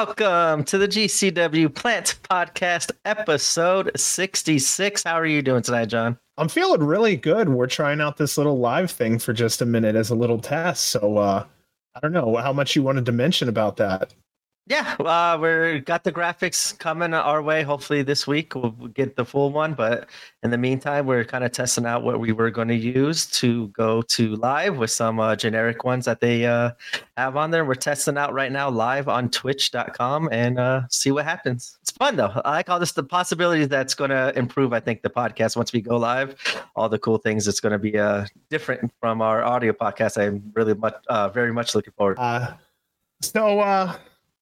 Welcome to the GCW Plant Podcast, episode 66. How are you doing tonight, John? I'm feeling really good. We're trying out this little live thing for just a minute as a little test. So, uh, I don't know how much you wanted to mention about that. Yeah, uh, we're got the graphics coming our way. Hopefully this week we'll get the full one. But in the meantime, we're kind of testing out what we were going to use to go to live with some uh, generic ones that they uh, have on there. We're testing out right now live on Twitch.com and uh, see what happens. It's fun though. I like all this the possibilities that's going to improve. I think the podcast once we go live, all the cool things. It's going to be uh, different from our audio podcast. I'm really much, uh, very much looking forward. So.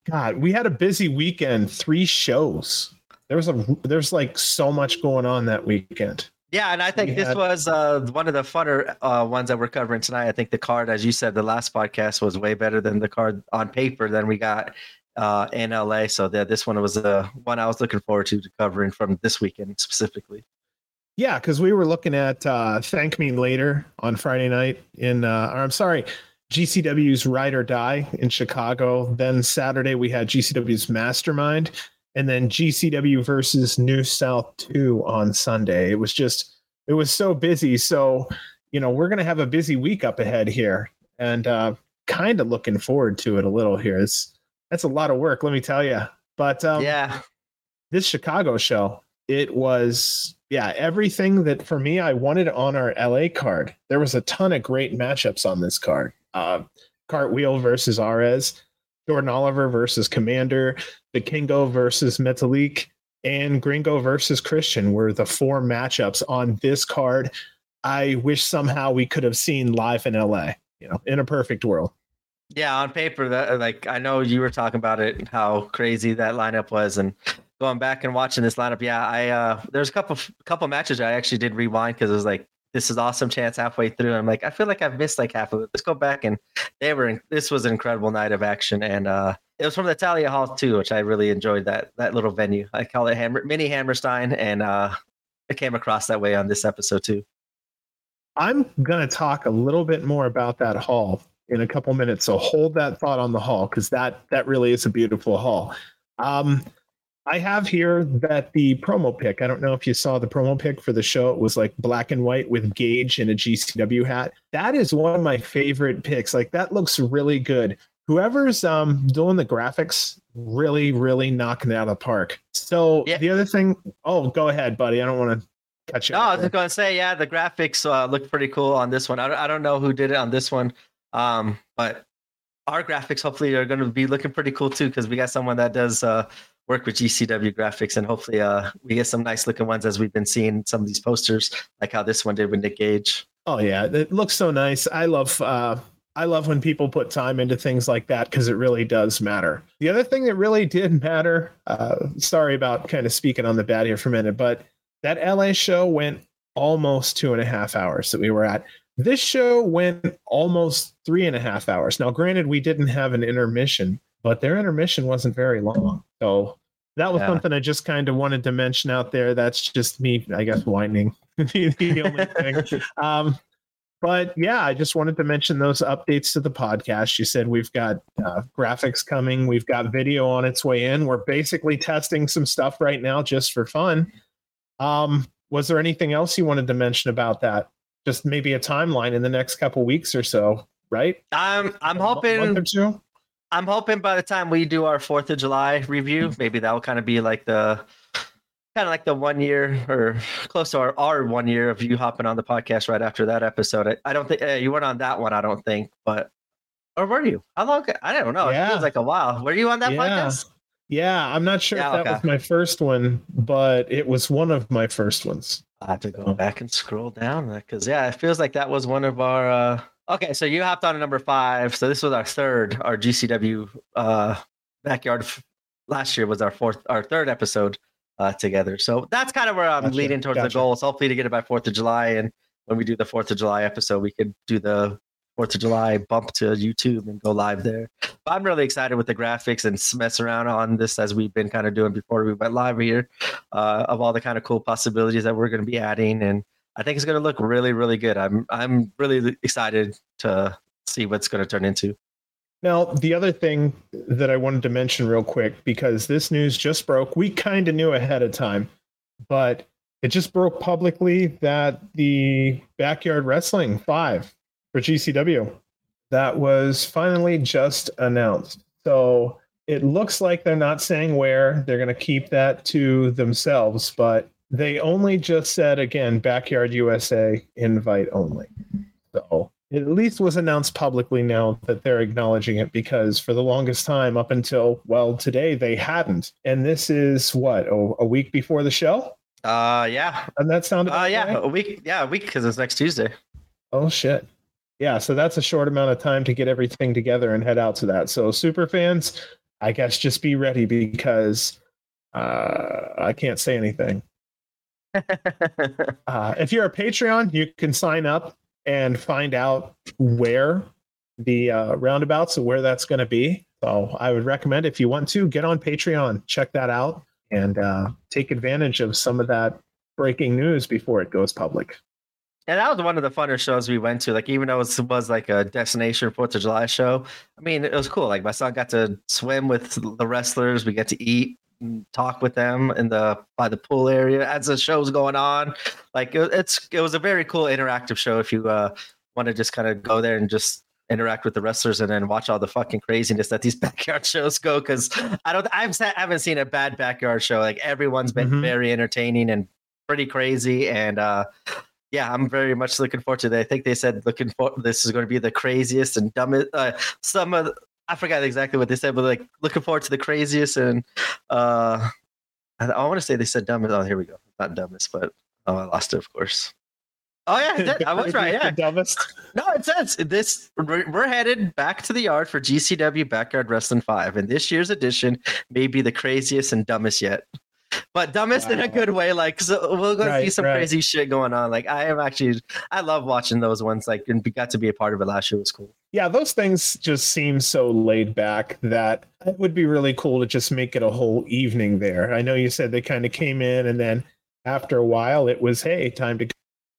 Uh God, we had a busy weekend. Three shows. There was a there's like so much going on that weekend. Yeah, and I think we this had, was uh, one of the funner uh, ones that we're covering tonight. I think the card, as you said, the last podcast was way better than the card on paper than we got uh, in LA. So the, this one was the one I was looking forward to, to covering from this weekend specifically. Yeah, because we were looking at uh, Thank Me Later on Friday night in, uh, or I'm sorry, GCW's Ride or Die in Chicago. Then Saturday we had GCW's Mastermind, and then GCW versus New South 2 on Sunday. It was just, it was so busy. So, you know, we're going to have a busy week up ahead here and uh, kind of looking forward to it a little here. It's, that's a lot of work, let me tell you. But um, yeah, this Chicago show, it was yeah everything that for me I wanted on our LA card. There was a ton of great matchups on this card uh, Cartwheel versus Ares, Jordan Oliver versus Commander, the Kingo versus Metalik, and Gringo versus Christian were the four matchups on this card. I wish somehow we could have seen live in LA, you know, in a perfect world. Yeah, on paper, that like I know you were talking about it, how crazy that lineup was, and going back and watching this lineup, yeah, I uh there's a couple couple matches I actually did rewind because it was like this is awesome chance halfway through. I'm like, I feel like I've missed like half of it. Let's go back and they were. In, this was an incredible night of action, and uh, it was from the Thalia Hall too, which I really enjoyed that that little venue. I call it Hammer, Mini Hammerstein, and uh, it came across that way on this episode too. I'm gonna talk a little bit more about that hall in a couple minutes, so hold that thought on the hall because that that really is a beautiful hall. Um, I have here that the promo pic. I don't know if you saw the promo pic for the show. It was like black and white with Gage in a GCW hat. That is one of my favorite picks. Like that looks really good. Whoever's um, doing the graphics, really, really knocking it out of the park. So yeah. the other thing, oh, go ahead, buddy. I don't want to cut you. No, I was just going to say, yeah, the graphics uh, look pretty cool on this one. I don't, I don't know who did it on this one, um, but our graphics hopefully are going to be looking pretty cool too because we got someone that does uh, work with GCW graphics, and hopefully, uh, we get some nice looking ones as we've been seeing some of these posters, like how this one did with Nick Gage. Oh yeah, it looks so nice. I love. Uh, I love when people put time into things like that because it really does matter. The other thing that really did matter. Uh, sorry about kind of speaking on the bad here for a minute, but that LA show went almost two and a half hours that we were at. This show went almost three and a half hours. Now, granted, we didn't have an intermission, but their intermission wasn't very long. So that was yeah. something I just kind of wanted to mention out there. That's just me, I guess, whining. the only thing. Um, but yeah, I just wanted to mention those updates to the podcast. You said we've got uh, graphics coming, we've got video on its way in. We're basically testing some stuff right now just for fun. Um, was there anything else you wanted to mention about that? Just maybe a timeline in the next couple weeks or so, right? I'm I'm hoping I'm hoping by the time we do our Fourth of July review, maybe that will kind of be like the kind of like the one year or close to our, our one year of you hopping on the podcast right after that episode. I, I don't think uh, you weren't on that one. I don't think, but or were you? How long? I don't know. Yeah. It feels like a while. Were you on that yeah. podcast? Yeah, I'm not sure yeah, if that okay. was my first one, but it was one of my first ones. I have to go back and scroll down because yeah, it feels like that was one of our. uh Okay, so you hopped on to number five. So this was our third, our GCW uh, backyard. F- last year was our fourth, our third episode uh, together. So that's kind of where I'm gotcha, leading towards gotcha. the goals. Hopefully, to get it by Fourth of July, and when we do the Fourth of July episode, we could do the Fourth of July bump to YouTube and go live there. But I'm really excited with the graphics and mess around on this as we've been kind of doing before we went live here, uh, of all the kind of cool possibilities that we're going to be adding and I think it's going to look really, really good. I'm I'm really excited to see what's going to turn into. Now, the other thing that I wanted to mention real quick, because this news just broke, we kind of knew ahead of time, but it just broke publicly that the Backyard Wrestling 5 for GCW that was finally just announced. So it looks like they're not saying where, they're going to keep that to themselves, but they only just said again Backyard USA invite only. So it at least was announced publicly now that they're acknowledging it because for the longest time up until well today they hadn't. And this is what oh, a week before the show? Uh yeah. And that sounded uh yeah right? a week yeah a week because it's next tuesday. Oh shit. Yeah so that's a short amount of time to get everything together and head out to that. So super fans i guess just be ready because uh i can't say anything uh, if you're a patreon you can sign up and find out where the uh, roundabouts and where that's going to be. So I would recommend if you want to get on Patreon, check that out, and uh, take advantage of some of that breaking news before it goes public. And that was one of the funner shows we went to. Like, even though it was like a destination Fourth of July show, I mean, it was cool. Like, my son got to swim with the wrestlers. We get to eat talk with them in the by the pool area as the show's going on. Like it, it's it was a very cool interactive show. If you uh, want to just kind of go there and just interact with the wrestlers and then watch all the fucking craziness that these backyard shows go because I don't I've I haven't seen a bad backyard show. Like everyone's been mm-hmm. very entertaining and pretty crazy and uh yeah, I'm very much looking forward to that. I think they said looking for this is going to be the craziest and dumbest. Uh, some of I forgot exactly what they said, but like looking forward to the craziest and uh I, I want to say they said dumbest. Oh, here we go. Not dumbest, but oh, I lost it, of course. Oh yeah, I was right. Yeah, dumbest. No, it says this. We're, we're, headed back to the yard for GCW Backyard Wrestling Five, and this year's edition may be the craziest and dumbest yet but dumbest wow. in a good way. Like, so we're going right, see some right. crazy shit going on. Like, I am actually, I love watching those ones. Like, and got to be a part of it last year was cool. Yeah, those things just seem so laid back that it would be really cool to just make it a whole evening there. I know you said they kind of came in and then after a while it was, hey, time to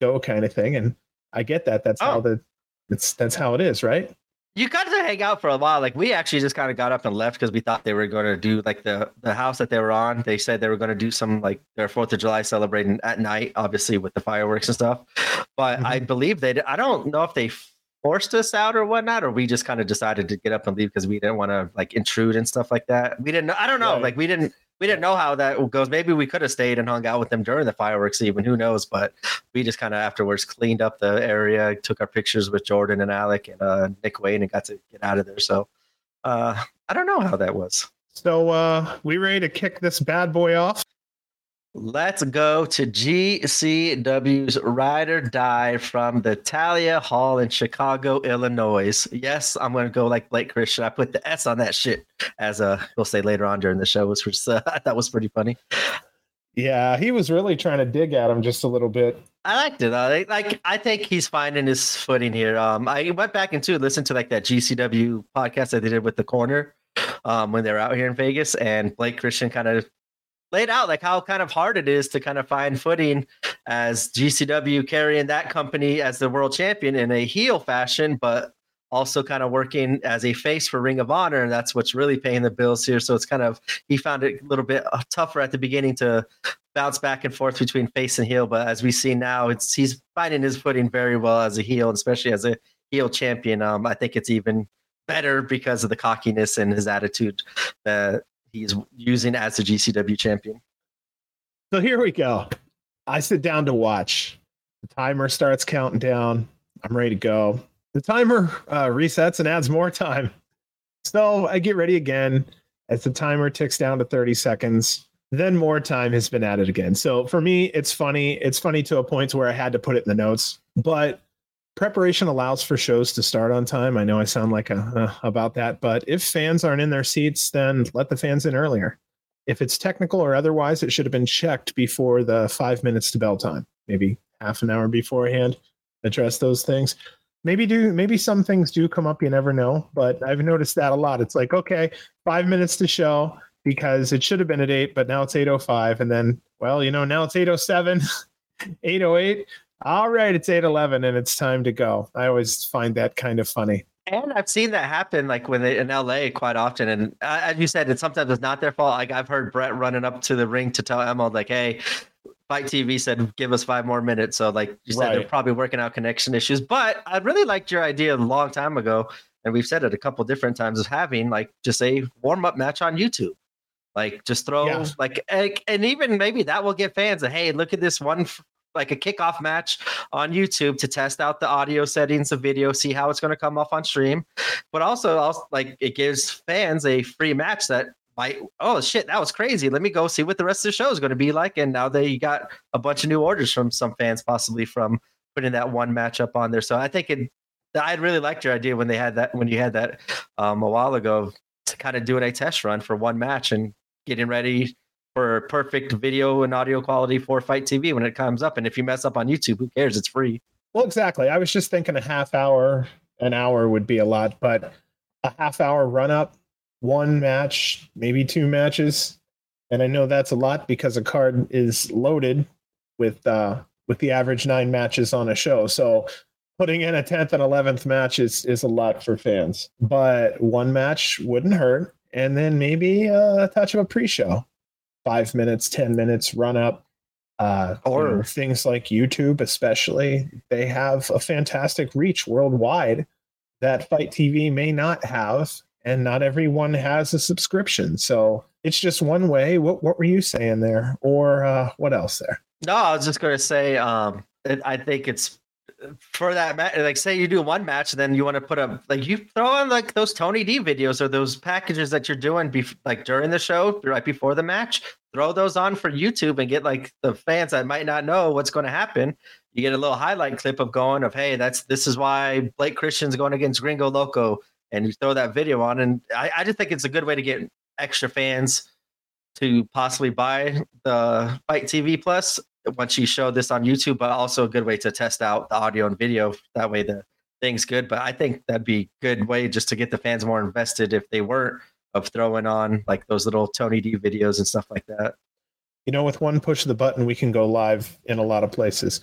go kind of thing. And I get that. That's oh. how the, it's, that's how it is, right? You got to hang out for a while. Like we actually just kind of got up and left because we thought they were going to do like the the house that they were on. They said they were going to do some like their Fourth of July celebrating at night, obviously with the fireworks and stuff. But mm-hmm. I believe they. I don't know if they forced us out or whatnot, or we just kind of decided to get up and leave because we didn't want to like intrude and stuff like that. We didn't. I don't know. Right. Like we didn't we didn't know how that goes. Maybe we could have stayed and hung out with them during the fireworks, even who knows? But we just kind of afterwards cleaned up the area, took our pictures with Jordan and Alec and uh, Nick Wayne, and got to get out of there. So uh, I don't know how that was. So uh, we ready to kick this bad boy off? Let's go to GCW's Ride or Die from the Thalia Hall in Chicago, Illinois. Yes, I'm going to go like Blake Christian. I put the S on that shit, as uh, we'll say later on during the show, which uh, I thought was pretty funny. Yeah, he was really trying to dig at him just a little bit. I liked it. Uh, like, I think he's finding his footing here. Um, I went back and into listened to like that GCW podcast that they did with the corner um, when they were out here in Vegas, and Blake Christian kind of laid out like how kind of hard it is to kind of find footing as GCW carrying that company as the world champion in a heel fashion, but also kind of working as a face for Ring of Honor, and that's what's really paying the bills here. So it's kind of he found it a little bit uh, tougher at the beginning to bounce back and forth between face and heel, but as we see now, it's he's finding his footing very well as a heel, especially as a heel champion. Um, I think it's even better because of the cockiness and his attitude that he's using as a GCW champion. So here we go. I sit down to watch. The timer starts counting down. I'm ready to go. The timer uh, resets and adds more time. So I get ready again as the timer ticks down to 30 seconds. Then more time has been added again. So for me, it's funny. It's funny to a point where I had to put it in the notes, but preparation allows for shows to start on time. I know I sound like a, uh, about that, but if fans aren't in their seats, then let the fans in earlier. If it's technical or otherwise, it should have been checked before the five minutes to bell time, maybe half an hour beforehand. Address those things. Maybe do maybe some things do come up. You never know, but I've noticed that a lot. It's like okay, five minutes to show because it should have been at eight, but now it's eight oh five, and then well, you know now it's eight oh seven, eight oh eight all right, it's 8:11 and it's time to go. I always find that kind of funny. And I've seen that happen, like when they in LA quite often. And uh, as you said, it sometimes it's not their fault. Like I've heard Brett running up to the ring to tell Emil, like, "Hey, Fight TV said give us five more minutes." So, like you said, Right. they're probably working out connection issues. But I really liked your idea a long time ago, and we've said it a couple different times of having like just a warm up match on YouTube. Like just throw Yeah. like and even maybe that will get fans a hey, look at this one like a kickoff match on YouTube to test out the audio settings of video, see how it's going to come off on stream. But also, also like it gives fans a free match that might oh shit, that was crazy. Let me go see what the rest of the show is going to be like. And now they got a bunch of new orders from some fans, possibly from putting that one match up on there. So I think it I really liked your idea when they had that when you had that um, a while ago to kind of doing a test run for one match and getting ready for perfect video and audio quality for Fight TV when it comes up. And if you mess up on YouTube, who cares? It's free. Well, exactly. I was just thinking a half hour, an hour would be a lot, but a half hour run up, one match, maybe two matches. And I know that's a lot because a card is loaded with uh with the average nine matches on a show. So putting in a 10th and 11th match is is a lot for fans. But one match wouldn't hurt. And then maybe a touch of a pre-show. Five minutes, 10 minutes, run up. Uh, you Or- know, things like YouTube, especially, they have a fantastic reach worldwide that Fight TV may not have, and not everyone has a subscription. So it's just one way. What what were you saying there, or uh, what else there? No, I was just gonna say, um, it, I think it's for that match. Like, say you do one match, then you want to put up like you throw on like those Tony D videos or those packages that you're doing, bef- like during the show, right before the match. Throw those on for YouTube and get like the fans that might not know what's going to happen. You get a little highlight clip of going of, hey, that's this is why Blake Christian's going against Gringo Loco, and you throw that video on. And I, I just think it's a good way to get extra fans to possibly buy the Fight TV Plus once you show this on YouTube, but also a good way to test out the audio and video. That way the thing's good. But I think that'd be a good way just to get the fans more invested if they weren't of throwing on like those little Tony D videos and stuff like that. You know, with one push of the button, we can go live in a lot of places.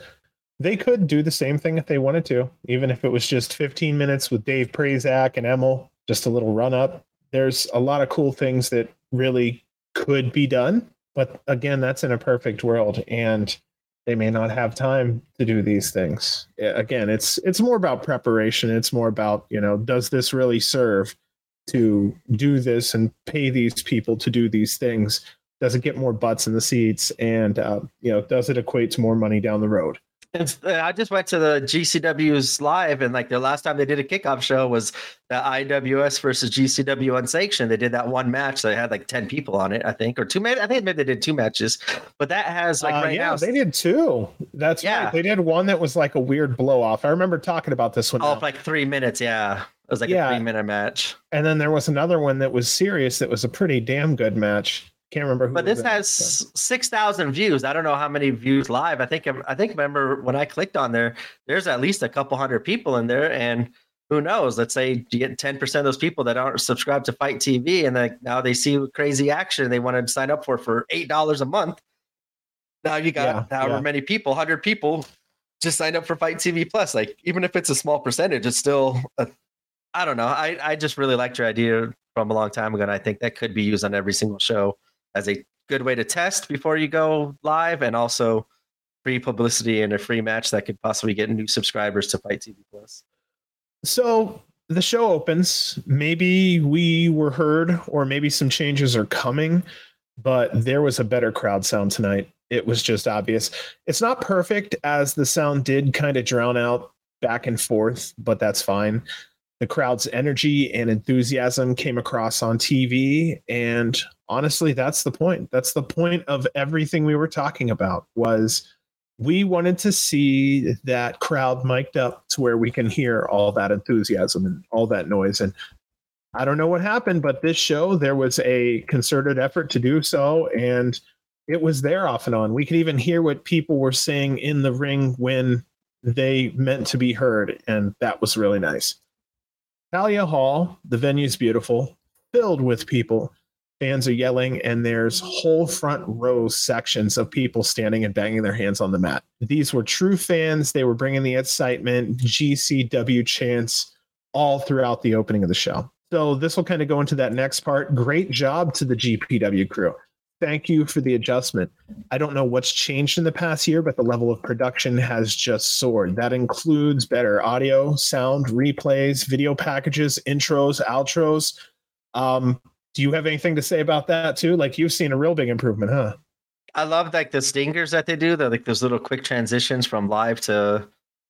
They could do the same thing if they wanted to, even if it was just 15 minutes with Dave Prazak and Emil, just a little run up. There's a lot of cool things that really could be done. But again, that's in a perfect world. And they may not have time to do these things. Again, it's it's more about preparation. It's more about, you know, does this really serve to do this and pay these people to do these things? Does it get more butts in the seats? And uh, you know, does it equate to more money down the road? And uh, I just went to the GCW's live, and like the last time they did a kickoff show was the IWS versus GCW Unsanctioned. They did that one match that had like ten people on it, I think, or two. Maybe I think maybe they did two matches, but that has like Uh, right yeah, now. they did two. That's Yeah. right. They did one that was like a weird blow off. I remember talking about this one. Oh, now. like three minutes. Yeah, it was like Yeah. a three minute match. and then there was another one that was serious. That was a pretty damn good match. Can't remember who. But this has six thousand views. I don't know how many views live. I think I think remember when I clicked on there, there's at least a couple hundred people in there, and who knows? Let's say you get ten percent of those people that aren't subscribed to Fight TV, and like now they see crazy action they want to sign up for for eight dollars a month. Now you got Yeah, however yeah. many people, hundred people, just signed up for Fight TV Plus. Like even if it's a small percentage, it's still. A, I don't know. I I just really liked your idea from a long time ago, and I think that could be used on every single show as a good way to test before you go live and also free publicity and a free match that could possibly get new subscribers to Fight TV Plus. So the show opens. Maybe we were heard, or maybe some changes are coming, but there was a better crowd sound tonight. It was just obvious. It's not perfect, as the sound did kind of drown out back and forth, but that's fine. The crowd's energy and enthusiasm came across on TV, and honestly, that's the point. That's the point of everything we were talking about. Was we wanted to see that crowd mic'd up to where we can hear all that enthusiasm and all that noise. And I don't know what happened, but this show, there was a concerted effort to do so. And it was there off and on. We could even hear what people were saying in the ring when they meant to be heard. And that was really nice. Thalia Hall, the venue's beautiful, filled with people fans are yelling and there's whole front row sections of people standing and banging their hands on the mat these were true fans they were bringing the excitement gcw chants all throughout the opening of the show. So this will kind of go into that next part. Great job to the GCW crew. Thank you for the adjustment. I don't know what's changed in the past year, but the level of production has just soared. That includes better audio, sound, replays, video packages, intros, outros. Um, do you have anything to say about that too? Like you've seen a real big improvement, huh? I love like the stingers that they do. They're like those little quick transitions from live to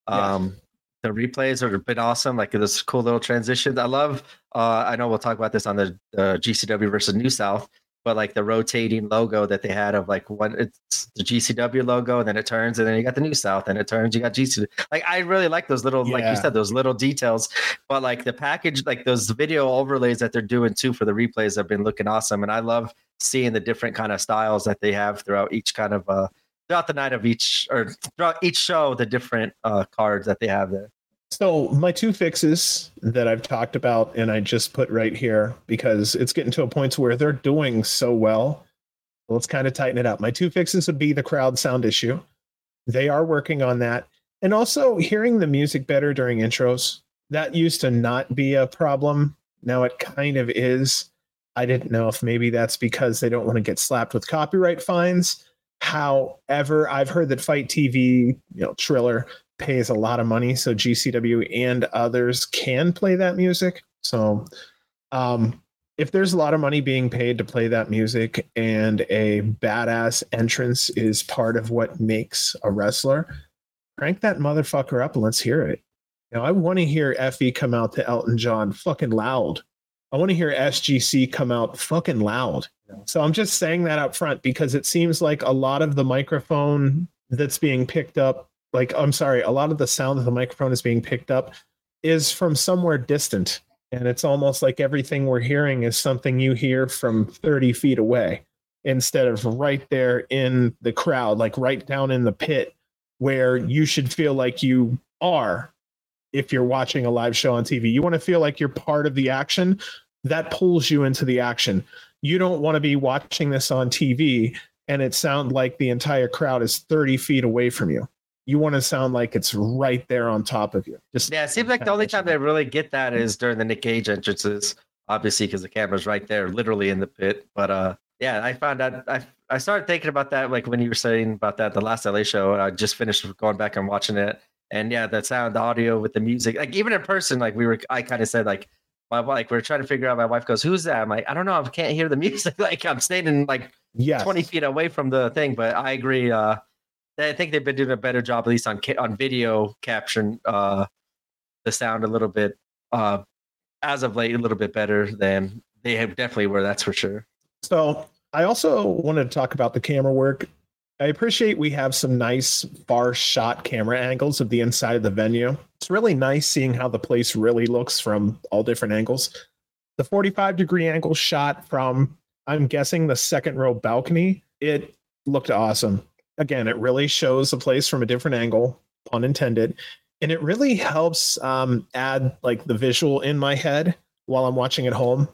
um the replays are been awesome. Like this cool little transition. I love uh I know we'll talk about this on the uh, GCW versus New South, but like the rotating logo that they had of like one it's the GCW logo, and then it turns, and then you got the New South, and it turns, you got GC. Like I really like those little, like you said, those little details. But like the package, like those video overlays that they're doing too for the replays have been looking awesome, and I love seeing the different kind of styles that they have throughout each kind of uh throughout the night of each or throughout each show, the different uh cards that they have there. So my two fixes that I've talked about and I just put right here because it's getting to a point where they're doing so well. Let's kind of tighten it up. My two fixes would be the crowd sound issue. They are working on that. And also hearing the music better during intros. That used to not be a problem. Now it kind of is. I didn't know if maybe that's because they don't want to get slapped with copyright fines. However, I've heard that Fight TV, you know, Triller pays a lot of money, so GCW and others can play that music. So, um, if there's a lot of money being paid to play that music and a badass entrance is part of what makes a wrestler, crank that motherfucker up and let's hear it. You know, I want to hear Effy come out to Elton John fucking loud. I want to hear SGC come out fucking loud. So I'm just saying that up front because it seems like a lot of the microphone that's being picked up, like I'm sorry, a lot of the sound that the microphone is being picked up is from somewhere distant. And it's almost like everything we're hearing is something you hear from 30 feet away instead of right there in the crowd, like right down in the pit where you should feel like you are if you're watching a live show on TV. You want to feel like you're part of the action. That pulls you into the action. You don't want to be watching this on TV and it sound like the entire crowd is 30 feet away from you. You want to sound like it's right there on top of you. Just Yeah, it seems like the only time they really get that is during the Nick Gage entrances, obviously because the camera's right there, literally in the pit. But uh, yeah, I found out I I started thinking about that like when you were saying about that the last LA show. I just finished going back and watching it, and yeah, the sound, the audio with the music, like even in person, like we were, I kind of said like. My wife, like we are trying to figure out. My wife goes, "Who's that?" I'm like, "I don't know. I can't hear the music. like I'm standing like yes. 20 feet away from the thing." But I agree. Uh, I think they've been doing a better job, at least on on video caption, uh, the sound a little bit uh, as of late, a little bit better than they have definitely were. That's for sure. So I also wanted to talk about the camera work. I appreciate we have some nice far shot camera angles of the inside of the venue. It's really nice seeing how the place really looks from all different angles. The 45 degree angle shot from, I'm guessing, the second row balcony, it looked awesome. Again, it really shows the place from a different angle, pun intended. And it really helps um, add like the visual in my head while I'm watching at home.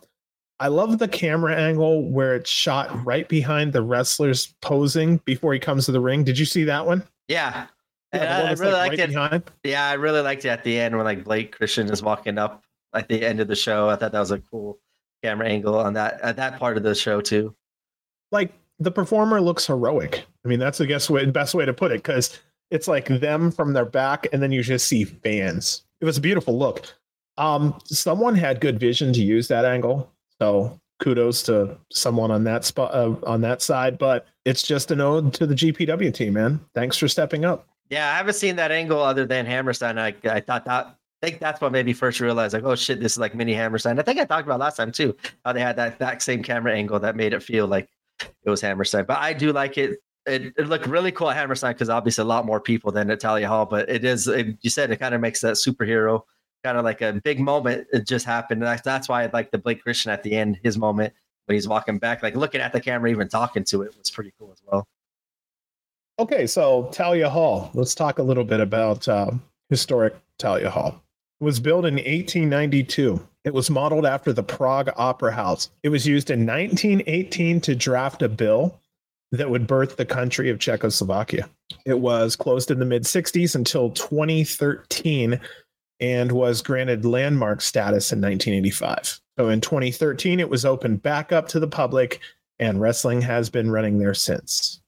I love the camera angle where it's shot right behind the wrestler's posing before he comes to the ring. Did you see that one? Yeah. Yeah, one I really like, liked right it. behind. Yeah, I really liked it at the end when like Blake Christian is walking up at the end of the show. I thought that was a cool camera angle on that at that part of the show too. Like the performer looks heroic. I mean, that's the guess way, best way to put it because it's like them from their back, and then you just see fans. It was a beautiful look. Um, someone had good vision to use that angle, so kudos to someone on that spot uh, on that side. But it's just an ode to the GCW team, man. Thanks for stepping up. Yeah, I haven't seen that angle other than Hammerstein. I I thought that I think that's what made me first realize like, oh shit, this is like mini Hammerstein. I think I talked about last time too, how they had that that same camera angle that made it feel like it was Hammerstein. But I do like it. It, it looked really cool at Hammerstein because obviously a lot more people than Natalia Hall. But it is, it, you said, it kind of makes that superhero kind of like a big moment. It just happened. And that's, that's why I like the Blake Christian at the end, his moment when he's walking back, like looking at the camera, even talking to it was pretty cool as well. Okay, so Thalia Hall. Let's talk a little bit about uh, historic Thalia Hall. It was built in 1892. It was modeled after the Prague Opera House. It was used in 1918 to draft a bill that would birth the country of Czechoslovakia. It was closed in the mid 60s until 2013 and was granted landmark status in 1985. So in 2013, it was opened back up to the public, and wrestling has been running there since.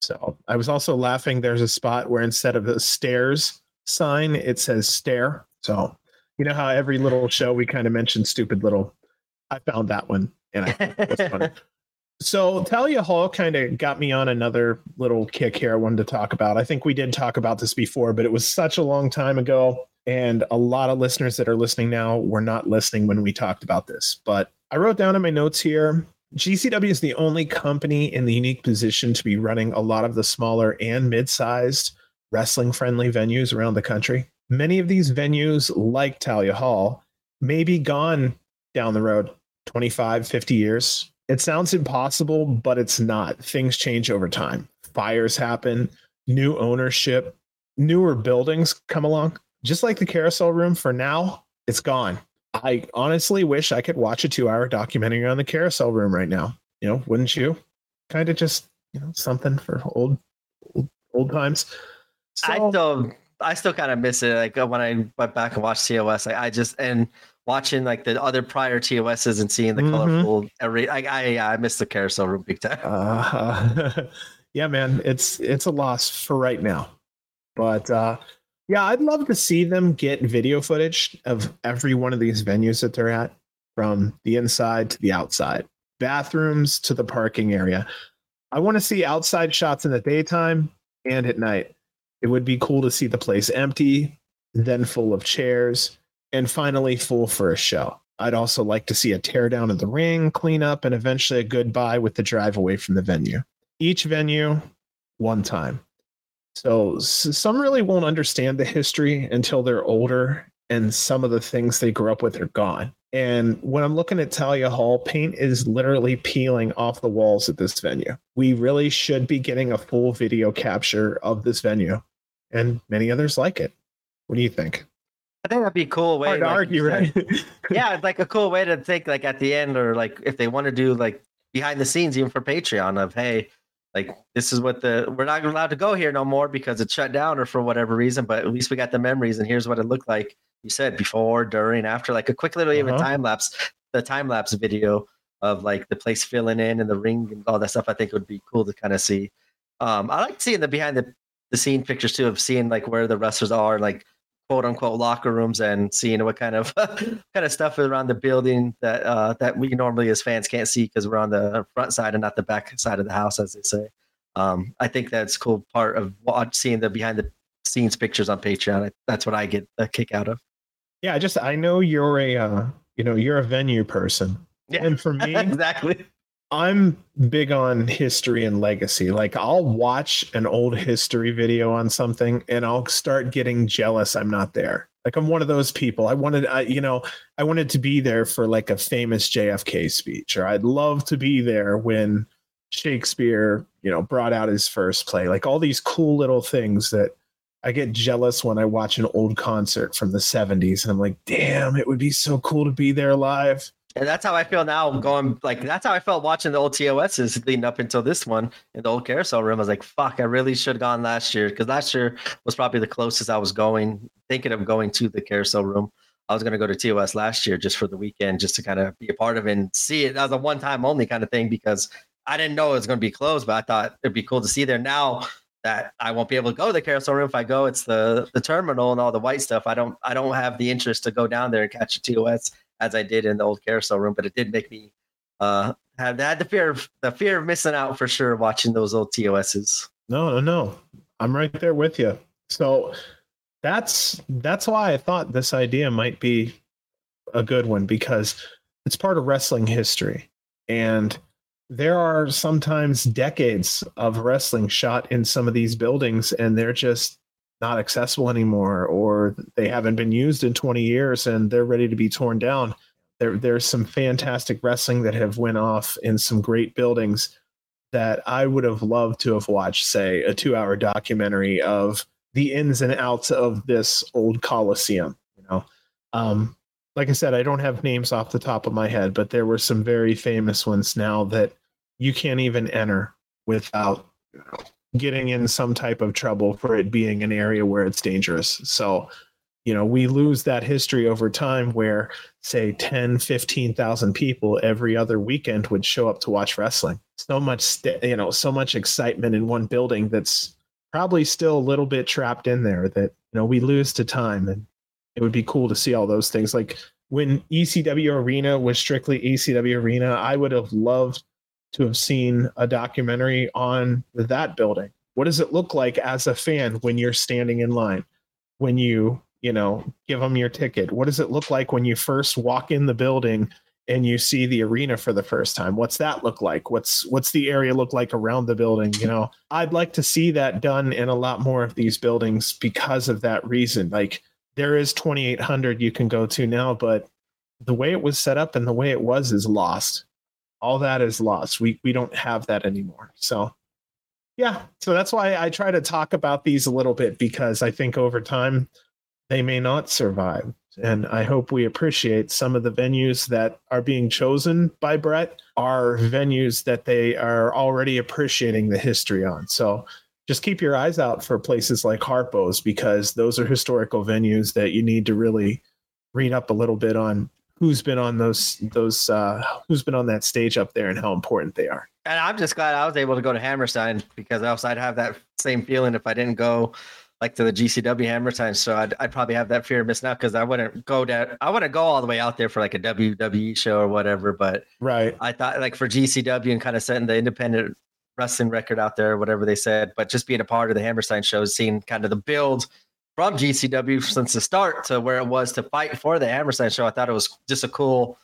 So I was also laughing. There's a spot where instead of the stairs sign, it says stare. So you know how every little show we kind of mention stupid little. I found that one and I it was funny. So Thalia Hall kind of got me on another little kick here I wanted to talk about. I think we did talk about this before, but it was such a long time ago. And a lot of listeners that are listening now were not listening when we talked about this. But I wrote down in my notes here GCW is the only company in the unique position to be running a lot of the smaller and mid sized wrestling friendly venues around the country. Many of these venues, like Talia Hall, may be gone down the road 25, 50 years it sounds impossible, but it's not. Things change over time. Fires happen, new ownership, newer buildings come along. Just like the carousel room for now, it's gone. I honestly wish I could watch a two hour documentary on the carousel room right now. You know, wouldn't you? Kind of just, you know, something for old old, old times. So, I still I still kind of miss it. Like when I went back and watched TOS, like I just and watching like the other prior TOSs and seeing the mm-hmm. colorful every I I I miss the carousel room big time. Uh, yeah, man, it's it's a loss for right now. But uh yeah, I'd love to see them get video footage of every one of these venues that they're at from the inside to the outside, bathrooms to the parking area. I want to see outside shots in the daytime and at night. It would be cool to see the place empty, then full of chairs, and finally full for a show. I'd also like to see a teardown of the ring, cleanup, and eventually a goodbye with the drive away from the venue. Each venue, one time. So some really won't understand the history until they're older and some of the things they grew up with are gone. And when I'm looking at Thalia Hall, paint is literally peeling off the walls at this venue. We really should be getting a full video capture of this venue and many others like it. What do you think? I think that'd be a cool way Hard to like, argue, right? yeah, it's like a cool way to think like at the end or like if they want to do like behind the scenes even for Patreon of hey, like this is what the we're not allowed to go here no more because it's shut down or for whatever reason, but at least we got the memories and here's what it looked like. You said before, during, after, like a quick little uh-huh. even time lapse, the time lapse video of like the place filling in and the ring and all that stuff. I think would be cool to kind of see. Um, I like seeing the behind the, the scene pictures too of seeing like where the wrestlers are, like quote unquote locker rooms and seeing what kind of kind of stuff is around the building that uh, that we normally as fans can't see because we're on the front side and not the back side of the house, as they say. Um, I think that's cool part of watch, seeing the behind the scenes pictures on Patreon. That's what I get a kick out of. Yeah, I just I know you're a uh, you know you're a venue person. Yeah, and for me, exactly. I'm big on history and legacy. Like I'll watch an old history video on something and I'll start getting jealous I'm not there. Like I'm one of those people. I wanted I, you know, I wanted to be there for like a famous JFK speech or I'd love to be there when Shakespeare, you know, brought out his first play. Like all these cool little things that I get jealous when I watch an old concert from the 70s and I'm like, "Damn, it would be so cool to be there live." And that's how I feel now going like that's how I felt watching the old TOSs leading up until this one in the old carousel room. I was like, fuck, I really should have gone last year because last year was probably the closest I was going, thinking of going to the carousel room. I was going to go to TOS last year just for the weekend, just to kind of be a part of it and see it as a one time only kind of thing because I didn't know it was going to be closed, but I thought it'd be cool to see there now that I won't be able to go to the carousel room. If I go, it's the the terminal and all the white stuff. I don't I don't have the interest to go down there and catch a TOS as I did in the old carousel room, but it did make me uh have had the fear of the fear of missing out for sure watching those old TOSs. No, no, no. I'm right there with you. So that's that's why I thought this idea might be a good one because it's part of wrestling history. And there are sometimes decades of wrestling shot in some of these buildings and they're just not accessible anymore or they haven't been used in 20 years and they're ready to be torn down. There, there's some fantastic wrestling that have went off in some great buildings that i would have loved to have watched say a two hour documentary of the ins and outs of this old coliseum you know? Um, like i said i don't have names off the top of my head but there were some very famous ones now that you can't even enter without you know, getting in some type of trouble for it being an area where it's dangerous. So, you know, we lose that history over time where say 10, 15,000 people every other weekend would show up to watch wrestling. So much, st- you know, so much excitement in one building that's probably still a little bit trapped in there that, you know, we lose to time. And it would be cool to see all those things. Like when ECW Arena was strictly ECW Arena, I would have loved to have seen a documentary on that building. What does it look like as a fan when you're standing in line? When you you know, give them your ticket. What does it look like when you first walk in the building and you see the arena for the first time? What's that look like? What's what's the area look like around the building? You know, I'd like to see that done in a lot more of these buildings because of that reason. Like there is 2800 you can go to now, but the way it was set up and the way it was is lost. All that is lost. We we don't have that anymore. So yeah, so that's why I try to talk about these a little bit because I think over time they may not survive. And I hope we appreciate some of the venues that are being chosen by Brett are venues that they are already appreciating the history on. So just keep your eyes out for places like Harpo's because those are historical venues that you need to really read up a little bit on who's been on those those uh who's been on that stage up there and how important they are. And I'm just glad I was able to go to Hammerstein because else I'd have that same feeling if I didn't go like to the GCW Hammerstein so I'd, I'd probably have that fear of missing out because I wouldn't go down. I wouldn't go all the way out there for like a WWE show or whatever. But right, I thought like for GCW and kind of setting the independent wrestling record out there, whatever they said. But just being a part of the Hammerstein show, seeing kind of the build from GCW since the start to where it was to fight for the Hammerstein show, I thought it was just a cool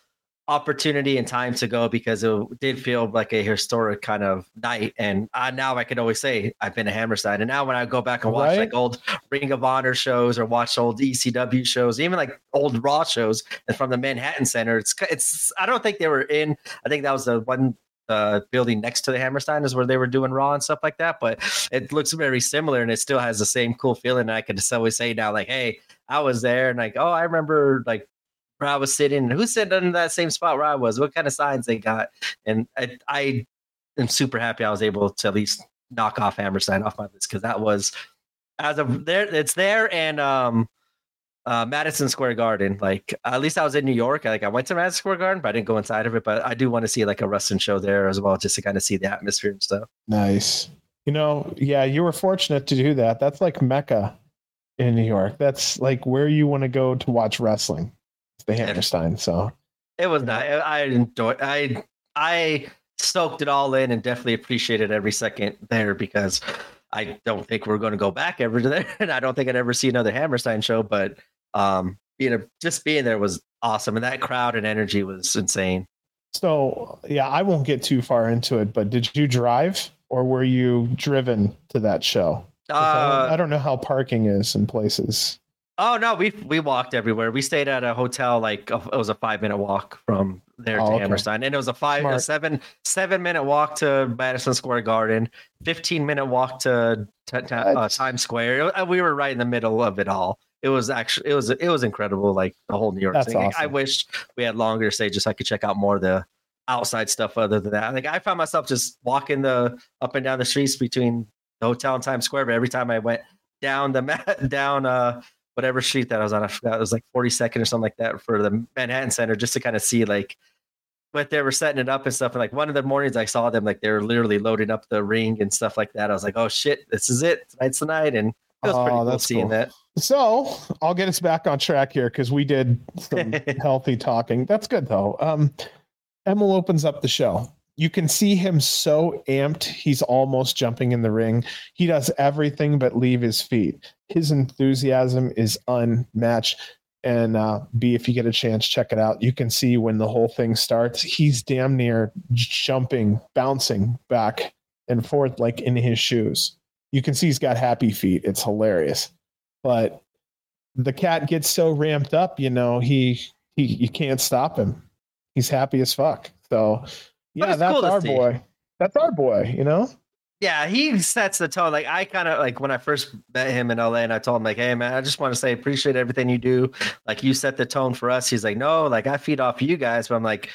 opportunity and time to go because it did feel like a historic kind of night. And uh, now I can always say I've been to Hammerstein. And now when I go back and watch right. like old Ring of Honor shows or watch old ECW shows, even like old Raw shows and from the Manhattan Center, it's it's I don't think they were in. I think that was the one uh, building next to the Hammerstein is where they were doing Raw and stuff like that. But it looks very similar and it still has the same cool feeling. And I can just always say now, like, hey, I was there and like, oh, I remember like where I was sitting. Who's sitting in that same spot where I was? What kind of signs they got? And I, I am super happy I was able to at least knock off Hammerstein off my list because that was as of there. It's there and um, uh, Madison Square Garden. Like at least I was in New York. Like I went to Madison Square Garden, but I didn't go inside of it. But I do want to see like a wrestling show there as well, just to kind of see the atmosphere and stuff. Nice. You know, yeah, you were fortunate to do that. That's like Mecca in New York. That's like where you want to go to watch wrestling the Hammerstein. So it was not. I enjoyed. I I soaked it all in and definitely appreciated every second there because I don't think we're going to go back ever to there, and I don't think I'd ever see another Hammerstein show. But um, you know, just being there was awesome, and that crowd and energy was insane. So yeah, I won't get too far into it, but did you drive or were you driven to that show? Uh, I, don't, I don't know how parking is in places. Oh no, we we walked everywhere. We stayed at a hotel like it was a five minute walk from there oh, to okay. Hammerstein, and it was a five a seven seven minute walk to Madison Square Garden, fifteen minute walk to, to, to uh, Times Square. Uh, we were right in the middle of it all. It was actually it was it was incredible, like the whole New York That's thing. Awesome. I wish we had longer just so I could check out more of the outside stuff other than that. Like I found myself just walking the up and down the streets between the hotel and Times Square, but every time I went down the down uh whatever street that I was on. I forgot it was like 42nd or something like that for the Manhattan Center, just to kind of see like what they were setting it up and stuff. And like one of the mornings I saw them, like they were literally loading up the ring and stuff like that. I was like, oh shit, this is it. Tonight's the night. And it was pretty oh, cool seeing cool. that. So I'll get us back on track here because we did some healthy talking. That's good though. Um, Emil opens up the show. You can see him so amped he's almost jumping in the ring. He does everything but leave his feet. His enthusiasm is unmatched and uh, b if you get a chance check it out. You can see when the whole thing starts he's damn near jumping bouncing back and forth like in his shoes. You can see he's got happy feet. It's hilarious but the cat gets so ramped up you know he he you can't stop him he's happy as fuck so yeah, that's cool our boy. That's our boy, you know? Yeah, he sets the tone. Like I kind of like when I first met him in LA and I told him like, "Hey man, I just want to say appreciate everything you do. Like you set the tone for us." He's like, "No, like I feed off you guys." But I'm like,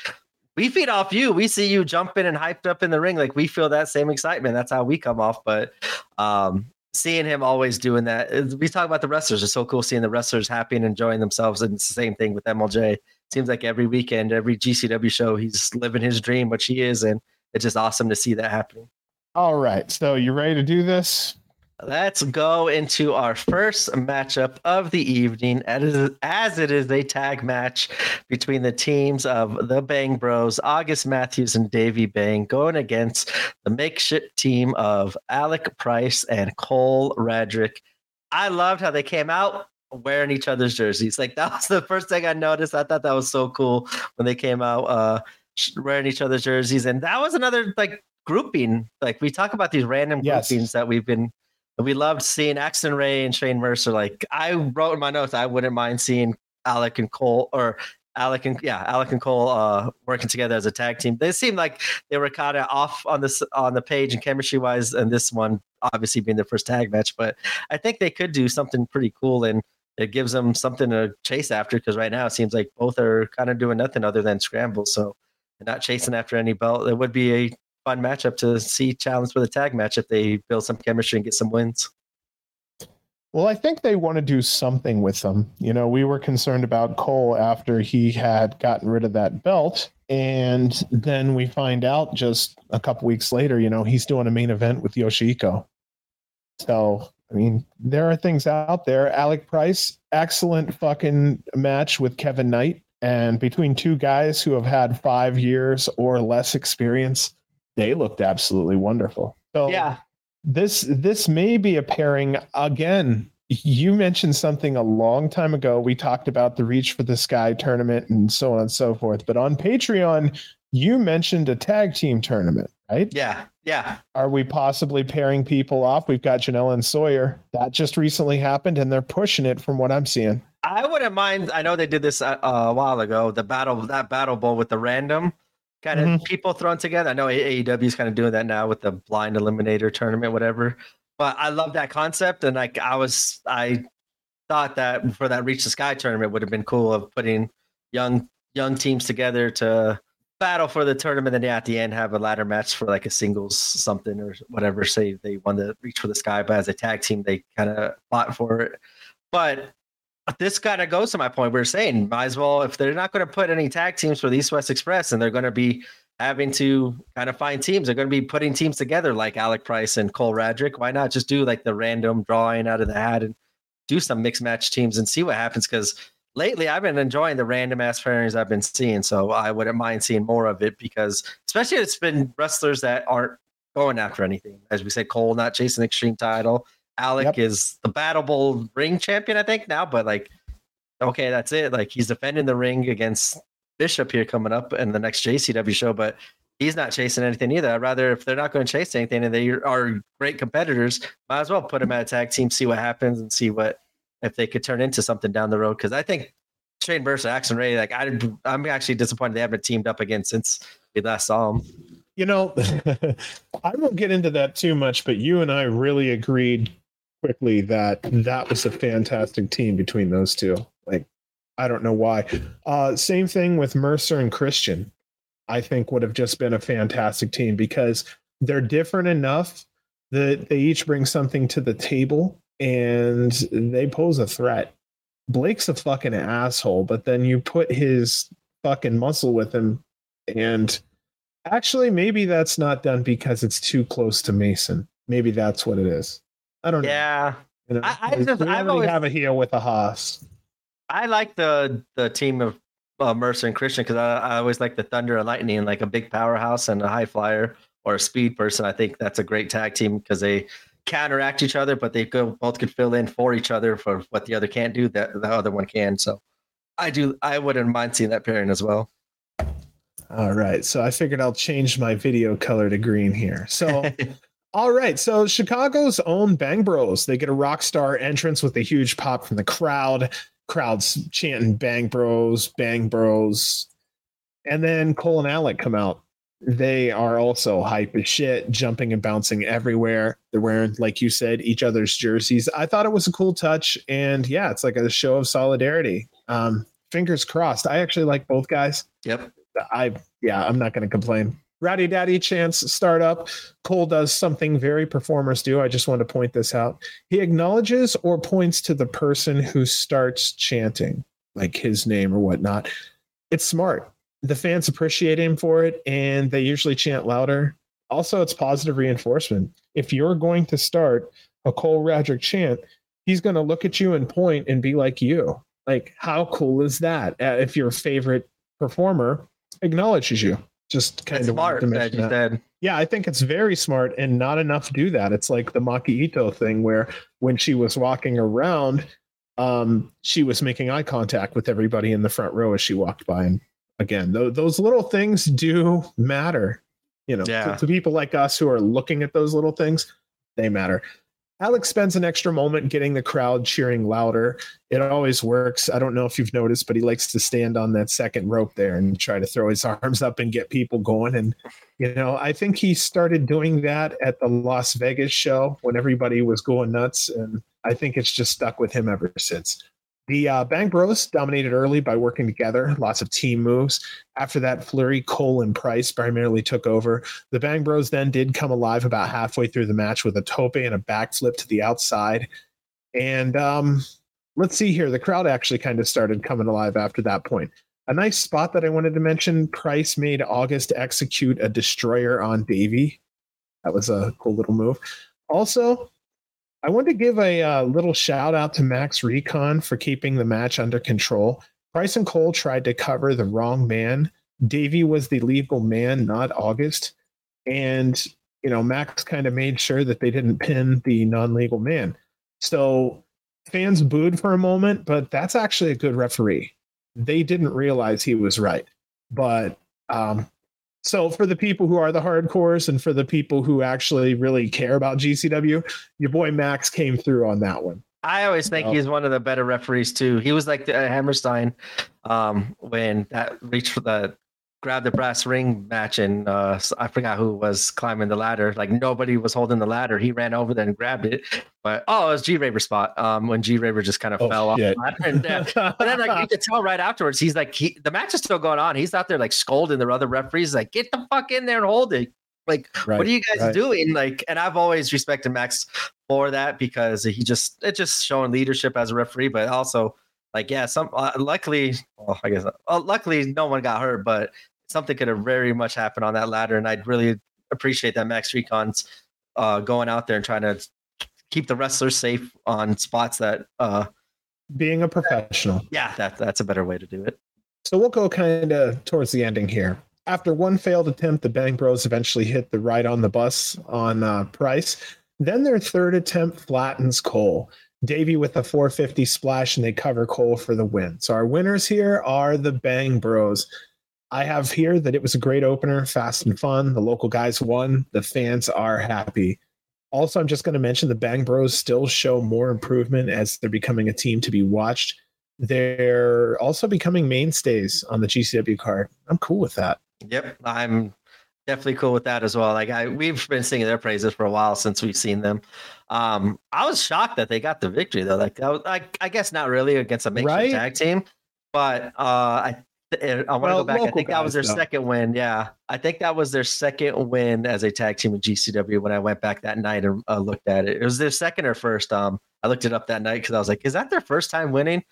"We feed off you. We see you jumping and hyped up in the ring. Like we feel that same excitement. That's how we come off." But um seeing him always doing that. uh, We talk about the wrestlers. It's so cool seeing the wrestlers happy and enjoying themselves. And it's the same thing with MLJ. Seems like every weekend, every GCW show, he's living his dream, which he is, and it's just awesome to see that happening. All right. So you ready to do this? Let's go into our first matchup of the evening, as as it is a tag match between the teams of the Bang Bros, August Matthews and Davey Bang, going against the makeshift team of Alec Price and Cole Radrick. I loved how they came out wearing each other's jerseys. Like that was the first thing I noticed. I thought that was so cool when they came out uh, wearing each other's jerseys, and that was another like grouping. Like we talk about these random Yes. groupings that we've been we loved seeing Axton Ray and Shane Mercer. Like I wrote in my notes, I wouldn't mind seeing Alec and Cole or Alec and yeah, Alec and Cole uh, working together as a tag team. They seemed like they were kind of off on this on the page and chemistry wise, and this one obviously being their first tag match. But I think they could do something pretty cool and it gives them something to chase after because right now it seems like both are kind of doing nothing other than scramble. So not chasing after any belt. It would be a fun matchup to see challenge for the tag match if they build some chemistry and get some wins. Well, I think they want to do something with them. You know, we were concerned about Cole after he had gotten rid of that belt. And then we find out just a couple weeks later, you know, he's doing a main event with Yoshiko. So, I mean, there are things out there. Alec Price, excellent fucking match with Kevin Knight. And between two guys who have had five years or less experience, they looked absolutely wonderful. So, Yeah, this this may be a pairing again you mentioned something a long time ago we talked about the reach for the sky tournament and so on and so forth but on patreon you mentioned a tag team tournament right yeah, yeah. are we possibly pairing people off we've got janela and sawyer that just recently happened and they're pushing it from what i'm seeing I wouldn't mind. I know they did this uh, a while ago. The battle, that battle bowl with the random kind of Mhm. people thrown together. I know AEW is kind of doing that now with the blind eliminator tournament, whatever. But I love that concept, and like I was, I thought that for that Reach the Sky tournament would have been cool of putting young young teams together to battle for the tournament, and at the end have a ladder match for like a singles something or whatever. Say they won the Reach for the Sky, but as a tag team, they kind of fought for it. But this kind of goes to my point. We are saying, might as well, if they're not going to put any tag teams for the East West Express and they're going to be having to kind of find teams, they're going to be putting teams together like Alec Price and Cole Radrick. Why not just do like the random drawing out of the hat and do some mixed match teams and see what happens? Because lately I've been enjoying the random ass pairings I've been seeing. So I wouldn't mind seeing more of it because, especially, it's been wrestlers that aren't going after anything. As we said, Cole not chasing extreme title. Alec Yep. is the Battable ring champion, I think, now, but like, okay, that's it. Like, he's defending the ring against Bishop here coming up in the next JCW show, but he's not chasing anything either. I'd rather, if they're not going to chase anything and they are great competitors, might as well put them at a tag team, see what happens, and see what if they could turn into something down the road. Because I think Shane versus Axton Ray, like, I, I'm actually disappointed they haven't teamed up again since we last saw them. you know i won't get into that too much but you and i really agreed quickly that that was a fantastic team between those two like i don't know why uh same thing with mercer and christian i think would have just been a fantastic team because they're different enough that they each bring something to the table and they pose a threat blake's a fucking asshole but then you put his fucking muscle with him and Actually, maybe that's not done because it's too close to Mason. Maybe that's what it is. I don't know. Yeah. You know, I- I just- I've always- have a heel with a Haas. I like the the team of uh, Mercer and Christian because I, I always like the Thunder and Lightning, like a big powerhouse and a high flyer or a speed person. I think that's a great tag team because they counteract each other, but they go, both could fill in for each other for what the other can't do that the other one can. So I do I wouldn't mind seeing that pairing as well. All right. So I figured I'll change my video color to green here. So All right, so Chicago's own Bang Bros, they get a rock star entrance with a huge pop from the crowd. Crowds chanting Bang Bros, Bang Bros. And then Cole and Alec come out. They are also hype as shit, jumping and bouncing everywhere. They're wearing, like you said, each other's jerseys. I thought it was a cool touch. And yeah, it's like a show of solidarity. Um, fingers crossed. I actually like both guys. yep. I, yeah, I'm not going to complain. Rowdy Daddy Chance start up. Cole does something very performers do. I just want to point this out. He acknowledges or points to the person who starts chanting, like his name or whatnot. It's smart. The fans appreciate him for it, and they usually chant louder. Also, it's positive reinforcement. If you're going to start a Cole Radrick chant, he's going to look at you and point and be like you. Like, how cool is that? Uh, if your favorite performer acknowledges you just kind That's of smart, as you said. Yeah, I think it's very smart and not enough do that. It's like the Maki Ito thing where when she was walking around, um, she was making eye contact with everybody in the front row as she walked by. And again, th- those little things do matter. You know, Yeah. to, to people like us who are looking at those little things, they matter. Alex spends an extra moment getting the crowd cheering louder. It always works. I don't know if you've noticed, but he likes to stand on that second rope there and try to throw his arms up and get people going. And, you know, I think he started doing that at the Las Vegas show when everybody was going nuts. And I think it's just stuck with him ever since. The uh, Bang Bros dominated early by working together, lots of team moves. After that, Flurry, Cole, and Price primarily took over. The Bang Bros then did come alive about halfway through the match with a tope and a backflip to the outside. And um, let's see here. The crowd actually kind of started coming alive after that point. A nice spot that I wanted to mention Price made August execute a destroyer on Davey. That was a cool little move. Also, I want to give a uh, little shout out to Max Recon for keeping the match under control. Price and Cole tried to cover the wrong man. Davey was the legal man, not August. And, you know, Max kind of made sure that they didn't pin the non legal man. So fans booed for a moment, but that's actually a good referee. They didn't realize he was right. But um, so for the people who are the hardcores and for the people who actually really care about GCW, your boy Max came through on that one. I always think Oh. he's one of the better referees too. He was like the uh, Hammerstein um, when that reached for the grab the brass ring match, and uh, I forgot who was climbing the ladder. Like nobody was holding the ladder. He ran over there and grabbed it. But oh, it was G Raver spot um, when G Raver just kind of Oh, fell shit. off. the ladder. And, uh, but then like you could tell right afterwards, he's like he, the match is still going on. He's out there like scolding the other referees, like get the fuck in there and hold it. Like what are you guys right. doing? Like, and I've always respected Max for that because he just it just showing leadership as a referee, but also like yeah, some uh, luckily, well, I guess uh, luckily no one got hurt, but something could have very much happened on that ladder, and I'd really appreciate that Max Recon's uh, going out there and trying to keep the wrestlers safe on spots that uh Being a professional. yeah that that's a better way to do it So we'll go kind of towards the ending here. After one failed attempt, the Bang Bros eventually hit the ride on the bus on uh, Price. Then their third attempt flattens Cole. Davey with a 450 splash, and they cover Cole for the win. So our winners here are the Bang Bros. I have here that it was a great opener, fast and fun. The local guys won. The fans are happy. Also, I'm just going to mention the Bang Bros still show more improvement as they're becoming a team to be watched. They're also becoming mainstays on the GCW card. I'm cool with that. Yep, I'm definitely cool with that as well. Like I, we've been singing their praises for a while since we've seen them. Um, I was shocked that they got the victory though. Like I, was, I, I guess not really against a makeshift Right? tag team, but uh, I, I want to go back. I think that was their though. second win. Yeah, I think that was their second win as a tag team in GCW. When I went back that night and uh, looked at it, it was their second or first. Um, I looked it up that night because I was like, is that their first time winning?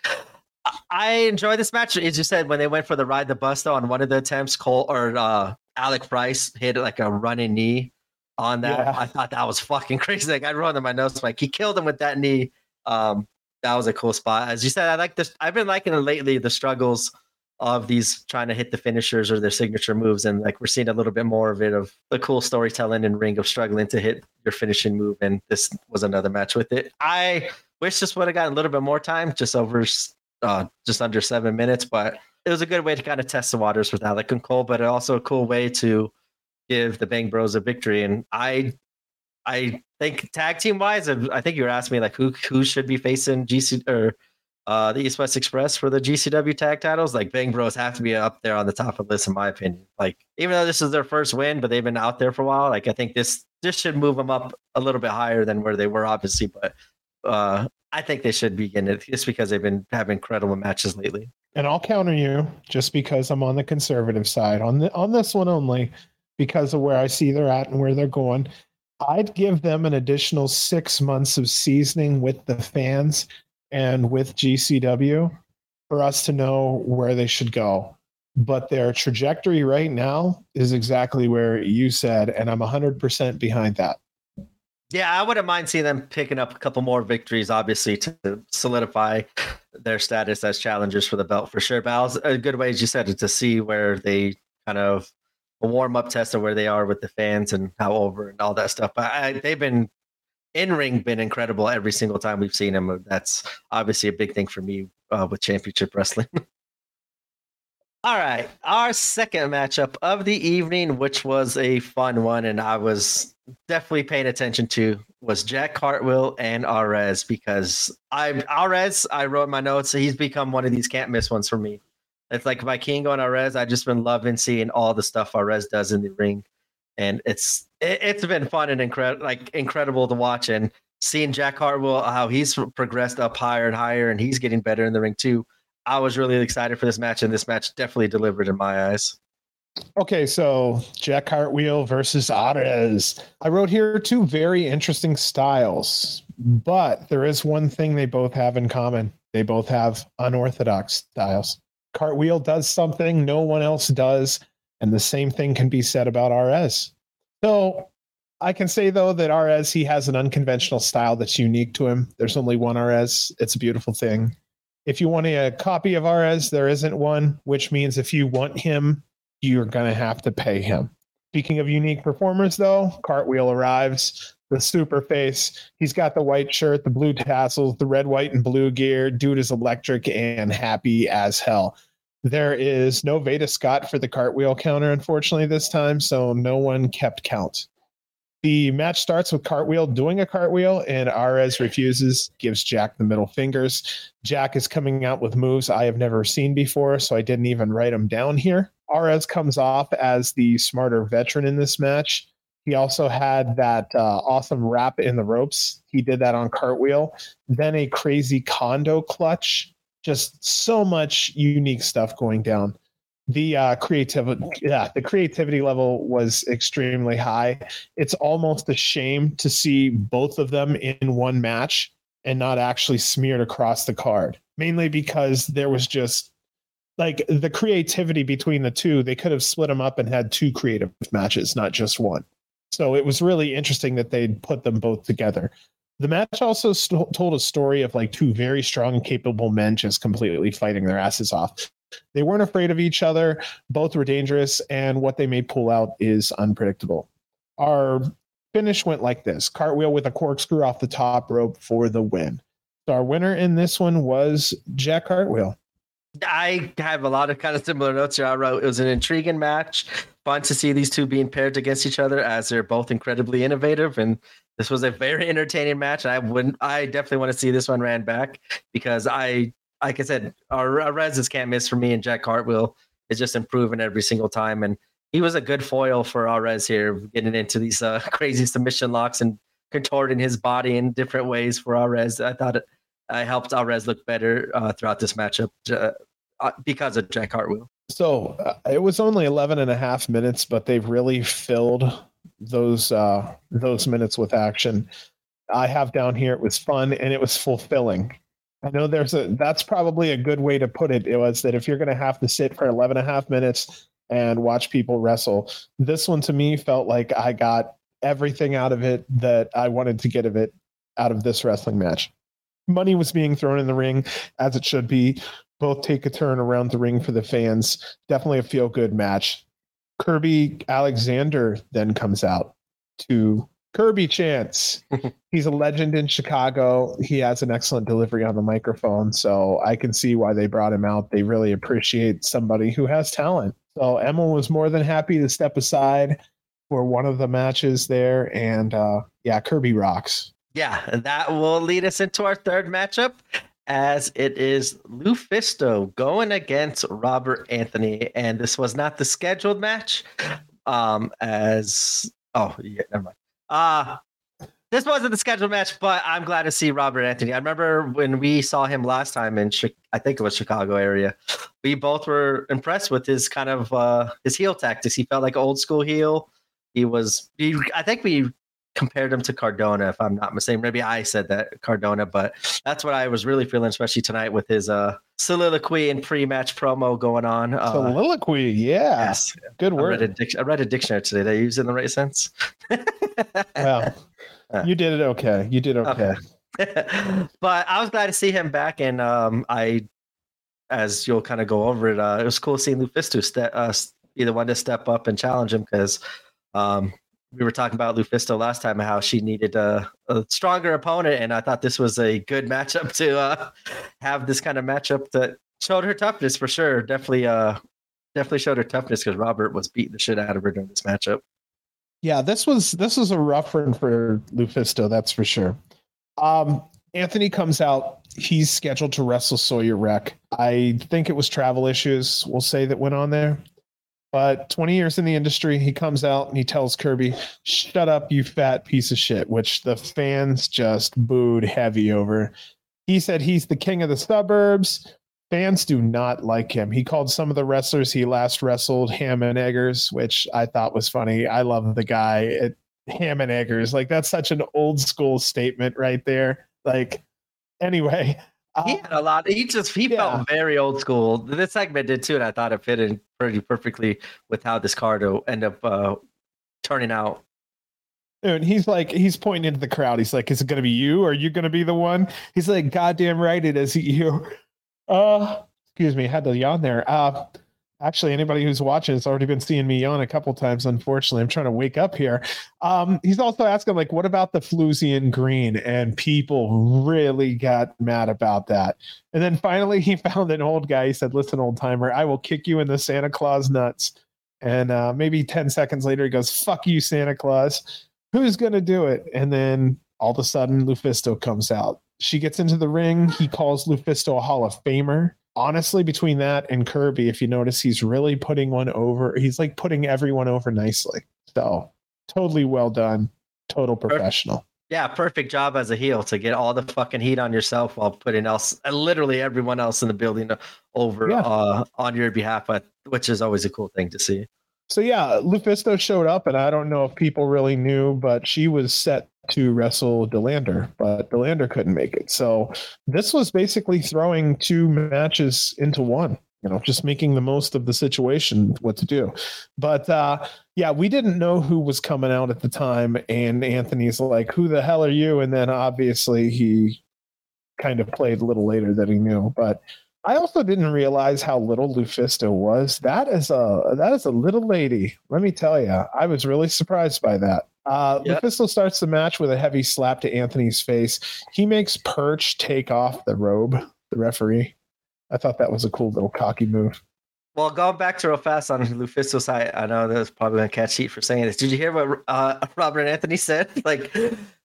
I- enjoyed this match. As you said, when they went for the ride the bus though, on one of the attempts, Cole or uh, Alec Price hit like a running knee on that. Yeah. I thought that was fucking crazy. Like I wrote in my notes, like he killed him with that knee. Um, that was a cool spot. As you said, I like this. I've been liking it lately. The struggles of these trying to hit the finishers or their signature moves, and like we're seeing a little bit more of it of the cool storytelling and ring of struggling to hit your finishing move. And this was another match with it. I wish this would have gotten a little bit more time, just over uh, just under seven minutes, but it was a good way to kind of test the waters with Alec and Cole, but also a cool way to give the Bang Bros a victory. And I, I think tag team wise, I think you were asking me like who who should be facing GC or uh, the East West Express for the GCW tag titles. Like Bang Bros have to be up there on the top of the list, in my opinion. Like even though this is their first win, but they've been out there for a while. Like I think this this should move them up a little bit higher than where they were, obviously. But uh, I think they should be in it just because they've been having incredible matches lately. And I'll counter you just because I'm on the conservative side on the on this one only. because of where I see they're at and where they're going. I'd give them an additional six months of seasoning with the fans and with GCW for us to know where they should go. But their trajectory right now is exactly where you said, and I'm 100% behind that. Yeah, I wouldn't mind seeing them picking up a couple more victories, obviously, to solidify their status as challengers for the belt for sure. But a good way, as you said, to see where they kind of a warm up test of where they are with the fans and how over and all that stuff. But I, they've been in ring been incredible every single time we've seen him. That's obviously a big thing for me uh, with championship wrestling. all right, our second matchup of the evening, which was a fun one, and I was definitely paying attention to, was Jack Cartwheel and Arez because I Arez. I wrote my notes. He's become one of these can't miss ones for me. It's like Vikingo and Arez. I've just been loving seeing all the stuff Arez does in the ring, and it's it, has been fun and incredible, like incredible to watch. And seeing Jack Cartwheel, how he's progressed up higher and higher, and he's getting better in the ring too. I was really excited for this match, and this match definitely delivered in my eyes. Okay, so Jack Cartwheel versus Arez. I wrote here two very interesting styles, but there is one thing they both have in common. They both have unorthodox styles. Cartwheel does something no one else does, and the same thing can be said about Arez. So I can say though that Arez he has an unconventional style that's unique to him. There's only one Arez. It's a beautiful thing. If you want a copy of Arez, there isn't one, which means if you want him, you're gonna have to pay him. Speaking of unique performers, though, Cartwheel arrives. The super face. He's got the white shirt, the blue tassels, the red, white, and blue gear. Dude is electric and happy as hell. There is no Veda Scott for the cartwheel counter, unfortunately, this time, so no one kept count. The match starts with Cartwheel doing a cartwheel, and Arez refuses, gives Jack the middle fingers. Jack is coming out with moves I have never seen before, so I didn't even write them down here. Arez comes off as the smarter veteran in this match. He also had that uh, awesome wrap in the ropes. He did that on Cartwheel. Then a crazy condo clutch just so much unique stuff going down. The uh, creativity, yeah, the creativity level was extremely high. It's almost a shame to see both of them in one match and not actually smeared across the card. Mainly because there was just like the creativity between the two. They could have split them up and had two creative matches, not just one. So it was really interesting that they'd put them both together. The match also st- told a story of like two very strong and capable men just completely fighting their asses off. They weren't afraid of each other, both were dangerous, and what they may pull out is unpredictable. Our finish went like this cartwheel with a corkscrew off the top rope for the win. So our winner in this one was Jack Cartwheel. I have a lot of kind of similar notes here. I wrote it was an intriguing match. Fun to see these two being paired against each other as they're both incredibly innovative. And this was a very entertaining match. I wouldn't I definitely want to see this one ran back because I like I said, our, Rez's can't miss for me and Jack Cartwheel is just improving every single time. And he was a good foil for Arez here, getting into these uh, crazy submission locks and contorting his body in different ways for Arez. I thought it uh, helped Arez look better uh, throughout this matchup uh, uh, because of Jack Cartwheel. So uh, it was only 11 and a half minutes, but they've really filled those uh, those minutes with action. I have down here it was fun and it was fulfilling. I know there's a that's probably a good way to put it. It was that if you're going to have to sit for 11 and a half minutes and watch people wrestle, this one to me felt like I got everything out of it that I wanted to get of it out of this wrestling match money was being thrown in the ring as it should be. Both take a turn around the ring for the fans. Definitely a feel good match. Kirby Alexander then comes out to Kirby Chance. He's a legend in Chicago. He has an excellent delivery on the microphone. So I can see why they brought him out. They really appreciate somebody who has talent. So Emil was more than happy to step aside for one of the matches there. And uh, yeah, Kirby rocks yeah, that will lead us into our third matchup as it is Lufisto going against Robert Anthony. And this was not the scheduled match. Um, as oh yeah, never mind. Uh this wasn't the scheduled match, but I'm glad to see Robert Anthony. I remember when we saw him last time in, I think it was Chicago area. We both were impressed with his kind of uh, his heel tactics. He felt like old school heel. He was. He, I think we compared him to Cardona, if I'm not mistaken. Maybe I said that Cardona, but that's what I was really feeling, especially tonight with his uh, soliloquy and pre-match promo going on. Uh, soliloquy, yeah, yes, good word. I read, dic- I read, a dictionary today. They use it in the right sense. well, you did it okay. You did okay. okay. but I was glad to see him back, and um, I, as you'll kind of go over it, uh, it was cool seeing Lufisto step, uh, be the one to step up and challenge him because um, we were talking about Lufisto last time, how she needed a, a, stronger opponent, and I thought this was a good matchup to uh, have this kind of matchup that showed her toughness for sure. Definitely, uh, definitely showed her toughness because Robert was beating the shit out of her during this matchup. Yeah, this was this was a rough run for Lufisto, that's for sure. Um, Anthony comes out. He's scheduled to wrestle Sawyer Wreck. I think it was travel issues. We'll say that went on there. But 20 years in the industry, he comes out and he tells Kirby, "Shut up, you fat piece of shit," which the fans just booed heavy over. He said he's the king of the suburbs. Fans do not like him. He called some of the wrestlers he last wrestled ham and eggers, which I thought was funny. I love the guy. It, ham and eggers, like that's such an old school statement right there. Like, anyway, he had a lot. He just he yeah. felt very old school. This segment did too, and I thought it fit in pretty perfectly with how this card will end up uh, turning out. And he's like, he's pointing into the crowd. He's like, "Is it going to be you? Or are you going to be the one?" He's like, "Goddamn right, it is you." Uh, excuse me, had to yawn there. Uh, actually, anybody who's watching has already been seeing me yawn a couple times. Unfortunately, I'm trying to wake up here. Um, he's also asking, like, what about the Flusian green? And people really got mad about that. And then finally, he found an old guy. He said, "Listen, old timer, I will kick you in the Santa Claus nuts." And uh, maybe 10 seconds later, he goes, Fuck you, Santa Claus. Who's to do it? And then all of a sudden, Lufisto comes out. She gets into the ring. He calls Lufisto a Hall of Famer. Honestly, between that and Kirby, if you notice, he's really putting one over. He's like putting everyone over nicely. So totally well done. Total professional. Yeah, perfect job as a heel to get all the fucking heat on yourself while putting else uh, literally everyone else in the building over yeah. uh, on your behalf, which is always a cool thing to see. So yeah, Lufisto showed up, and I don't know if people really knew, but she was set to wrestle Delander, but Delander couldn't make it. So this was basically throwing two matches into one. You know, just making the most of the situation, what to do. But uh, yeah, we didn't know who was coming out at the time, and Anthony's like, "Who the hell are you?" And then obviously he kind of played a little later that he knew, but I also didn't realize how little Lufisto was. That is a that is a little lady. Let me tell you, I was really surprised by that. Uh, yep. Lufisto starts the match with a heavy slap to Anthony's face. He makes Perch take off the robe. The referee. I thought that was a cool little cocky move. Well, going back to real fast on Lufisto's side, I know there's probably a catch sheet for saying this. Did you hear what uh, Robert Anthony said? Like,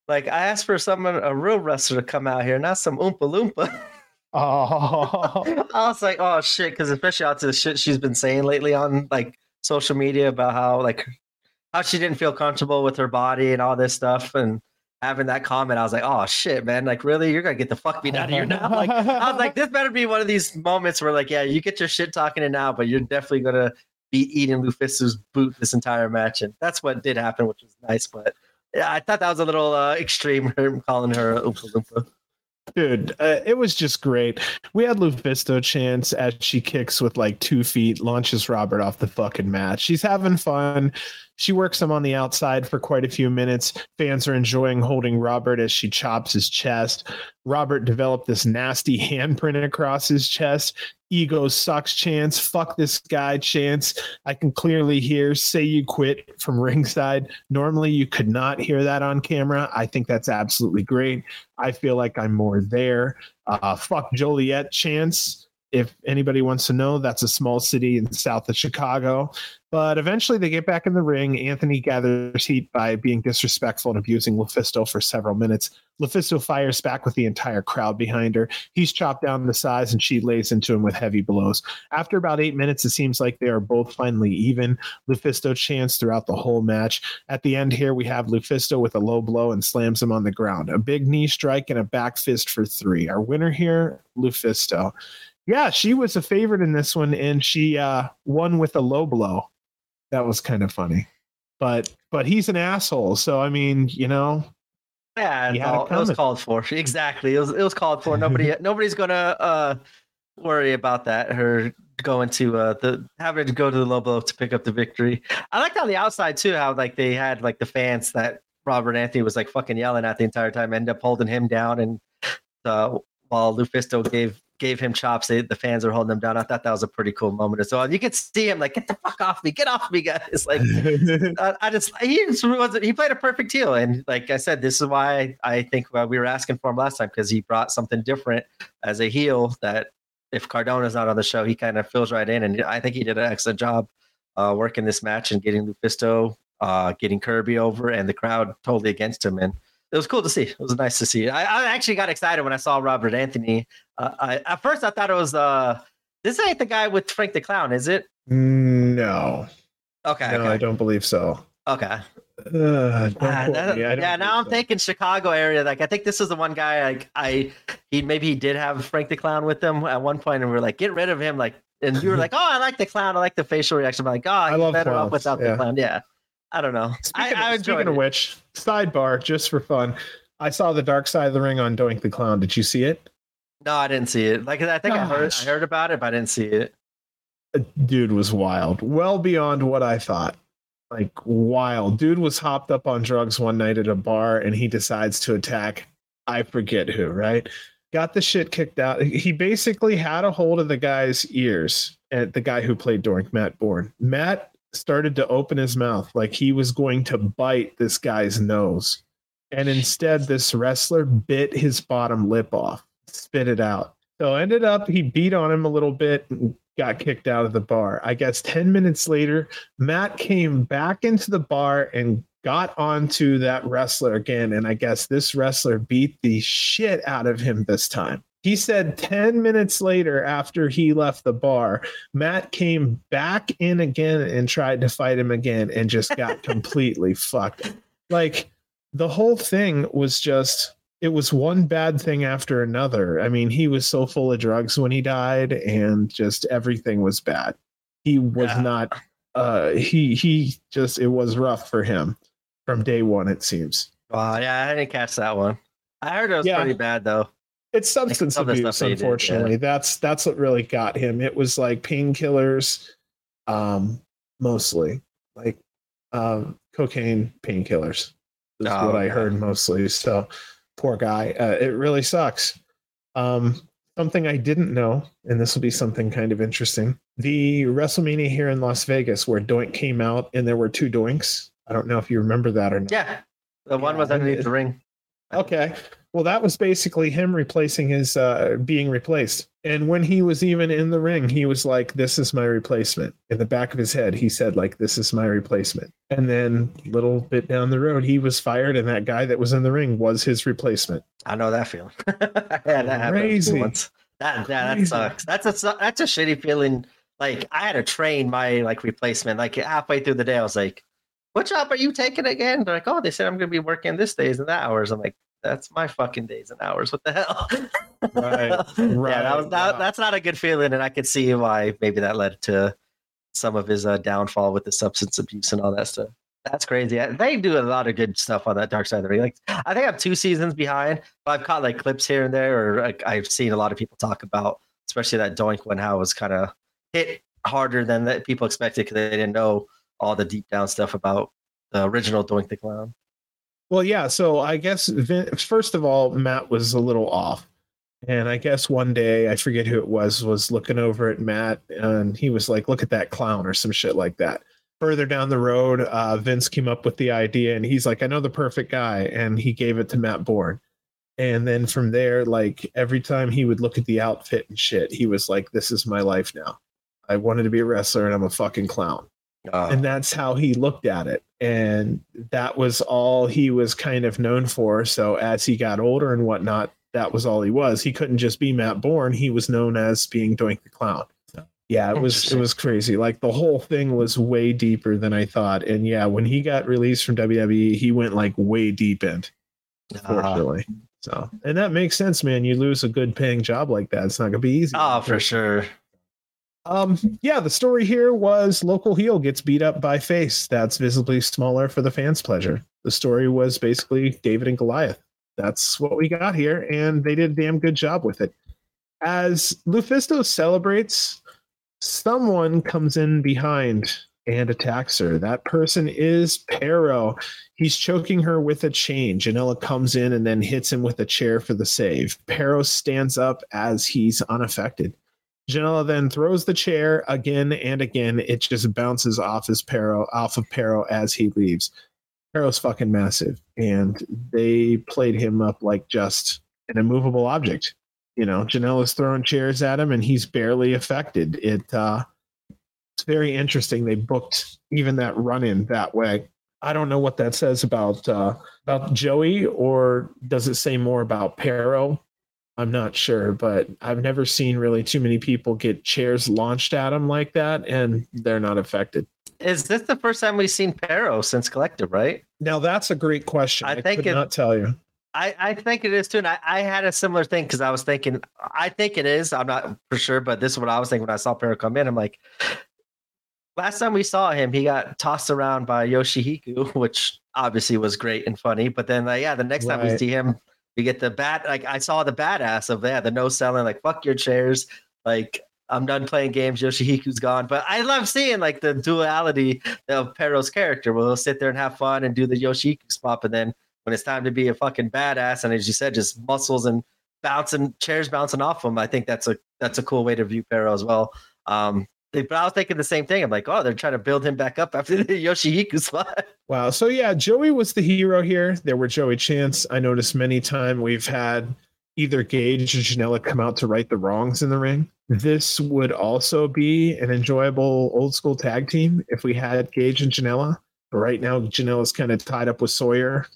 like I asked for someone, a real wrestler, to come out here, not some oompa loompa. Oh, I was like, oh shit, because especially after the shit she's been saying lately on like social media about how like how she didn't feel comfortable with her body and all this stuff, and having that comment, I was like, oh shit, man, like really, you're gonna get the fuck beat out of here now. Like I was like, this better be one of these moments where like, yeah, you get your shit talking it now, but you're definitely gonna be eating Lufisto's boot this entire match, and that's what did happen, which was nice. But yeah, I thought that was a little uh, extreme, calling her Oompa Loompa. Dude, uh, it was just great. We had Lufisto chance as she kicks with like two feet, launches Robert off the fucking mat. She's having fun. She works him on the outside for quite a few minutes. Fans are enjoying holding Robert as she chops his chest. Robert developed this nasty handprint across his chest. Ego sucks chance. Fuck this guy chance. I can clearly hear say you quit from ringside. Normally you could not hear that on camera. I think that's absolutely great. I feel like I'm more there. Uh, fuck Joliet chance if anybody wants to know, that's a small city in south of Chicago. But eventually they get back in the ring. Anthony gathers heat by being disrespectful and abusing Lufisto for several minutes. Lufisto fires back with the entire crowd behind her. He's chopped down the size and she lays into him with heavy blows. After about eight minutes, it seems like they are both finally even. Lufisto chants throughout the whole match. At the end here, we have Lufisto with a low blow and slams him on the ground. A big knee strike and a back fist for three. Our winner here, Lufisto. Yeah, she was a favorite in this one, and she uh, won with a low blow. That was kind of funny, but but he's an asshole. So I mean, you know, Yeah, all- it was called for. Exactly. It was it was called for. Nobody nobody's gonna uh worry about that. Her going to uh the having to go to the low blow to pick up the victory. I liked on the outside too how like they had like the fans that Robert Anthony was like fucking yelling at the entire time, end up holding him down and uh while Lufisto gave gave him chops, they, the fans are holding him down. I thought that was a pretty cool moment as well. You could see him like, get the fuck off me, get off me, guys. Like I, I just he just was he played a perfect heel, and like I said, this is why I think we were asking for him last time because he brought something different as a heel that if Cardona's not on the show, he kind of fills right in, and I think he did an excellent job uh, working this match and getting Lufisto, uh, getting Kirby over, and the crowd totally against him, and it was cool to see. It was nice to see. I, I actually got excited when I saw Robert Anthony. Uh, I, at first, I thought it was uh, this ain't the guy with Frank the Clown, is it? no, Okay, no, I don't believe so. okay. Uh, that- yeah, now I'm so. thinking Chicago area. Like, I think this is the one guy. Like, I he maybe he did have Frank the Clown with him at one point, and we are like, get rid of him. Like, and you were like, oh, I like the clown. I like the facial reaction. I'm like, oh, he's love better off without yeah. the clown. Yeah, I don't know. Speaking, I, I speaking of which, sidebar, just for fun, I saw the Dark Side of the Ring on Doink the Clown. Did you see it? No, I didn't see it. Like, I think I heard I heard about it, but I didn't see it. Uh, dude was wild, well beyond what I thought. Like wild. Dude was hopped up on drugs one night at a bar, and he decides to attack. I forget who. Right? Got the shit kicked out. He basically had a hold of the guy's ears. And the guy who played Doink, Matt Bourne. Matt started to open his mouth like he was going to bite this guy's nose. And instead, this wrestler bit his bottom lip off, spit it out. So ended up he beat on him a little bit and got kicked out of the bar. I guess 10 minutes later, Matt came back into the bar and got onto that wrestler again. And I guess this wrestler beat the shit out of him this time. He said 10 minutes later, after he left the bar, Matt came back in again and tried to fight him again and just got completely fucked. Like the whole thing was just it was one bad thing after another. I mean, he was so full of drugs when he died and just everything was bad. He was Yeah. not uh he he just it was rough for him from day one it seems. Wow, yeah, I didn't catch that one. I heard it was Yeah. pretty bad though. It's substance the abuse he did, yeah. unfortunately. That's that's what really got him. It was like painkillers um mostly. Like um cocaine painkillers is Oh, what I heard mostly. So poor guy. Uh, it really sucks. Um, something I didn't know, and this will be something kind of interesting. The WrestleMania here in Las Vegas, where Doink came out, and there were two Doinks. I don't know if you remember that or not. Yeah, the one was underneath the ring. Okay. Well, that was basically him replacing his uh being replaced. And when he was even in the ring, he was like, This is my replacement. In the back of his head, he said, like, this is my replacement. And then a little bit down the road, he was fired, and that guy that was in the ring was his replacement. I know that feeling. yeah, that happened Crazy. once. That yeah, that Crazy. sucks. That's a that's a shitty feeling. Like I had to train my like replacement. Like halfway through the day, I was like, "What job are you taking again?" They're like, "Oh, they said I'm going to be working this days and that hours." I'm like, "That's my fucking days and hours. What the hell?" Right, right. yeah, that was that, wow. that's not a good feeling, and I could see why maybe that led to some of his uh, downfall with the substance abuse and all that stuff. That's crazy. They do a lot of good stuff on that Dark Side of the Ring. Like I think I'm two seasons behind, but I've caught like clips here and there, or like I've seen a lot of people talk about, especially that Doink one, how it was kind of hit harder than that people expected because they didn't know all the deep down stuff about the original Doink the Clown. Well, yeah. So I guess first of all, Matt was a little off, and I guess one day I forget who it was was looking over at Matt, and he was like, "Look at that clown" or some shit like that. Further down the road, uh, Vince came up with the idea, and he's like, "I know the perfect guy," and he gave it to Matt Bourne. And then from there, like every time he would look at the outfit and shit, he was like, This is my life now. I wanted to be a wrestler and I'm a fucking clown. Uh, And that's how he looked at it. And that was all he was kind of known for. So as he got older and whatnot, that was all he was. He couldn't just be Matt Bourne. He was known as being Doink the Clown. Yeah, it was it was crazy. Like the whole thing was way deeper than I thought. And yeah, when he got released from WWE, he went like way deep in, unfortunately. so and that makes sense, man. You lose a good paying job like that. It's not gonna be easy. oh, for sure. Um, yeah, the story here was local heel gets beat up by face. That's visibly smaller for the fans' pleasure. The story was basically David and Goliath. That's what we got here, and they did a damn good job with it. As Lufisto celebrates, someone comes in behind and attacks her. That person is Pero. He's choking her with a chain. Janela comes in and then hits him with a chair for the save. Pero stands up as he's unaffected. Janela then throws the chair again and again. It just bounces off his Pero, off of Pero as he leaves. Pero's fucking massive, and they played him up like just an immovable object. You know, Janela's throwing chairs at him, and he's barely affected. It uh, it's very interesting. They booked even that run in that way. I don't know what that says about uh, about Joey, or does it say more about Pero? I'm not sure, but I've never seen really too many people get chairs launched at them like that, and they're not affected. Is this the first time we've seen Pero since Collective, right? Now that's a great question. I I, think could it- not tell you. I, I think it is too. And I, I had a similar thing because I was thinking, I think it is. I'm not for sure, but this is what I was thinking when I saw Pero come in. I'm like, last time we saw him, he got tossed around by Yoshihiko, which obviously was great and funny. But then, like, yeah, the next time we see him, we get the bad. Like, I saw the badass of yeah, the no selling, like, fuck your chairs. Like, I'm done playing games. Yoshihiko's gone. But I love seeing like the duality of Pero's character where he'll sit there and have fun and do the Yoshihiko spot. But then when it's time to be a fucking badass, and as you said, just muscles and bouncing chairs bouncing off him, I think that's a that's a cool way to view Pero as well. Um, but I was thinking the same thing. I'm like, oh, they're trying to build him back up after the Yoshihiko spot. Wow. So yeah, Joey was the hero here. There were Joey Chance. I noticed many times we've had either Gage or Janela come out to right the wrongs in the ring. This would also be an enjoyable old school tag team if we had Gage and Janela. But right now, Janela's kind of tied up with Sawyer.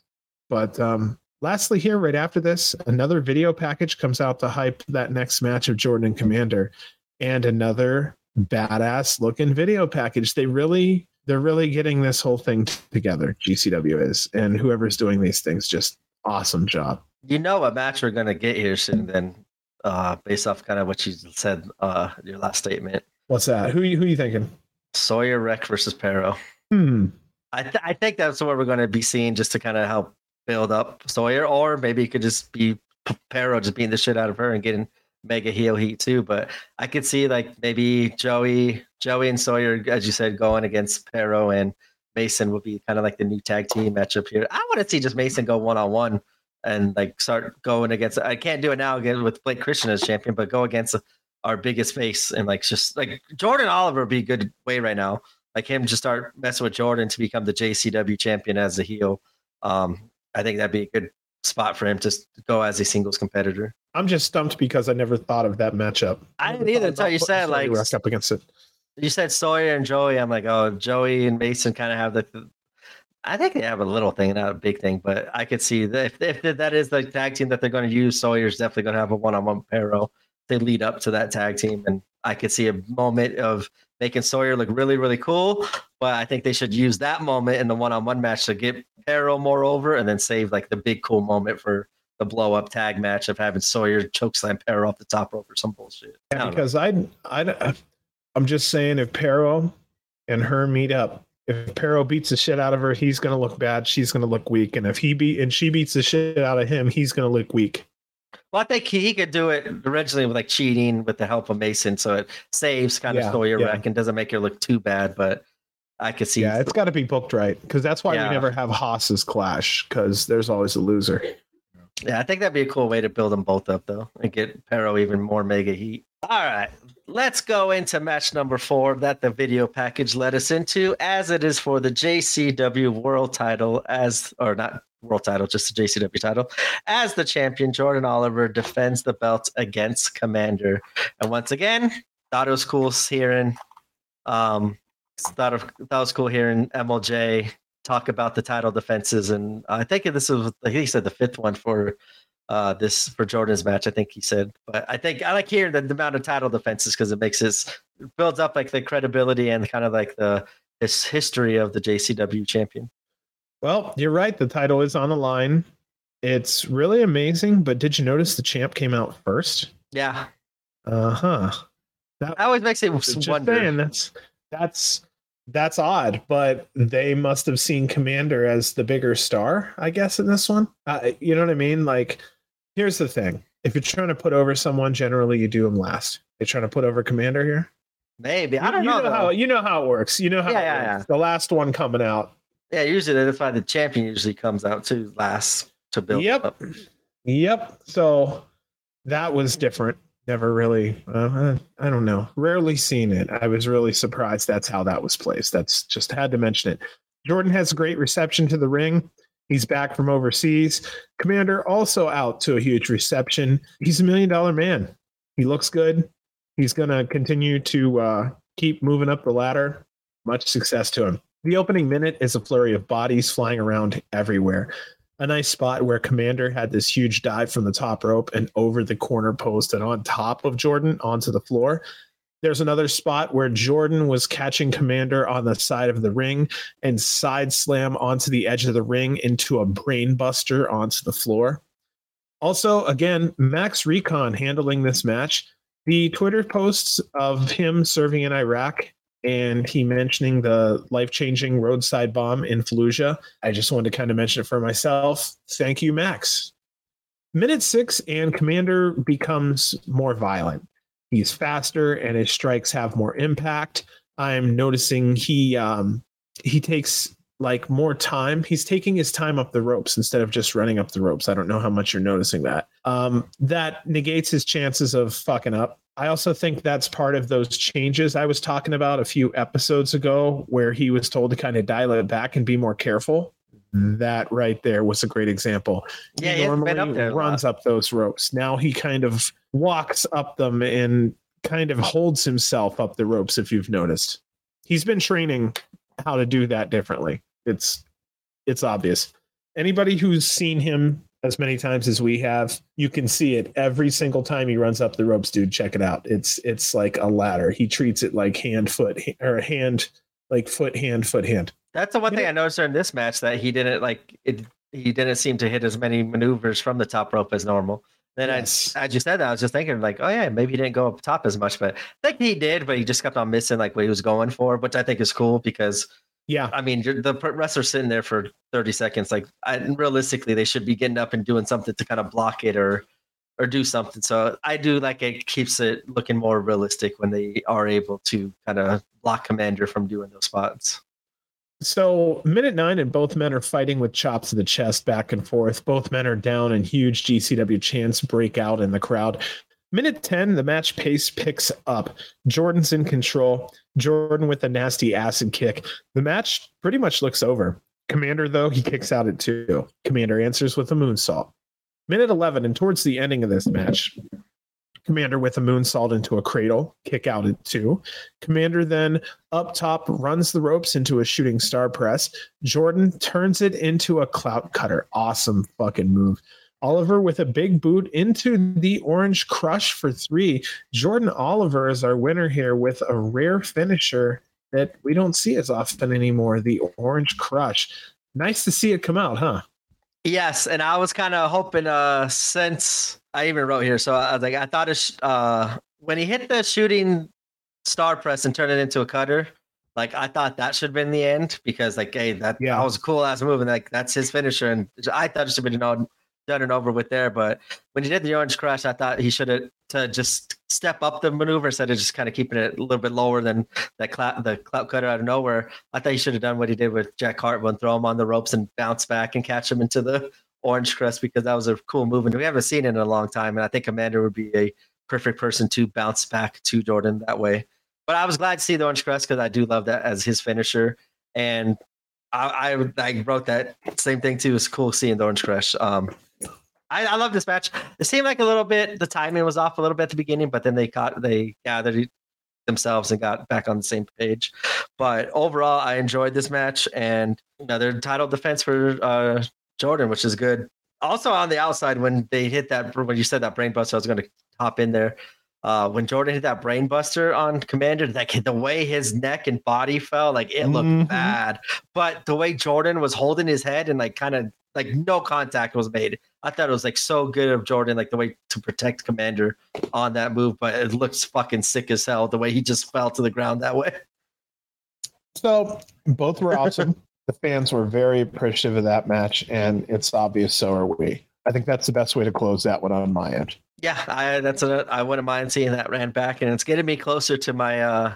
But um, lastly, here, right after this, another video package comes out to hype that next match of Jordan and Commander, and another badass looking video package. They really, they're really getting this whole thing t- together. GCW is, and whoever's doing these things, just awesome job. You know what match we're gonna get here soon, then, uh, based off kind of what you said, uh, your last statement. What's that? Who you- who you thinking? Sawyer Wreck versus Pero. Hmm. I th- I think that's what we're going to be seeing just to kind of help build up Sawyer, or maybe it could just be P- Pero just beating the shit out of her and getting mega heel heat too. But I could see like maybe Joey, Joey and Sawyer, as you said, going against Pero and Mason would be kind of like the new tag team matchup here. I want to see just Mason go one on one and like start going against. I can't do it now again with Blake Christian as champion, but go against our biggest face and like just like Jordan Oliver would be a good way right now like him just start messing with Jordan to become the JCW champion as a heel. Um, I think that'd be a good spot for him to go as a singles competitor. I'm just stumped because I never thought of that matchup. I Never didn't either until you said, like, up against it. You said Sawyer and Joey. I'm like, oh, Joey and Mason kind of have the. I think they have a little thing, not a big thing, but I could see that if, if that is the tag team that they're going to use, Sawyer's definitely going to have a one-on-one Pero. They lead up to that tag team, and I could see a moment of making Sawyer look really, really cool. But I think they should use that moment in the one-on-one match to get Pero more over, and then save like the big cool moment for the blow-up tag match of having Sawyer chokeslam Pero off the top rope or some bullshit. Yeah, know. because I, I, I'm just saying if Pero and her meet up, if Pero beats the shit out of her, he's gonna look bad. She's gonna look weak, and if he beat and she beats the shit out of him, he's gonna look weak. Well, I think he, he could do it originally with like cheating with the help of Mason, so it saves kind of Yeah, Sawyer yeah. wreck and doesn't make her look too bad. But I could see, Yeah, it's got to be booked right because that's why Yeah. we never have Haas's clash because there's always a loser. yeah, I think that'd be a cool way to build them both up though, and get Pero even more mega heat. All right, let's go into match number four that the video package led us into, as it is for the JCW World Title, as or not world title, just the JCW title. As the champion, Jordan Oliver defends the belt against Commander. And once again, thought it was cool hearing um thought of that was cool hearing MLJ talk about the title defenses and I think this was think he said the fifth one for uh this for Jordan's match I think he said but I think I like hearing the, the amount of title defenses because it makes this builds up like the credibility and kind of like the this history of the JCW champion. Well, you're right. The title is on the line. It's really amazing. But did you notice the champ came out first? Yeah. Uh huh. That always makes it wonder. saying, that's that's that's odd. But they must have seen Commander as the bigger star, I guess, in this one. Uh, you know what I mean? Like, here's the thing: if you're trying to put over someone, generally you do them last. They're trying to put over Commander here. Maybe I don't you know. know how you know how it works. You know how Yeah, yeah, works. the last one coming out. Yeah, usually that's why the champion usually comes out too last to build Yep. up. Yep. So that was different. Never really, uh, I don't know. Rarely seen it. I was really surprised that's how that was placed. That's just had to mention it. Jordan has great reception to the ring. He's back from overseas. Komander also out to a huge reception. He's a million dollar man. He looks good. He's going to continue to uh, keep moving up the ladder. Much success to him. The opening minute is a flurry of bodies flying around everywhere a nice spot where Komander had this huge dive from the top rope and over the corner post and on top of Jordan onto the floor. There's another spot where Jordan was catching Komander on the side of the ring and side slam onto the edge of the ring into a brainbuster onto the floor. Also, again, Max Recon handling this match. The Twitter posts of him serving in Iraq and he mentioning the life changing roadside bomb in Fallujah. I just wanted to kind of mention it for myself. Thank you, Max. Minute six, and Komander becomes more violent. He's faster, and his strikes have more impact. I'm noticing he um, he takes like more time. He's taking his time up the ropes instead of just running up the ropes. I don't know how much you're noticing that. Um, that negates his chances of fucking up. I also think that's part of those changes I was talking about a few episodes ago, where he was told to kind of dial it back and be more careful. Mm-hmm. That right there was a great example. Yeah, he he been normally up there runs up those ropes. Now he kind of walks up them and kind of holds himself up the ropes. If you've noticed, he's been training how to do that differently. It's it's obvious. Anybody who's seen him as many times as we have, you can see it every single time he runs up the ropes, dude. Check it out. It's it's like a ladder. He treats it like hand, foot, or hand, like foot, hand, foot, hand. That's the one You thing know- I noticed during this match that he didn't like it. He didn't seem to hit as many maneuvers from the top rope as normal. Then Yes. I, as you said that, I was just thinking like, oh yeah, maybe he didn't go up top as much, but I think he did, but he just kept on missing like what he was going for, which I think is cool because Yeah, I mean the wrestler's sitting there for 30 seconds. Like, I, realistically, they should be getting up and doing something to kind of block it or or do something. So I do like it keeps it looking more realistic when they are able to kind of block Komander from doing those spots. So, minute nine, and both men are fighting with chops to the chest back and forth. Both men are down, and huge GCW chants break out in the crowd. Minute 10, the match pace picks up. Jordan's in control. Jordan with a nasty acid kick. The match pretty much looks over. Komander, though, he kicks out at two. Komander answers with a moonsault. Minute 11, and towards the ending of this match, Komander with a moonsault into a cradle, kick out at two. Komander then up top runs the ropes into a shooting star press. Jordan turns it into a clout cutter. Awesome fucking move. Oliver with a big boot into the orange crush for three. Jordan Oliver is our winner here with a rare finisher that we don't see as often anymore the orange crush. Nice to see it come out, huh? Yes, and I was kind of hoping uh since I even wrote here, so I was like, I thought it sh- uh when he hit the shooting star press and turned it into a cutter, like I thought that should have been the end because like hey that Yeah. that was a cool ass move and like that's his finisher and I thought it should have been done done and over with there, but when he did the orange crush, I thought he should have to just step up the maneuver instead of just kind of keeping it a little bit lower than that the clout cutter out of nowhere. I thought he should have done what he did with Jack Hartman, throw him on the ropes and bounce back and catch him into the orange crush because that was a cool move and we haven't seen it in a long time. And I think Komander would be a perfect person to bounce back to Jordan that way. But I was glad to see the orange crush because I do love that as his finisher. And I, I wrote that same thing too. It's cool seeing the Orange Crush. Um, I, I love this match. It seemed like a little bit the timing was off a little bit at the beginning, but then they caught they gathered themselves and got back on the same page. But overall, I enjoyed this match and another title defense for uh, Jordan, which is good. Also on the outside, when they hit that when you said that brainbuster, I was going to hop in there. Uh, when Jordan hit that brainbuster on Komander, like the way his neck and body fell, like it looked Mhm. bad. But the way Jordan was holding his head and like kind of like no contact was made. I thought it was like so good of Jordan, like the way to protect Komander on that move, but it looks fucking sick as hell the way he just fell to the ground that way. So both were awesome. the fans were very appreciative of that match, and it's obvious so are we. I think that's the best way to close that one on my end. Yeah, I that's a I wouldn't mind seeing that ran back, and it's getting me closer to my uh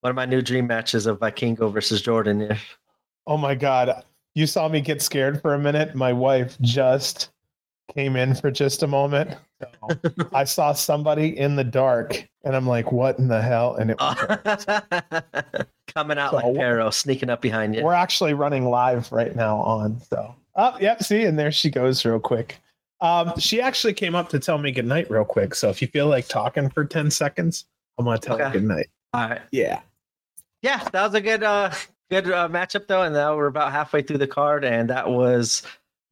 one of my new dream matches of Vikingo versus Jordan. Oh my god. You saw me get scared for a minute. My wife just came in for just a moment. So I saw somebody in the dark and I'm like, what in the hell? And it was Coming out So- like Pero, sneaking up behind you. we're actually running live right now on. So oh yep, see, and there she goes real quick. Um, she actually came up to tell me goodnight real quick. So if you feel like talking for 10 seconds, I'm gonna tell Okay. you goodnight. All right. Yeah. Yeah, that was a good uh good uh, matchup though, and now we're about halfway through the card, and that was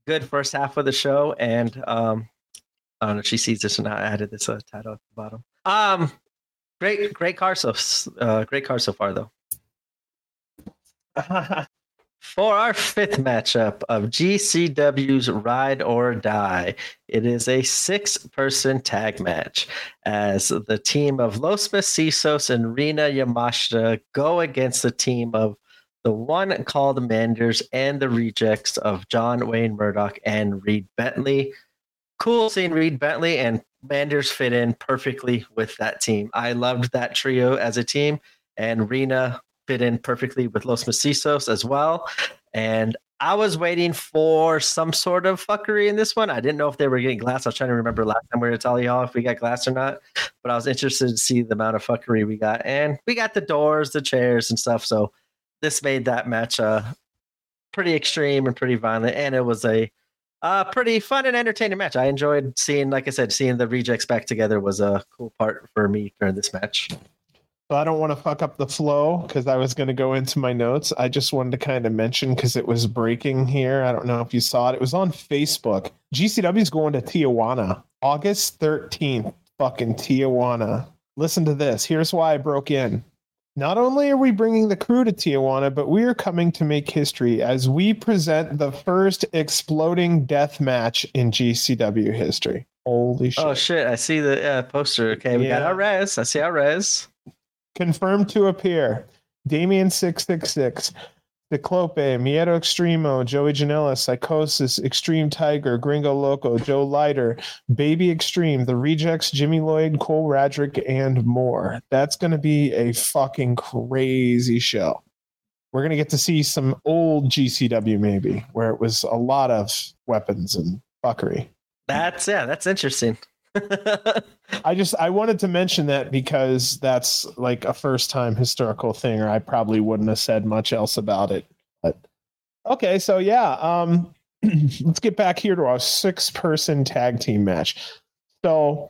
good first half of the show. And um, I don't know if she sees this or not. I added this uh, title at the bottom. Um, great, great card so uh, great card so far though. For our fifth matchup of GCW's Ride or Die, it is a six person tag match as the team of Los Macizos and Rina Yamashita go against the team of the one called Manders and the rejects of John Wayne Murdoch and Reed Bentley. Cool seeing Reed Bentley and Manders fit in perfectly with that team. I loved that trio as a team, and Rina fit in perfectly with Los Macizos as well. And I was waiting for some sort of fuckery in this one. I didn't know if they were getting glass. I was trying to remember last time we were at Thalia Hall if we got glass or not. But I was interested to see the amount of fuckery we got. And we got the doors, the chairs, and stuff. So this made that match uh, pretty extreme and pretty violent. And it was a pretty fun and entertaining match. I enjoyed seeing, like I said, seeing the rejects back together was a cool part for me during this match. So I don't want to fuck up the flow because I was going to go into my notes. I just wanted to kind of mention because it was breaking here. I don't know if you saw it. It was on Facebook. GCW is going to Tijuana August 13th. Fucking Tijuana. Listen to this. Here's why I broke in. Not only are we bringing the crew to Tijuana, but we are coming to make history as we present the first exploding death match in GCW history. Holy shit. Oh shit! I see the uh, poster. Okay, we got our res. I see our res. Confirmed to appear Damien 666, Ciclope, Miedo Extremo, Joey Janela, Psychosis, Extreme Tiger, Gringo Loco, Joe Leiter, Baby Extreme, The Rejects, Jimmy Lloyd, Cole Radrick, and more. That's going to be a fucking crazy show. We're going to get to see some old GCW maybe, where it was a lot of weapons and fuckery. That's yeah. That's interesting. I just I wanted to mention that because that's like a first time historical thing, or I probably wouldn't have said much else about it. But okay, so yeah, um, let's get back here to our six person tag team match. So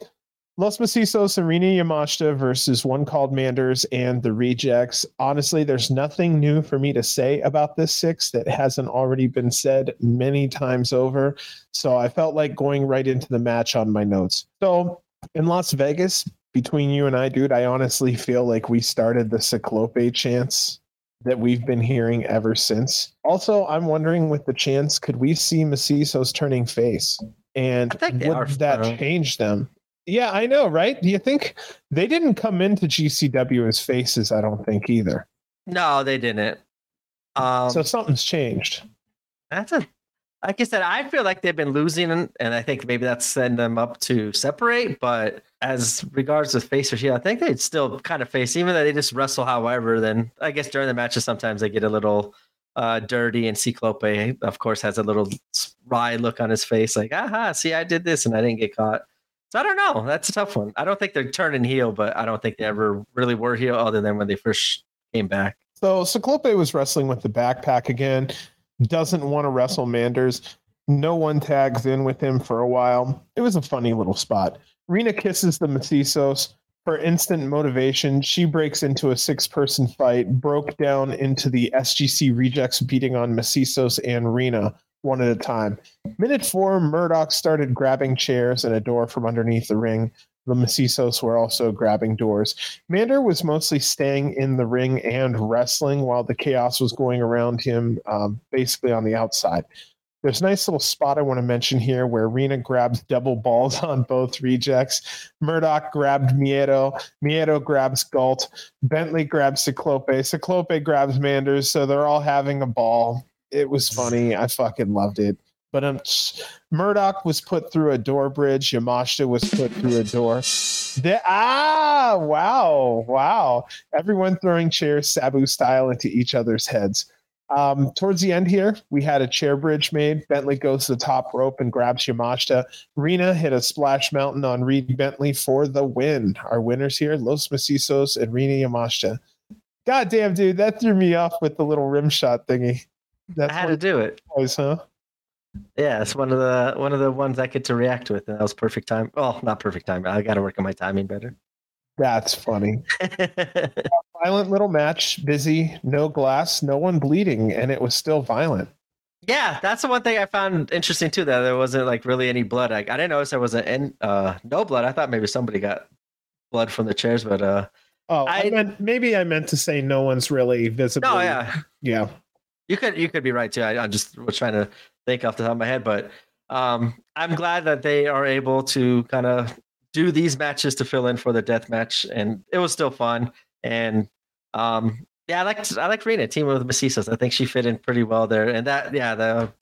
Los Macizos, Serena Yamashita versus one called Manders and the Rejects. Honestly, there's nothing new for me to say about this six that hasn't already been said many times over. So I felt like going right into the match on my notes. So in Las Vegas, between you and I, dude, I honestly feel like we started the Ciclope chance that we've been hearing ever since. Also, I'm wondering with the chance, could we see Macizos turning face? And would that change them? Yeah, I know, right? Do you think they didn't come into GCW as faces? I don't think either. no, they didn't. Um, so something's changed. that's a. Like I said, I feel like they've been losing, and I think maybe that's setting them up to separate. But as regards to face or heel, I think they'd still kind of face, even though they just wrestle. However, then I guess during the matches sometimes they get a little uh, dirty, and Ciclope, of course, has a little wry look on his face, like, "Aha, see, I did this, and I didn't get caught." So I don't know. That's a tough one. I don't think they're turning heel, but I don't think they ever really were heel, other than when they first came back. So Ciclope was wrestling with the backpack again. doesn't want to wrestle Manders. No one tags in with him for a while. It was a funny little spot. Rina kisses the Macizos. For instant motivation, she breaks into a six person fight, broke down into the SGC rejects beating on Macizos and Rina one at a time. Minute four, Murdoch started grabbing chairs and a door from underneath the ring. The Macizos were also grabbing doors. Mander was mostly staying in the ring and wrestling while the chaos was going around him, um, basically on the outside. There's a nice little spot I want to mention here where Rina grabs double balls on both rejects. Murdoch grabbed Miedo. Miedo grabs Galt. Bentley grabs Ciclope. Ciclope grabs Manders. So they're all having a ball. It was funny. I fucking loved it. But um, Murdoch was put through a door bridge. Yamashita was put through a door. The, ah, wow, wow. Everyone throwing chairs Sabu style into each other's heads. Um, towards the end here, we had a chair bridge made. Bentley goes to the top rope and grabs Yamashita. Rina hit a splash mountain on Reed Bentley for the win. Our winners here, Los Macizos and Rina Yamashita. God damn, dude, that threw me off with the little rim shot thingy. That's I had to do it. Boys, huh? Yeah, it's one of the one of the ones I get to react with, and that was perfect time. Well, not perfect time. I got to work on my timing better. That's funny. violent little match, busy, no glass, no one bleeding, and it was still violent. Yeah, that's the one thing I found interesting too. That there wasn't like really any blood. I, I didn't notice there wasn't in, uh, no blood. I thought maybe somebody got blood from the chairs, but uh, oh, I, I meant maybe I meant to say no one's really visible. Oh yeah, yeah. You could you could be right too. I, I just was trying to think off the top of my head, but um, I'm glad that they are able to kind of do these matches to fill in for the death match, and it was still fun. And um, yeah, I like I like Rina team with Macizos. I think she fit in pretty well there, and that yeah the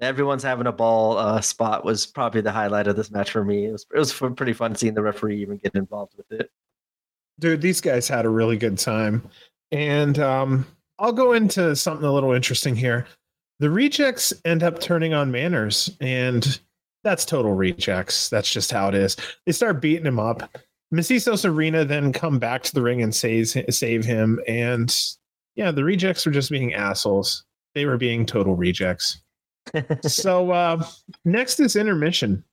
everyone's having a ball uh, spot was probably the highlight of this match for me. It was it was pretty fun seeing the referee even get involved with it. Dude, these guys had a really good time, and um, I'll go into something a little interesting here. The rejects end up turning on Manders, and that's total rejects. That's just how it is. They start beating him up. Macizos Serena then come back to the ring and save save him. And yeah, the rejects were just being assholes. They were being total rejects. so uh, next is intermission.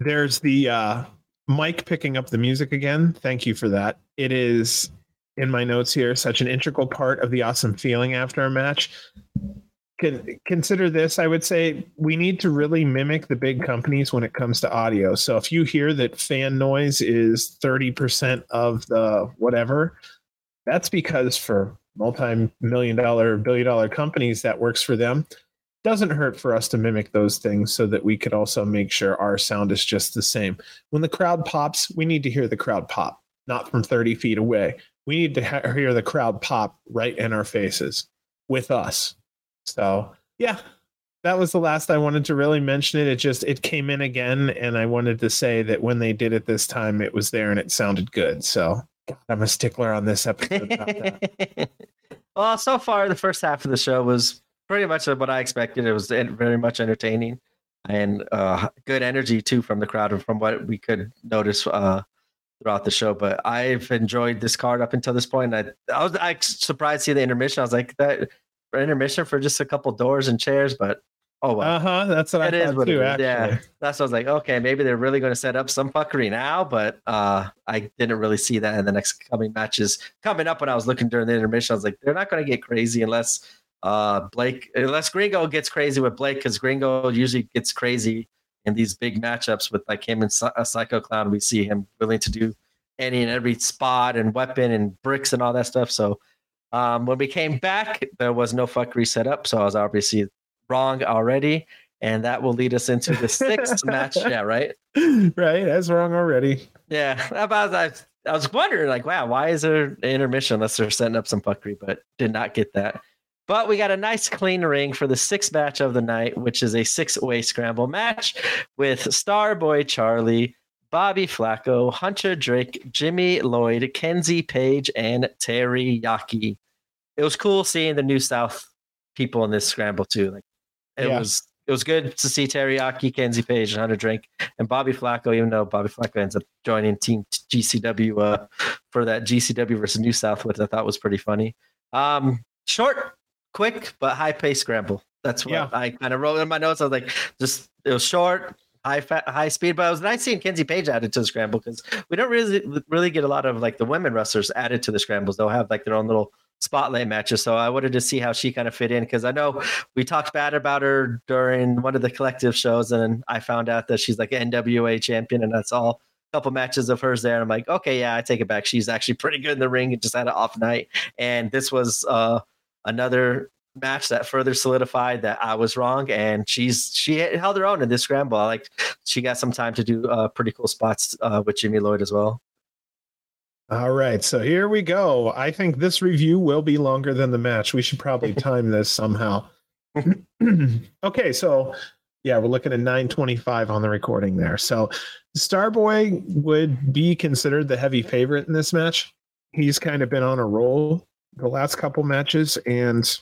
There's the uh, Mike picking up the music again. Thank you for that. It is in my notes here such an integral part of the awesome feeling after a match. Consider this. I would say we need to really mimic the big companies when it comes to audio. So if you hear that fan noise is 30% of the whatever, that's because for multi-million dollar, billion dollar companies that works for them. Doesn't hurt for us to mimic those things so that we could also make sure our sound is just the same. When the crowd pops, we need to hear the crowd pop, not from 30 feet away we need to ha- hear the crowd pop right in our faces with us. So, yeah, that was the last I wanted to really mention it. It just it came in again, and I wanted to say that when they did it this time, it was there and it sounded good. So, God, I'm a stickler on this episode. well, so far the first half of the show was pretty much what I expected. It was very much entertaining and uh, good energy too from the crowd and from what we could notice uh, throughout the show. But I've enjoyed this card up until this point. I, I was I surprised to see the intermission. I was like that for intermission for just a couple doors and chairs, but oh well. Uh huh. That's what it I thought too. Actually. Yeah, that's what I was like. Okay, maybe they're really going to set up some fuckery now, but uh, I didn't really see that in the next coming matches coming up. When I was looking during the intermission, I was like, they're not going to get crazy unless uh Blake unless Gringo gets crazy with Blake because Gringo usually gets crazy in these big matchups with like him and a Psycho Clown, we see him willing to do any and every spot and weapon and bricks and all that stuff. So um, when we came back, there was no fuckery set up. So I was obviously wrong already. And that will lead us into the sixth match. Yeah, right? Right. That's wrong already. Yeah. About I, I was wondering, like, wow, why is there an intermission unless they're setting up some fuckery, but did not get that. But we got a nice clean ring for the sixth match of the night, which is a six way scramble match with Starboy Charlie, Bobby Flaco, Hunter Drake, Jimmy Lloyd, Kenzie Paige, and Terry Yaki. It was cool seeing the New South people in this scramble too. Like it yeah. was it was good to see Teriyaki, Kenzie Paige, and Hunter Drake, and Bobby Flaco, even though Bobby Flaco ends up joining Team GCW uh, for that GCW versus New South, which I thought was pretty funny. Um, short quick but high pace scramble That's what Yeah. I kind of wrote in my notes. I was like, just it was short, high fa- high speed, but it was nice seeing Kenzie Paige added to the scramble because we don't really really get a lot of like the women wrestlers added to the scrambles. They'll have like their own little spotlight matches. So I wanted to see how she kind of fit in because I know we talked bad about her during one of the collective shows, and I found out that she's like an NWA champion, and that's all. Couple matches of hers there. I'm like, okay, yeah, I take it back. She's actually pretty good in the ring and just had an off night. And this was uh, another match that further solidified that I was wrong. And she's she held her own in this scramble. I like she got some time to do uh, pretty cool spots uh, with Jimmy Lloyd as well. All right, so here we go. I think this review will be longer than the match. We should probably time this somehow. okay, so yeah, we're looking at 925 on the recording there. So Starboy would be considered the heavy favorite in this match. He's kind of been on a roll the last couple matches and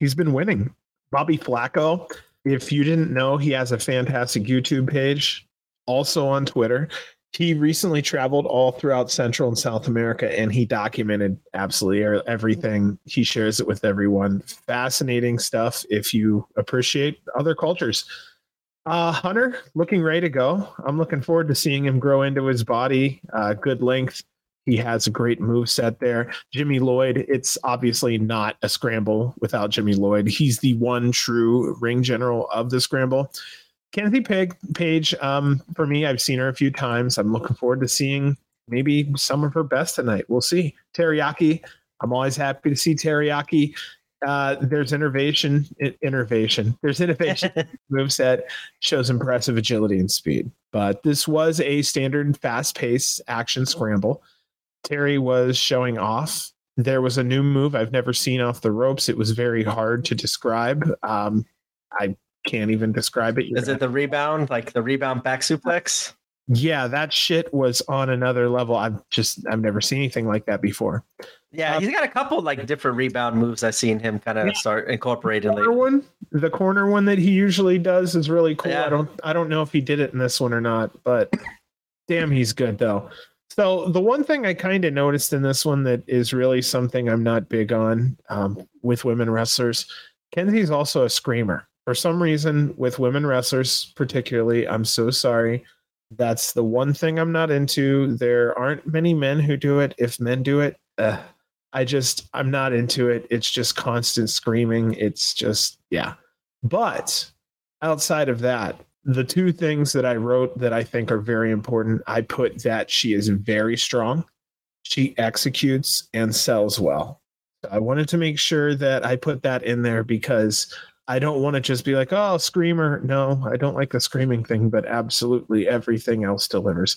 he's been winning. Bobby Flaco, if you didn't know, he has a fantastic YouTube page, also on Twitter he recently traveled all throughout Central and South America and he documented absolutely everything. He shares it with everyone. Fascinating stuff if you appreciate other cultures. Uh, Hunter looking ready to go. I'm looking forward to seeing him grow into his body. Uh, good length. He has a great move set there. Jimmy Lloyd, it's obviously not a scramble without Jimmy Lloyd. He's the one true ring general of the scramble. Kenzie Peg Paige, um, for me, I've seen her a few times. I'm looking forward to seeing maybe some of her best tonight. We'll see. Teriyaki, I'm always happy to see Teriyaki. Uh, there's innovation, innovation. There's innovation. moveset shows impressive agility and speed. But this was a standard fast-paced action scramble. Terry was showing off. There was a new move I've never seen off the ropes. It was very hard to describe. Um, I can't even describe it. Is it the rebound, like the rebound back suplex? Yeah, that shit was on another level. I've just I've never seen anything like that before. Yeah, um, he's got a couple like different rebound moves I've seen him kind of yeah. start incorporating. The corner one, the corner one that he usually does is really cool. Yeah. I don't I don't know if he did it in this one or not, but damn, he's good though. So the one thing I kind of noticed in this one that is really something I'm not big on um, with women wrestlers, Kenzie's also a screamer. For some reason with women wrestlers particularly i'm so sorry. That's the one thing i'm not into. There aren't many men who do it. If men do it uh, i just i'm not into it. It's just constant screaming. It's just yeah. But outside of that the two things that i wrote that i think are very important i put that she is very strong she executes and sells well i wanted to make sure that i put that in there because I don't want to just be like, oh, screamer. No, I don't like the screaming thing, but absolutely everything else delivers.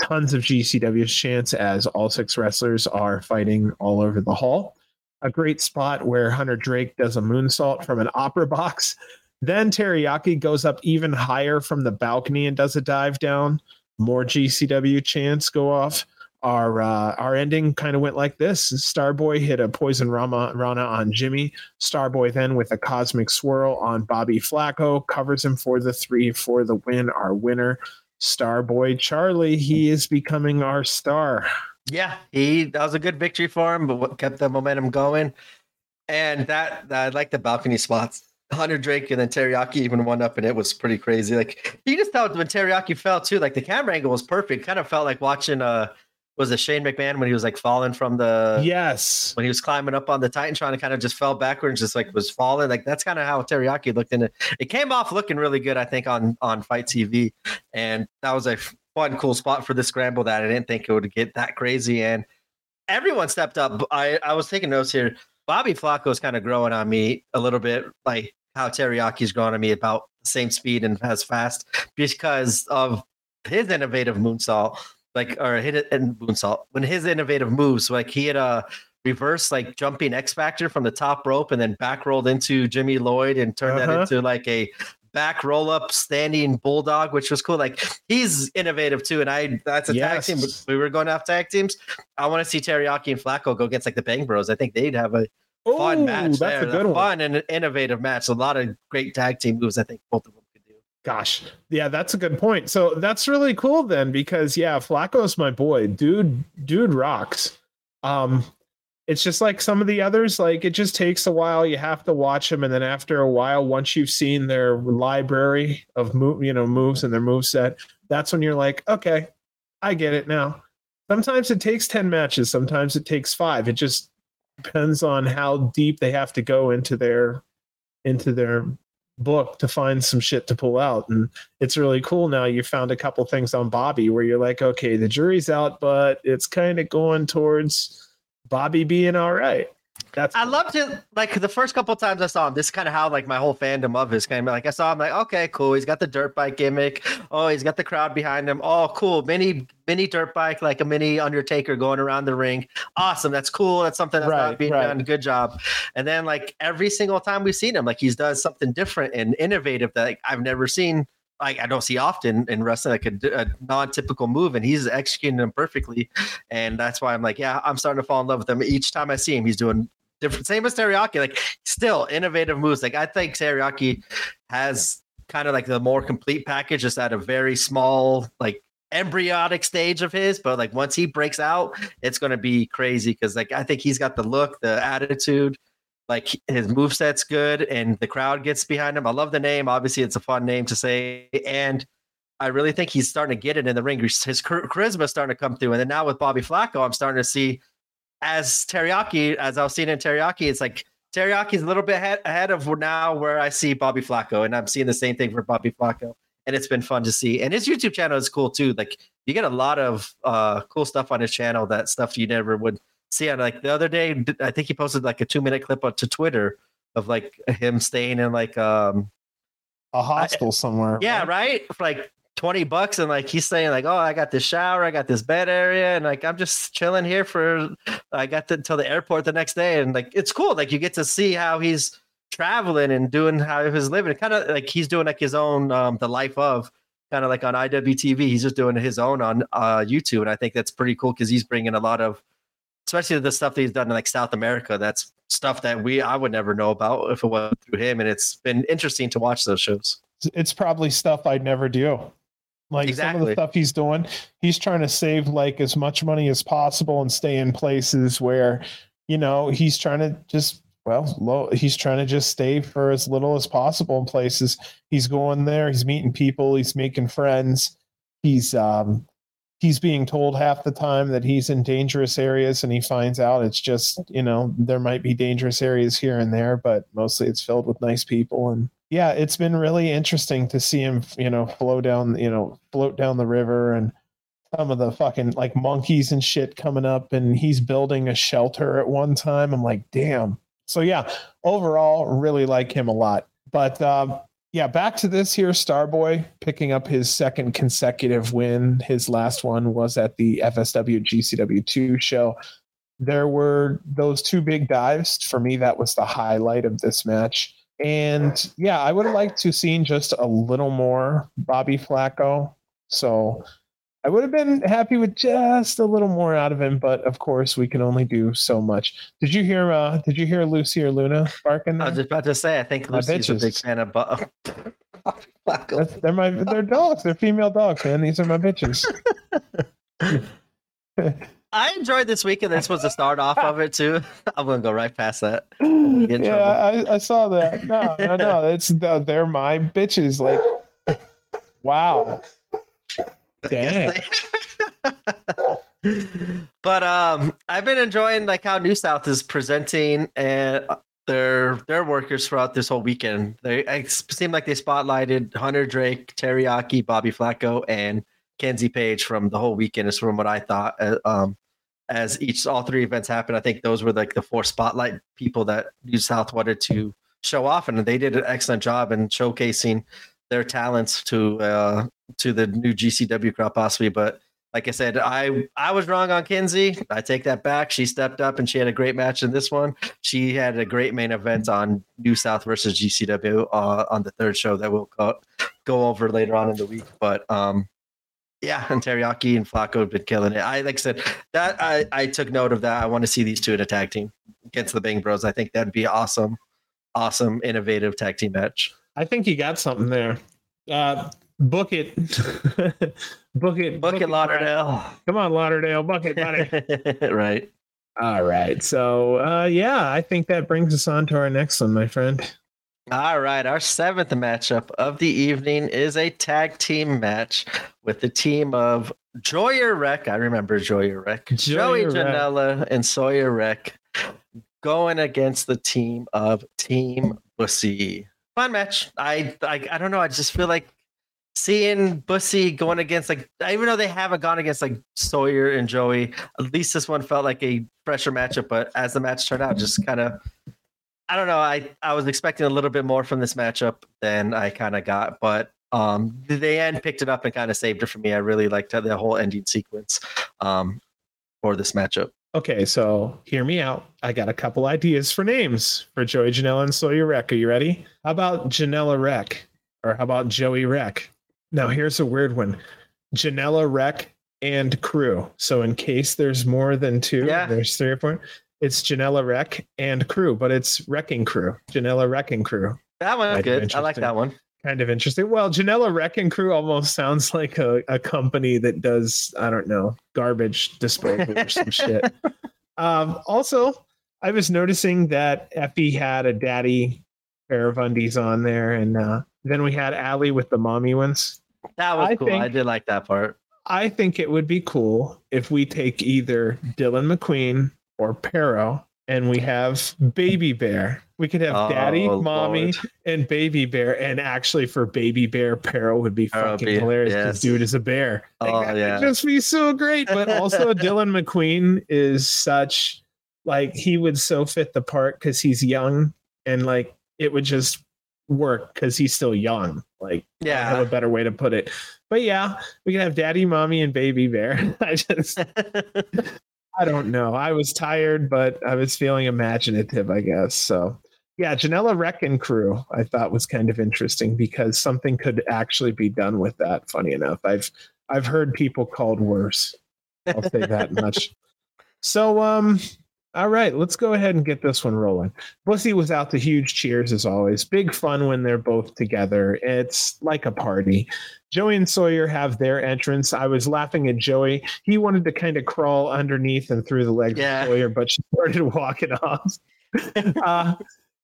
Tons of GCW chance as all six wrestlers are fighting all over the hall. A great spot where Hunter Drake does a moonsault from an opera box. Then Teriyaki goes up even higher from the balcony and does a dive down. More GCW chants go off our uh, our ending kind of went like this: Starboy hit a poison Rama Rana on Jimmy. Starboy then with a cosmic swirl on Bobby Flaco covers him for the three for the win. Our winner, Starboy Charlie. He is becoming our star. Yeah, he that was a good victory for him, but what kept the momentum going. And that I like the balcony spots. Hunter Drake and then Teriyaki even went up, and it was pretty crazy. Like you just felt when Teriyaki fell too, like the camera angle was perfect. Kind of felt like watching uh was it Shane McMahon when he was like falling from the yes when he was climbing up on the Titan trying to kind of just fell backwards, just like was falling. Like that's kind of how Teriyaki looked in it. It came off looking really good, I think, on on FITE TV, and that was a fun, cool spot for the scramble that I didn't think it would get that crazy. And everyone stepped up. I I was taking notes here. Bobby Flaco is kind of growing on me a little bit, like how Teriyaki's growing on me about the same speed and as fast because of his innovative moonsault like or hit it and moonsault when his innovative moves like he had a reverse like jumping X Factor from the top rope and then back rolled into Jimmy Lloyd and turned uh-huh. that into like a back roll up standing bulldog, which was cool. Like he's innovative too. And I that's a yes. tag team. We were going to have tag teams. I want to see Teriyaki and Flaco go against like the Bang Bros. I think they'd have a fun match. That's there. a good a one. Fun and innovative match. A lot of great tag team moves. I think both of them could do. Gosh, yeah, that's a good point. So that's really cool then, because yeah, Flaco's my boy, dude. Dude rocks. Um, it's just like some of the others like it just takes a while you have to watch them and then after a while once you've seen their library of move you know moves and their move set that's when you're like okay i get it now sometimes it takes 10 matches sometimes it takes 5 it just depends on how deep they have to go into their into their book to find some shit to pull out and it's really cool now you found a couple things on bobby where you're like okay the jury's out but it's kind of going towards Bobby being all right. That's I loved it. Like the first couple times I saw him, this is kind of how like my whole fandom of his came. Like I saw him, like okay, cool. He's got the dirt bike gimmick. Oh, he's got the crowd behind him. Oh, cool. Mini mini dirt bike, like a mini Undertaker going around the ring. Awesome. That's cool. That's something that's right, not being right. done. Good job. And then like every single time we've seen him, like he's done something different and innovative that like, I've never seen like I don't see often in wrestling, like a, a, non-typical move, and he's executing them perfectly, and that's why I'm like, yeah, I'm starting to fall in love with him. Each time I see him, he's doing different. Same as Teriyaki, like still innovative moves. Like I think Teriyaki has kind of like the more complete package, just at a very small, like embryonic stage of his. But like once he breaks out, it's going to be crazy because like I think he's got the look, the attitude like his move set's good and the crowd gets behind him. I love the name. Obviously, it's a fun name to say. And I really think he's starting to get it in the ring. His charisma is starting to come through. And then now with Bobby Flaco, I'm starting to see as Teriyaki, as I was seeing in Teriyaki, it's like Teriyaki's a little bit ahead, ahead of now where I see Bobby Flaco. And I'm seeing the same thing for Bobby Flaco. And it's been fun to see. And his YouTube channel is cool too. Like you get a lot of uh, cool stuff on his channel, that stuff you never would see like the other day i think he posted like a two minute clip to twitter of like him staying in like um a hostel I, somewhere yeah right? right for like 20 bucks and like he's saying like oh i got this shower i got this bed area and like i'm just chilling here for i got to, until the airport the next day and like it's cool like you get to see how he's traveling and doing how he's living kind of like he's doing like his own um the life of kind of like on iwtv he's just doing his own on uh youtube and i think that's pretty cool because he's bringing a lot of especially the stuff that he's done in like South America. That's stuff that we I would never know about if it wasn't through him, and it's been interesting to watch those shows. It's probably stuff I'd never do. Like exactly. some of the stuff he's doing, he's trying to save like as much money as possible and stay in places where, you know, he's trying to just well, low, he's trying to just stay for as little as possible in places. He's going there, he's meeting people, he's making friends. He's um he's being told half the time that he's in dangerous areas and he finds out it's just you know there might be dangerous areas here and there but mostly it's filled with nice people. And yeah it's been really interesting to see him you know flow down you know float down the river and some of the fucking like monkeys and shit coming up and he's building a shelter at one time. I'm like damn. So yeah overall really like him a lot. But um yeah, back to this here, Starboy picking up his second consecutive win. His last one was at the FSW GCW2 show. There were those two big dives. For me, that was the highlight of this match. And yeah, I would have liked to seen just a little more Bobby Flaco. So I would have been happy with just a little more out of him, but of course we can only do so much. Did you hear? Uh, did you hear Lucy or Luna barking? There? I was just about to say. I think Lucy's a big fan of. Bu- they're my they're dogs. They're female dogs, man. These are my bitches. I enjoyed this week, and this was the start off of it too. I'm gonna go right past that. Yeah, I, I, saw that. No, no, no. It's they're my bitches. Like, wow. Dang. but um, I've been enjoying like how New South is presenting and uh, their their workers throughout this whole weekend. They it seem like they spotlighted Hunter Drake, Teriyaki, Bobby Flaco, and Kenzie Paige from the whole weekend. Is from what I thought. Uh, um, as each all three events happened, I think those were like the four spotlight people that New South wanted to show off, and they did an excellent job in showcasing their talents to uh, to the new GCW crowd possibly. But like I said, I I was wrong on Kenzie. I take that back. She stepped up and she had a great match in this one. She had a great main event on New South versus GCW uh, on the third show that we'll go, go over later on in the week. But um, yeah, and Teriyaki and Flaco have been killing it. I like I said that I I took note of that. I want to see these two in a tag team against the Bang Bros. I think that'd be awesome, awesome, innovative tag team match. I think you got something there. Uh, book it. book it. Book, book it, Lauderdale. Come on, Lauderdale. Book it, buddy. right. All right. So, uh, yeah, I think that brings us on to our next one, my friend. All right, our seventh matchup of the evening is a tag team match with the team of Joyer Wreck. I remember Joyer Wreck, Joey. Janela, and Sawyer Wreck going against the team of Team Bussy. Fun match. I, I I don't know. I just feel like seeing Bussy going against like even though they haven't gone against like Sawyer and Joey, at least this one felt like a fresher matchup. But as the match turned out, just kind of I don't know. I I was expecting a little bit more from this matchup than I kind of got, but um, the end picked it up and kind of saved it for me. I really liked the whole ending sequence um, for this matchup. Okay, so hear me out. I got a couple ideas for names for Joey Janela and Sawyer Wreck. Are you ready? How about Janela Wreck? Or how about Joey Wreck? Now, here's a weird one Janela Wreck and crew. So, in case there's more than two, Yeah. there's three or four, it's Janela Wreck and crew, but it's Wrecking Crew. Janela Wrecking Crew. That one's good. I like that one. Kind of interesting. Well, Janela Wrecking Crew almost sounds like a, a company that does, I don't know, garbage disposal or some shit. Um, also, I was noticing that Effy had a daddy pair of undies on there, and uh, then we had Allie with the mommy ones. That was I cool. I did like that part. I think it would be cool if we take either Dylan McQueen or Pero and we have Baby Bear. We could have Daddy, Oh, Mommy, Lord. and Baby Bear. And actually, for Baby Bear, Pero would be fucking be- hilarious yes. because dude is a bear. Oh, like, Oh, yeah. just be so great. But also, Dylan McQueen is such like he would so fit the part because he's young and like it would just work because he's still young. Like I have a better way to put it. But yeah, we can have daddy, mommy, and baby bear. I just I don't know. I was tired, but I was feeling imaginative, I guess. So yeah, Janela Wreck and crew I thought was kind of interesting because something could actually be done with that. Funny enough. I've I've heard people called worse. I'll say that much. So um all right, let's go ahead and get this one rolling. Bussy was out to huge cheers as always. Big fun when they're both together. It's like a party. Joey and Sawyer have their entrance. I was laughing at Joey. He wanted to kind of crawl underneath and through the legs Yeah. of Sawyer, but she started walking off. uh,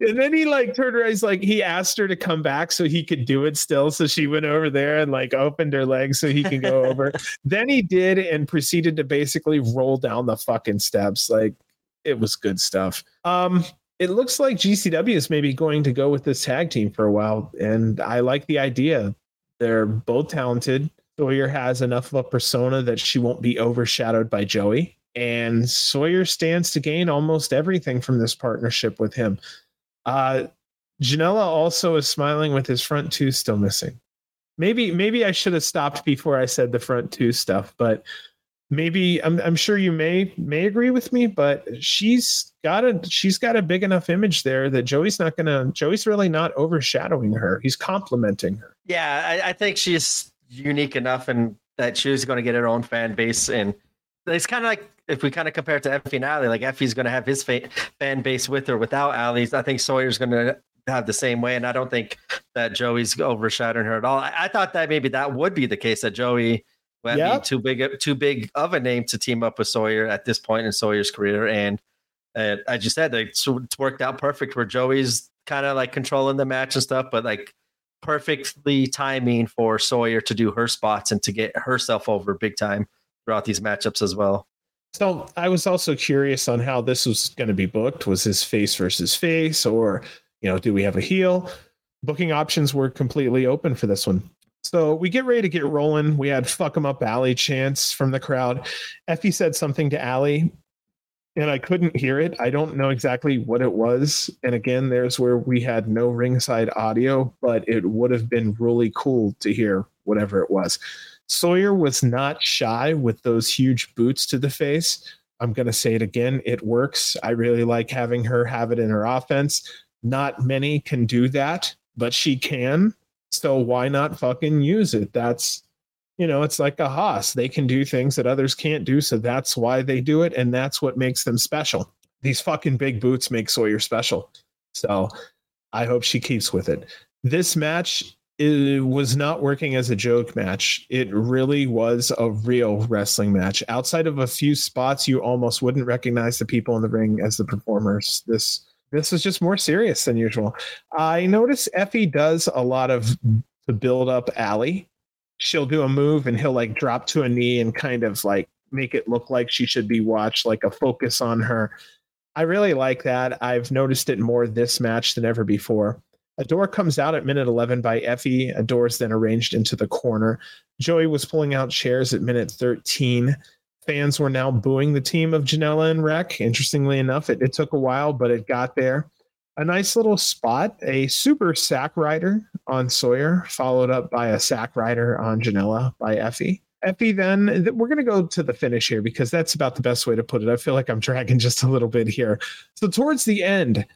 and then he like turned around. He's like, he asked her to come back so he could do it still. So she went over there and like opened her legs so he can go over. then he did and proceeded to basically roll down the fucking steps. Like it was good stuff. Um, it looks like GCW is maybe going to go with this tag team for a while, and I like the idea. They're both talented. Sawyer has enough of a persona that she won't be overshadowed by Joey, and Sawyer stands to gain almost everything from this partnership with him. Uh, Janela also is smiling with his front two still missing. Maybe, maybe I should have stopped before I said the front two stuff, but maybe I'm, I'm sure you may may agree with me, but she's got a she's got a big enough image there that Joey's not gonna Joey's really not overshadowing her. He's complimenting her. Yeah, I, I think she's unique enough and that she's going to get her own fan base. And it's kind of like if we kind of compare it to Effy and Allie, like Effy's going to have his fa- fan base with or without Allie's. I think Sawyer's going to have the same way. And I don't think that Joey's overshadowing her at all. I, I thought that maybe that would be the case that Joey would Yeah. be too big, too big of a name to team up with Sawyer at this point in Sawyer's career. And uh, as you said, like, so it's worked out perfect where Joey's kind of like controlling the match and stuff, but like perfectly timing for Sawyer to do her spots and to get herself over big time throughout these matchups as well. So I was also curious on how this was going to be booked. Was this face versus face, or you know, do we have a heel? Booking options were completely open for this one. So we get ready to get rolling. We had fuck 'em up Allie chants from the crowd. Effy said something to Allie, and I couldn't hear it. I don't know exactly what it was. And again, there's where we had no ringside audio, but it would have been really cool to hear whatever it was. Sawyer was not shy with those huge boots to the face. I'm going to say it again. It works. I really like having her have it in her offense. Not many can do that, but she can. So why not fucking use it? That's, you know, it's like a Haas. They can do things that others can't do. So that's why they do it. And that's what makes them special. These fucking big boots make Sawyer special. So I hope she keeps with it. This match it was not working as a joke match. It really was a real wrestling match. Outside of a few spots, you almost wouldn't recognize the people in the ring as the performers. This this was just more serious than usual. I notice Effy does a lot of to build up Allie. She'll do a move and he'll like drop to a knee and kind of like make it look like she should be watched, like a focus on her. I really like that. I've noticed it more this match than ever before. A door comes out at minute 11 by Effy. A door is then arranged into the corner. Joey was pulling out chairs at minute 13. Fans were now booing the team of Janela and Wreck. Interestingly enough, it, it took a while, but it got there. A nice little spot, a super sack rider on Sawyer, followed up by a sack rider on Janela by Effy. Effie, then we're going to go to the finish here because that's about the best way to put it. I feel like I'm dragging just a little bit here. So, towards the end,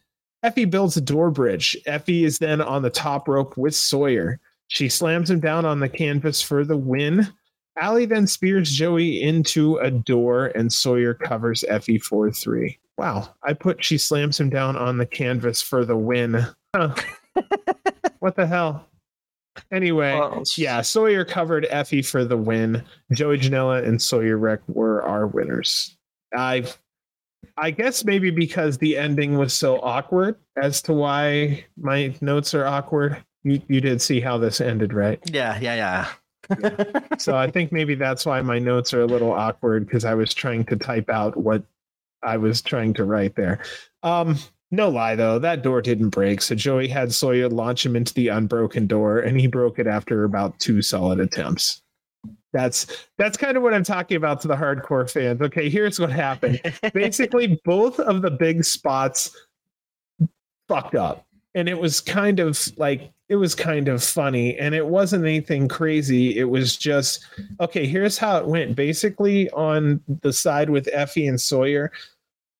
Effy builds a door bridge. Effy is then on the top rope with Sawyer. She slams him down on the canvas for the win. Allie then spears Joey into a door, and Sawyer covers Effy for three. Wow, I put she slams him down on the canvas for the win. Huh. what the hell? Anyway, well, yeah, Sawyer covered Effy for the win. Joey Janela and Sawyer Wreck were our winners. I've I guess maybe because the ending was so awkward as to why my notes are awkward. You you did see how this ended, right? Yeah, yeah, yeah. yeah. So I think maybe that's why my notes are a little awkward because I was trying to type out what I was trying to write there. Um, no lie though, that door didn't break. So Joey had Sawyer launch him into the unbroken door, and he broke it after about two solid attempts. That's that's kind of what I'm talking about to the hardcore fans. Okay, here's what happened. Basically, both of the big spots fucked up. And it was kind of like it was kind of funny and it wasn't anything crazy. It was just okay, here's how it went. Basically, on the side with Effy and Sawyer,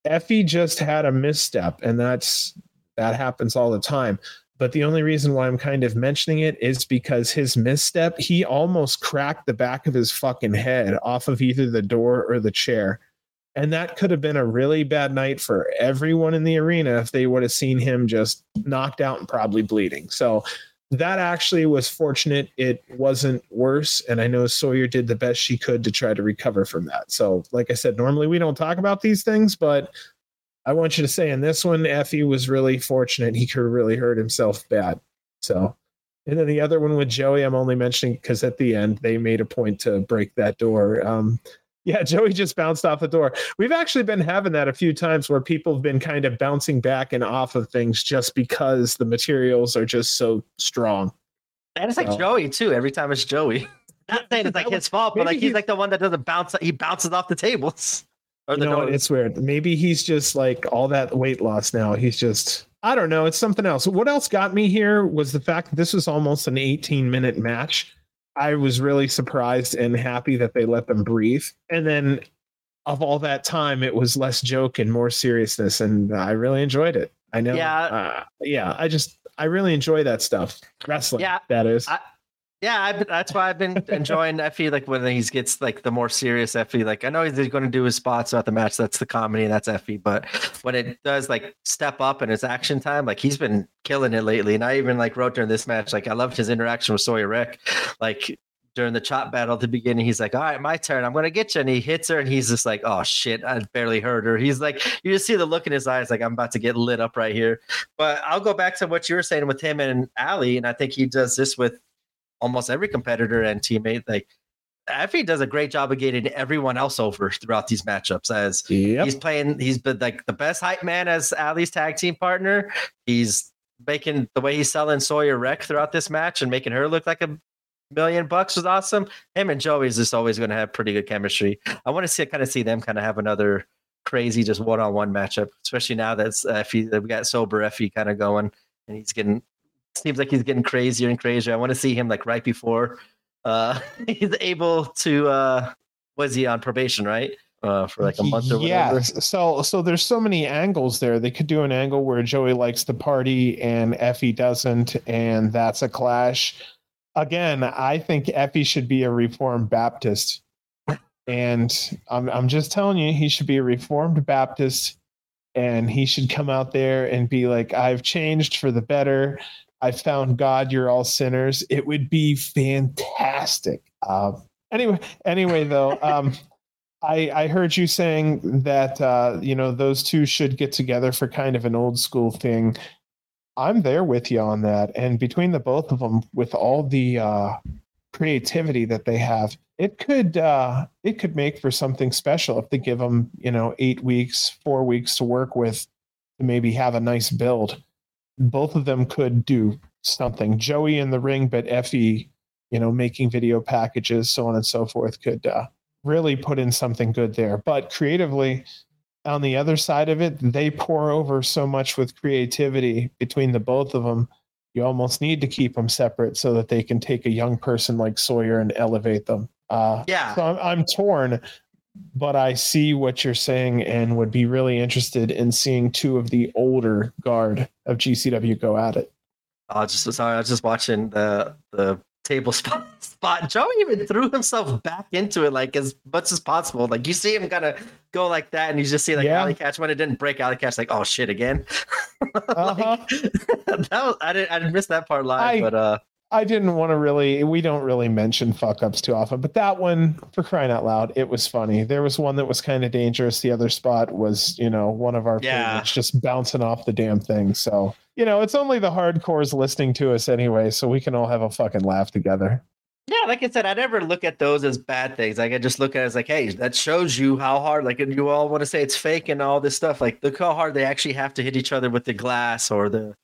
Effy just had a misstep, and that's that happens all the time. But the only reason why I'm kind of mentioning it is because his misstep, he almost cracked the back of his fucking head off of either the door or the chair. And that could have been a really bad night for everyone in the arena if they would have seen him just knocked out and probably bleeding. So that actually was fortunate. It wasn't worse. And I know Sawyer did the best she could to try to recover from that. So, like I said, normally we don't talk about these things, but I want you to say in this one, Effy was really fortunate. He could really hurt himself bad. So, and then the other one with Joey, I'm only mentioning because at the end they made a point to break that door. Um, yeah, Joey just bounced off the door. We've actually been having that a few times where people have been kind of bouncing back and off of things just because the materials are just so strong. And it's like so. Joey too. Every time it's Joey. Not saying it's like his fault, but like he's like the one that doesn't bounce. He bounces off the tables. Or you know, it's weird. Maybe he's just like all that weight loss now. He's just I don't know. It's something else. What else got me here was the fact that this was almost an 18 minute match. I was really surprised and happy that they let them breathe. And then of all that time, it was less joke and more seriousness, and I really enjoyed it. I know. Yeah. Uh, yeah. I just I really enjoy that stuff. Wrestling. Yeah. That is. I, yeah, I, that's why I've been enjoying Effy. Like when he gets like the more serious Effy, Like I know he's going to do his spots throughout the match. That's the comedy, and that's Effy. But when it does like step up and it's action time, like he's been killing it lately. And I even like wrote during this match, like I loved his interaction with Sawyer Wreck. Like during the chop battle at the beginning, he's like, "All right, my turn. I'm gonna get you." And he hits her, and he's just like, "Oh shit, I barely heard her." He's like, you just see the look in his eyes, like I'm about to get lit up right here. But I'll go back to what you were saying with him and Allie, and I think he does this with almost every competitor and teammate. Like Effy does a great job of getting everyone else over throughout these matchups. As yep. he's playing, he's been like the best hype man as Allie's tag team partner. He's making the way he's selling Sawyer Wreck throughout this match and making her look like a million bucks was awesome. Him and Joey is just always going to have pretty good chemistry. I want to see kind of see them kind of have another crazy just one on one matchup, especially now that's Effy that we got sober Effy kind of going and he's getting seems like he's getting crazier and crazier. I want to see him like right before uh, he's able to. Uh, was he on probation? Right. Uh, for like a month or yeah. whatever. So so there's so many angles there. They could do an angle where Joey likes the party and Effy doesn't, and that's a clash. Again, I think Effy should be a Reformed Baptist. And I'm I'm just telling you, he should be a Reformed Baptist and he should come out there and be like, I've changed for the better I found God, you're all sinners. It would be fantastic. Um, anyway, anyway, though, um, I I heard you saying that uh, you know those two should get together for kind of an old school thing. I'm there with you on that, and between the both of them, with all the uh, creativity that they have, it could uh, it could make for something special if they give them you know eight weeks, four weeks to work with to maybe have a nice build. Both of them could do something. Joey in the ring, but Effy, you know, making video packages, so on and so forth, could uh, really put in something good there. But creatively, on the other side of it, they pour over so much with creativity between the both of them. You almost need to keep them separate so that they can take a young person like Sawyer and elevate them. Uh, Yeah. so I'm, I'm torn, but I see what you're saying and would be really interested in seeing two of the older guard of GCW go at it. I was just sorry. I was just watching the the table spot. Spot. Joey even threw himself back into it like as much as possible. Like you see him kind of go like that, and you just see like Yeah. Allie Katch when it didn't break Allie Katch. Like oh shit again. Uh-huh. that was I didn't I didn't miss that part live, I- but uh I didn't want to really, we don't really mention fuck ups too often, but that one, for crying out loud, it was funny. There was one that was kind of dangerous. The other spot was, you know, one of our Yeah. favorites just bouncing off the damn thing. So, you know, it's only the hardcores listening to us anyway, so we can all have a fucking laugh together. Yeah, like I said, I never look at those as bad things. Like I just look at it as like, hey, that shows you how hard. Like, and you all want to say it's fake and all this stuff. Like, look how hard they actually have to hit each other with the glass or the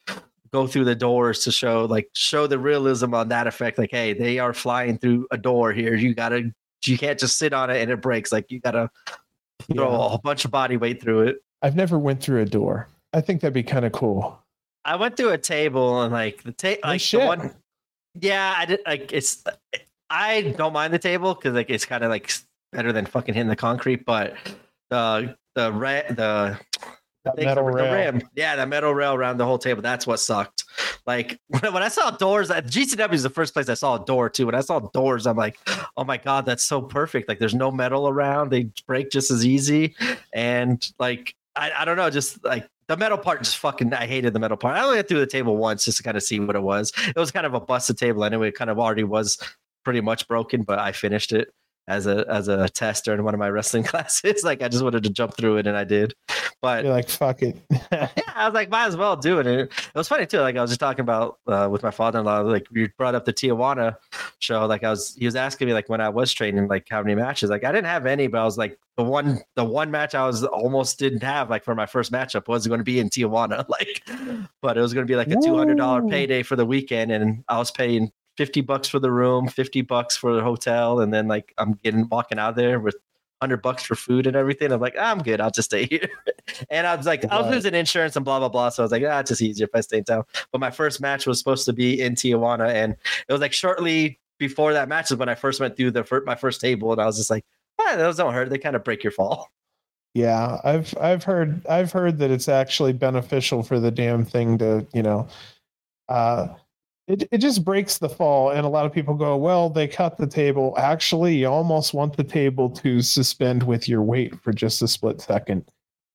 go through the doors to show like show the realism on that effect. Like, hey, they are flying through a door here. You gotta, you can't just sit on it and it breaks. Like, you gotta throw Yeah. a bunch of body weight through it. I've never went through a door. I think that'd be kind of cool. I went through a table and like the table, like shit. the one. Yeah, I did. Like it's, I don't mind the table because like it's kind of like better than fucking hitting the concrete. But the the re- the That metal rail. rim, yeah, the metal rail around the whole table. That's what sucked. Like when, when I saw doors uh, GCW is the first place I saw a door too. When I saw doors, I'm like, oh my god, that's so perfect. Like there's no metal around; they break just as easy. And like I, I don't know, just like the metal part, just fucking. I hated the metal part. I only went through the table once just to kind of see what it was. It was kind of a busted table anyway. It kind of already was pretty much broken, but I finished it as a as a test during one of my wrestling classes. Like I just wanted to jump through it, and I did. But You're like, fuck it. yeah, I was like, might as well do it. And it was funny too. Like I was just talking about uh, with my father-in-law. Like you brought up the Tijuana show. Like I was, he was asking me like when I was training, like how many matches. Like I didn't have any, but I was like the one, the one match I was almost didn't have. Like for my first matchup was going to be in Tijuana. Like, but it was going to be like a two hundred dollar payday for the weekend, and I was paying. 50 bucks for the room, 50 bucks for the hotel, and then like I'm getting walking out there with 100 bucks for food and everything. I'm like, I'm good. I'll just stay here. and I was like, I was losing insurance and blah, blah, blah. So I was like, ah, it's just easier if I stay in town. But my first match was supposed to be in Tijuana. And it was like shortly before that match is when I first went through the my first table. And I was just like, ah, those don't hurt. They kind of break your fall. Yeah, I've I've heard I've heard that it's actually beneficial for the damn thing to, you know, uh it it just breaks the fall and a lot of people go, "Well, they cut the table." Actually, you almost want the table to suspend with your weight for just a split second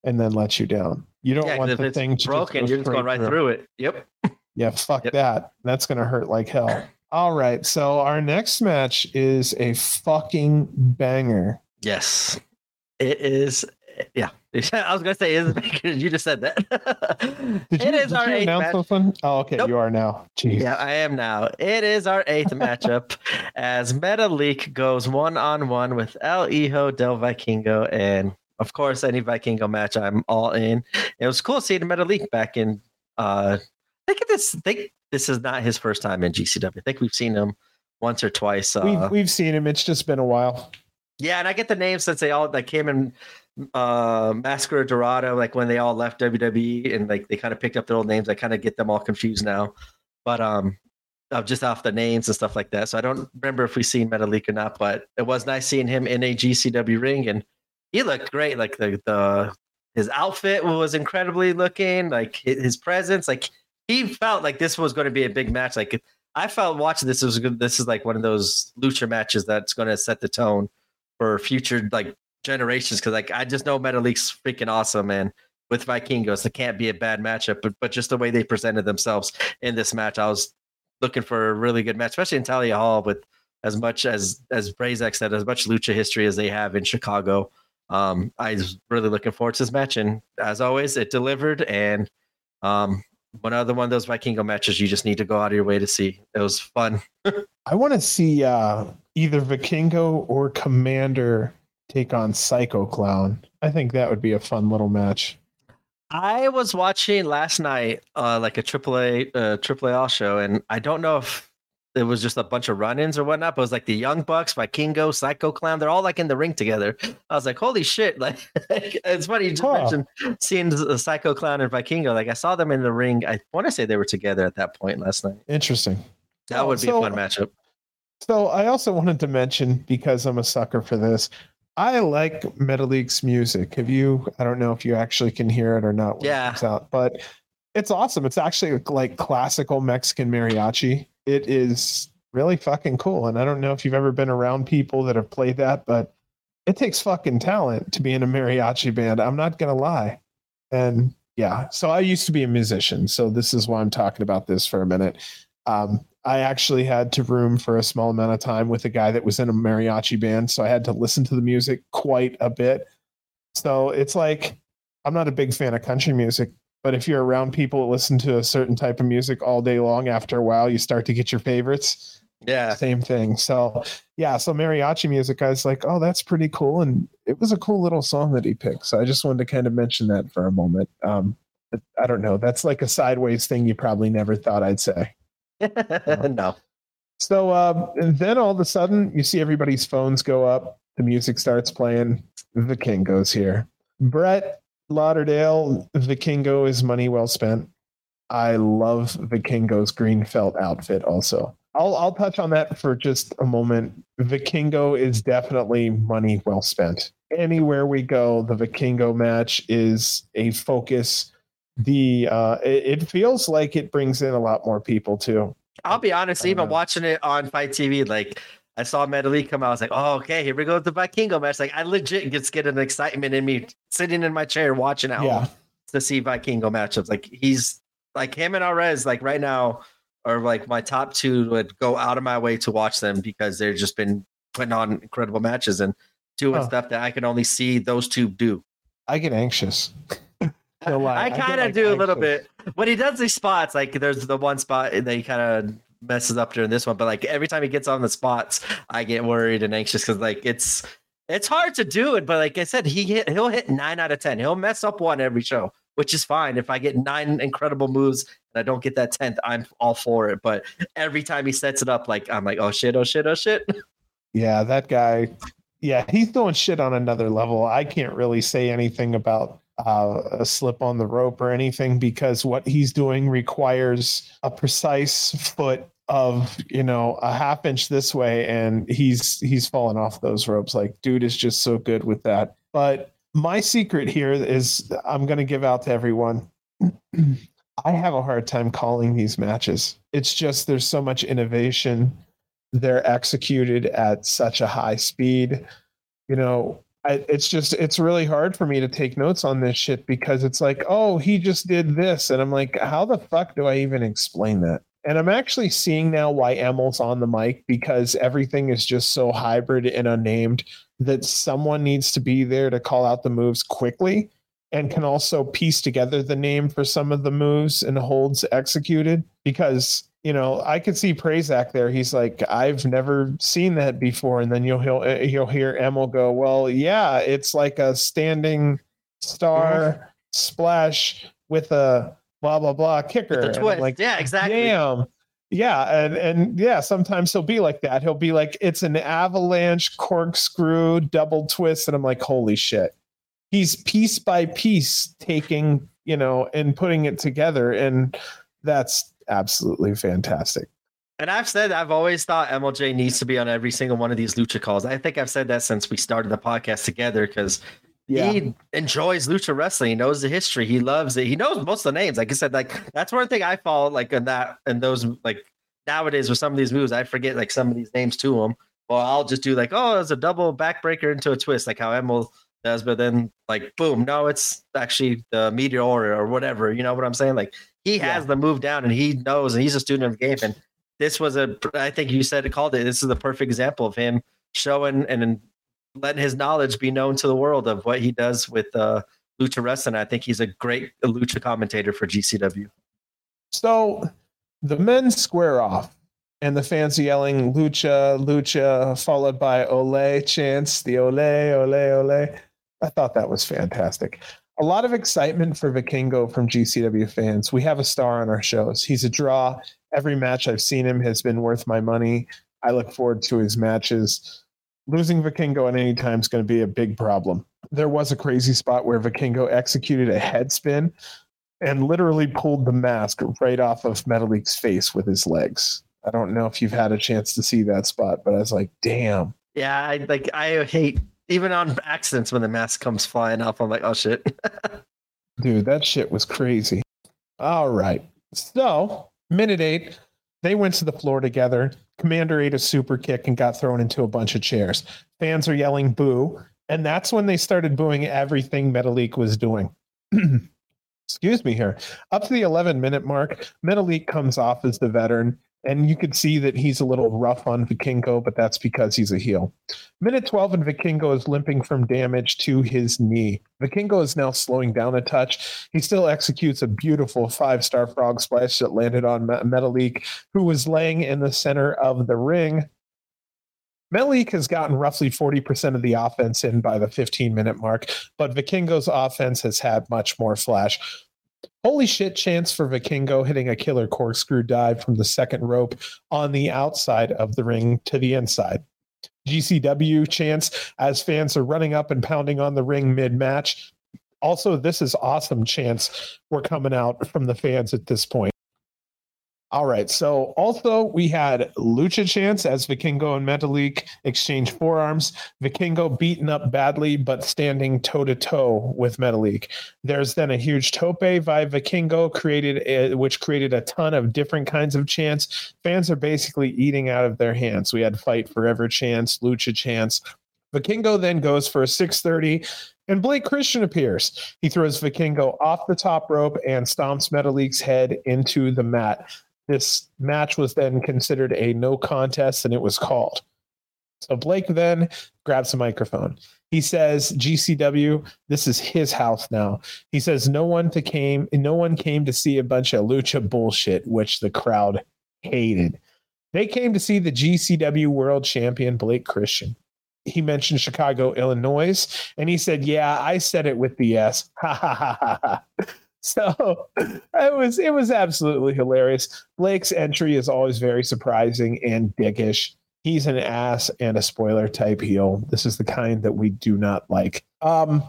and then let you down. You don't Yeah, want the thing to broken, just you're just going right through it. Yep. Yeah, fuck Yep. that. That's going to hurt like hell. All right, so our next match is a fucking banger. Yes. It is. Yeah. I was to say, is you just said that. Did you, it is did our you eighth announce match. this one? Oh, okay, Nope. you are now. Jeez. Yeah, I am now. It is our eighth matchup as Metalik goes one on one with El Hijo del Vikingo. And of course, any Vikingo match, I'm all in. It was cool seeing Metalik back in. Uh, I think this. I think this is not his first time in GCW. I think we've seen him once or twice. Uh, we've we've seen him. It's just been a while. yeah, and I get the names since they all like came in uh Máscara Dorada, like when they all left WWE and like they kind of picked up their old names. I kind of get them all confused now. But um uh, just off the names and stuff like that. So I don't remember if we seen Metalik or not, but it was nice seeing him in a GCW ring and he looked great. Like the the his outfit was incredibly looking, like his presence, like he felt like this was going to be a big match. Like I felt watching this was good. This is like one of those lucha matches that's going to set the tone for future like generations because like I just know Metalik's freaking awesome and with Vikingos. It can't be a bad matchup, but but just the way they presented themselves in this match, I was looking for a really good match, especially in Thalia Hall with as much as as Prazak said, as much lucha history as they have in Chicago. Um, I was really looking forward to this match, and as always, it delivered. And um, one other one of those Vikingo matches you just need to go out of your way to see. It was fun. I want to see uh, either Vikingo or Komander take on Psycho Clown. I think that would be a fun little match. I was watching last night, uh, like a triple AAA uh, AAA show, and I don't know if it was just a bunch of run-ins or whatnot, but it was like the Young Bucks, Vikingo, Psycho Clown. They're all like in the ring together. I was like, holy shit! Like, it's funny you just huh. mentioned seeing the Psycho Clown and Vikingo. Like, I saw them in the ring. I want to say they were together at that point last night. Interesting. That would be so, a fun matchup. So I also wanted to mention because I'm a sucker for this. I like Metalik's music. Have you? I don't know if you actually can hear it or not. yeah. It out, but it's awesome. It's actually like classical Mexican mariachi. It is really fucking cool. And I don't know if you've ever been around people that have played that, but it takes fucking talent to be in a mariachi band. I'm not gonna lie. And yeah, so I used to be a musician. So this is why I'm talking about this for a minute. Um, I actually had to room for a small amount of time with a guy that was in a mariachi band, so I had to listen to the music quite a bit. So it's like I'm not a big fan of country music, but if you're around people that listen to a certain type of music all day long, after a while you start to get your favorites. Yeah. Same thing. So yeah, so mariachi music, I was like, oh, that's pretty cool. And it was a cool little song that he picked. So I just wanted to kind of mention that for a moment. Um, I don't know. That's like a sideways thing you probably never thought I'd say. no. So um, then all of a sudden, you see everybody's phones go up. The music starts playing. The king goes here. Brett Lauderdale, the Vikingo is money well spent. I love the Vikingo's green felt outfit also. I'll I'll touch on that for just a moment. The Vikingo is definitely money well spent. Anywhere we go, the Vikingo match is a focus the uh, it, it, feels like it brings in a lot more people too. I'll be honest, even know. watching it on FITE TV, like I saw Metalik come out, I was like, oh, okay, here we go with the Vikingo match. Like I legit gets get an excitement in me sitting in my chair watching it yeah. to see Vikingo matchups. Like he's like him and Arez, like right now, are like my top two would go out of my way to watch them because they've just been putting on incredible matches and doing oh. stuff that I can only see those two do. I get anxious. I kind of like do a little bit. When he does these spots, like there's the one spot that he kind of messes up during this one, but like every time he gets on the spots, I get worried and anxious because like it's it's hard to do it. But like I said, he hit, he'll hit nine out of ten. He'll mess up one every show, which is fine. If I get nine incredible moves and I don't get that tenth, I'm all for it. But every time he sets it up, like I'm like, oh shit, oh shit, oh shit. Yeah, that guy. Yeah, he's doing shit on another level. I can't really say anything about uh, a slip on the rope or anything because what he's doing requires a precise foot of you know a half inch this way and he's he's fallen off those ropes. Like dude is just so good with that. But my secret here is i'm going to give out to everyone. I have a hard time calling these matches. It's just there's so much innovation. They're executed at such a high speed. You know I, it's just it's really hard for me to take notes on this shit because it's like oh he just did this. And i'm like how the fuck do i even explain that? And i'm actually seeing now why Emil's on the mic because everything is just so hybrid and unnamed that someone needs to be there to call out the moves quickly and can also piece together the name for some of the moves and holds executed because you know, I could see Prazak there. He's like, I've never seen that before, and then you'll he'll you'll hear Emil go, well, yeah, it's like a standing star mm-hmm. splash with a blah blah blah kicker. Like, yeah, exactly. Damn. Yeah, and and yeah, sometimes he'll be like that. He'll be like, it's an avalanche corkscrew double twist, and I'm like, holy shit. He's piece by piece taking, you know, and putting it together, and that's absolutely fantastic. And I've said I've always thought Emil Jay needs to be on every single one of these lucha calls. I think I've said that since we started the podcast together because yeah. he enjoys lucha wrestling. He knows the history. He loves it. He knows most of the names. Like I said, like that's one thing I follow. Like in that and those like nowadays with some of these moves, I forget like some of these names to them. Well, I'll just do like, oh, it's a double backbreaker into a twist, like how Emil does, but then like boom, no, it's actually the meteor or whatever. You know what I'm saying? Like he has Yeah. the move down and he knows and he's a student of the game. And this was a I think you said it called it. This is the perfect example of him showing and letting his knowledge be known to the world of what he does with uh lucha wrestling. I think he's a great lucha commentator for GCW. So the men square off, and the fans yelling "Lucha, Lucha," followed by "Ole" chants. The "Ole, Ole, Ole." I thought that was fantastic. A lot of excitement for Vikingo from GCW fans. We have a star on our shows. He's a draw. Every match I've seen him has been worth my money. I look forward to his matches. Losing Vikingo at any time is going to be a big problem. There was a crazy spot where Vikingo executed a head spin and literally pulled the mask right off of Metalik's face with his legs. I don't know if you've had a chance to see that spot, but I was like, damn. Yeah, I like I hate even on accidents when the mask comes flying off. I'm like, oh shit. Dude, that shit was crazy. All right. So, minute eight, they went to the floor together. Komander ate a super kick and got thrown into a bunch of chairs. Fans are yelling boo. And that's when they started booing everything Metalik was doing. Excuse me here. Up to the 11 minute mark, Metalik comes off as the veteran, and you could see that he's a little rough on Vikingo, but that's because he's a heel. Minute 12, and Vikingo is limping from damage to his knee. Vikingo is now slowing down a touch. He still executes a beautiful five star frog splash that landed on Metalik, who was laying in the center of the ring. Metalik has gotten roughly 40% of the offense in by the 15 minute mark, but Vikingo's offense has had much more flash. Holy shit chance for Vikingo hitting a killer corkscrew dive from the second rope on the outside of the ring to the inside. GCW chance as fans are running up and pounding on the ring mid match. Also, this is awesome chance we're coming out from the fans at this point. All right. So also we had Lucha Chance as Vikingo and Metalik exchange forearms. Vikingo beaten up badly, but standing toe to toe with Metalik. There's then a huge tope by Vikingo created, a, which created a ton of different kinds of chants. Fans are basically eating out of their hands. We had Fight Forever Chance, Lucha Chance. Vikingo then goes for a 630 and Blake Christian appears. He throws Vikingo off the top rope and stomps Metalik's head into the mat. This match was then considered a no contest and it was called. So Blake then grabs a microphone. He says, GCW, this is his house now. He says, no one to came, no one came to see a bunch of lucha bullshit, which the crowd hated. They came to see the GCW world champion, Blake Christian. He mentioned Chicago, Illinois, and he said, Yeah, I said it with the S. Ha ha ha ha ha. So it was it was absolutely hilarious. Blake's entry is always very surprising and dickish. He's an ass and a spoiler type heel. This is the kind that we do not like. Um,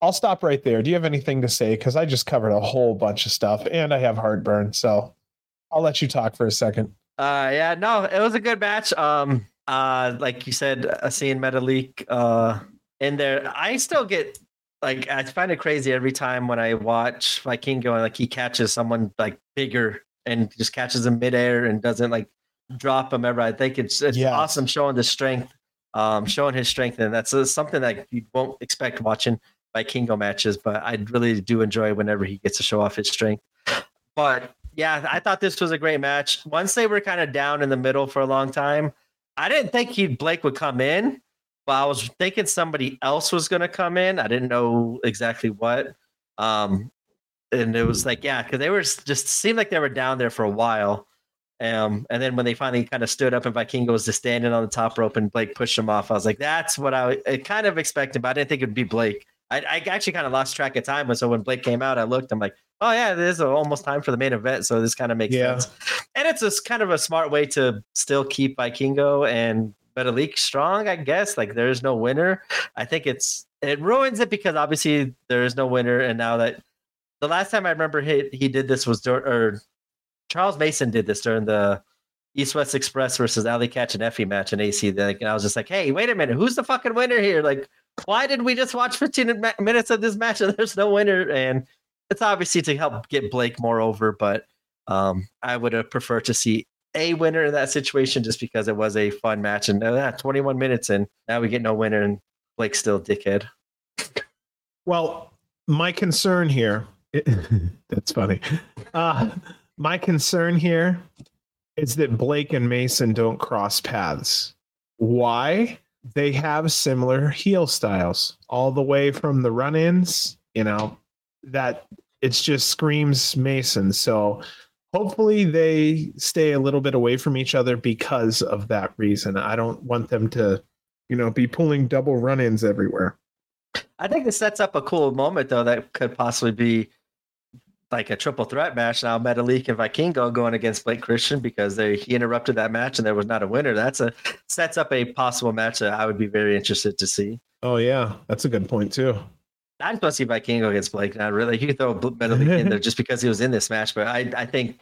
I'll stop right there. Do you have anything to say? Because I just covered a whole bunch of stuff and I have heartburn. So I'll let you talk for a second. Uh, yeah, no, it was a good match. Um, uh, like you said, seeing Metalik uh in there, I still get like I find it crazy every time when I watch Vikingo and like he catches someone like bigger and just catches him midair and doesn't like drop him ever. I think it's it's Yeah. awesome showing the strength, um, showing his strength, and that's uh, something that you won't expect watching Vikingo matches. But I really do enjoy whenever he gets to show off his strength. But yeah, I thought this was a great match. Once they were kind of down in the middle for a long time, I didn't think he Blake would come in, but I was thinking somebody else was going to come in. I didn't know exactly what. Um, and it was like, yeah, because they were just seemed like they were down there for a while. Um, and then when they finally kind of stood up and Vikingo was just standing on the top rope and Blake pushed him off, I was like, that's what I, I kind of expected, but I didn't think it'd be Blake. I, I actually kind of lost track of time. So when Blake came out, I looked, I'm like, oh yeah, this is almost time for the main event. So this kind of makes Yeah. sense. And it's just kind of a smart way to still keep Vikingo and Metalik strong, I guess. Like there's no winner. I think it's it ruins it because obviously there is no winner. And now that the last time I remember he he did this was dur- or Charles Mason did this during the East West Express versus Allie Katch and Effy match in AC. Like, and I was just like, hey, wait a minute, who's the fucking winner here? Like, why did we just watch 15 minutes of this match and there's no winner? And it's obviously to help get Blake more over, but um, I would have preferred to see a winner in that situation just because it was a fun match. And uh, 21 minutes and now we get no winner and Blake's still dickhead. Well, my concern here, that's funny. Uh, my concern here is that Blake and Mason don't cross paths. Why? They have similar heel styles, all the way from the run ins, you know, that it's just screams Mason. So hopefully they stay a little bit away from each other because of that reason. I don't want them to, you know, be pulling double run ins everywhere. I think this sets up a cool moment though that could possibly be like a triple threat match now. Metalik and Vikingo going against Blake Christian because they he interrupted that match and there was not a winner. That's a sets up a possible match that I would be very interested to see. Oh yeah, that's a good point too. I just want to see Vikingo against Blake. Not really. You throw Metalik in there just because he was in this match, but I I think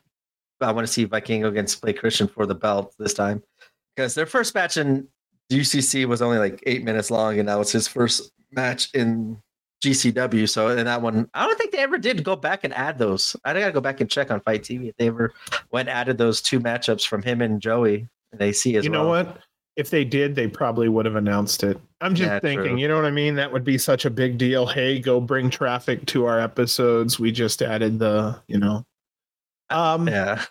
I want to see Vikingo against Blake Christian for the belt this time because their first match in UCC was only like eight minutes long, and now it's his first match in GCW. So in that one, I don't think they ever did go back and add those. I gotta go back and check on FITE TV if they ever went added those two matchups from him and Joey and AC as well. you well. know what? If they did, they probably would have announced it. I'm just Yeah, thinking, true. you know what I mean? That would be such a big deal. Hey, go bring traffic to our episodes. We just added the, you know. Um Yeah,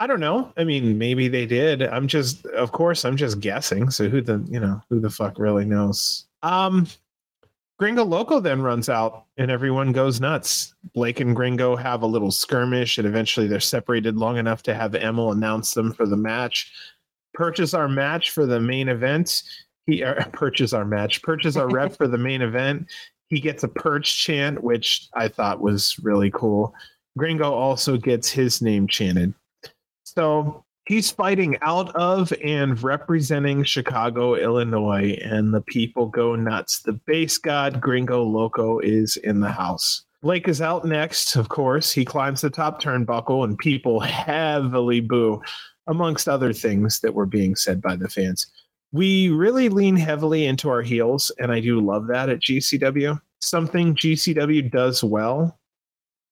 I don't know. I mean, maybe they did. I'm just of course I'm just guessing. So who the, you know, who the fuck really knows? Um Gringo Loco then runs out and everyone goes nuts. Blake and Gringo have a little skirmish and eventually they're separated long enough to have Emil announce them for the match. Purchase our match for the main event. He uh, purchase our match. Purchase our rep for the main event. He gets a perch chant, which I thought was really cool. Gringo also gets his name chanted. So he's fighting out of and representing Chicago, Illinois, and the people go nuts. The base god Gringo Loco is in the house. Blake is out next, of course. He climbs the top turnbuckle, and people heavily boo, amongst other things that were being said by the fans. We really lean heavily into our heels, and I do love that at GCW. Something GCW does well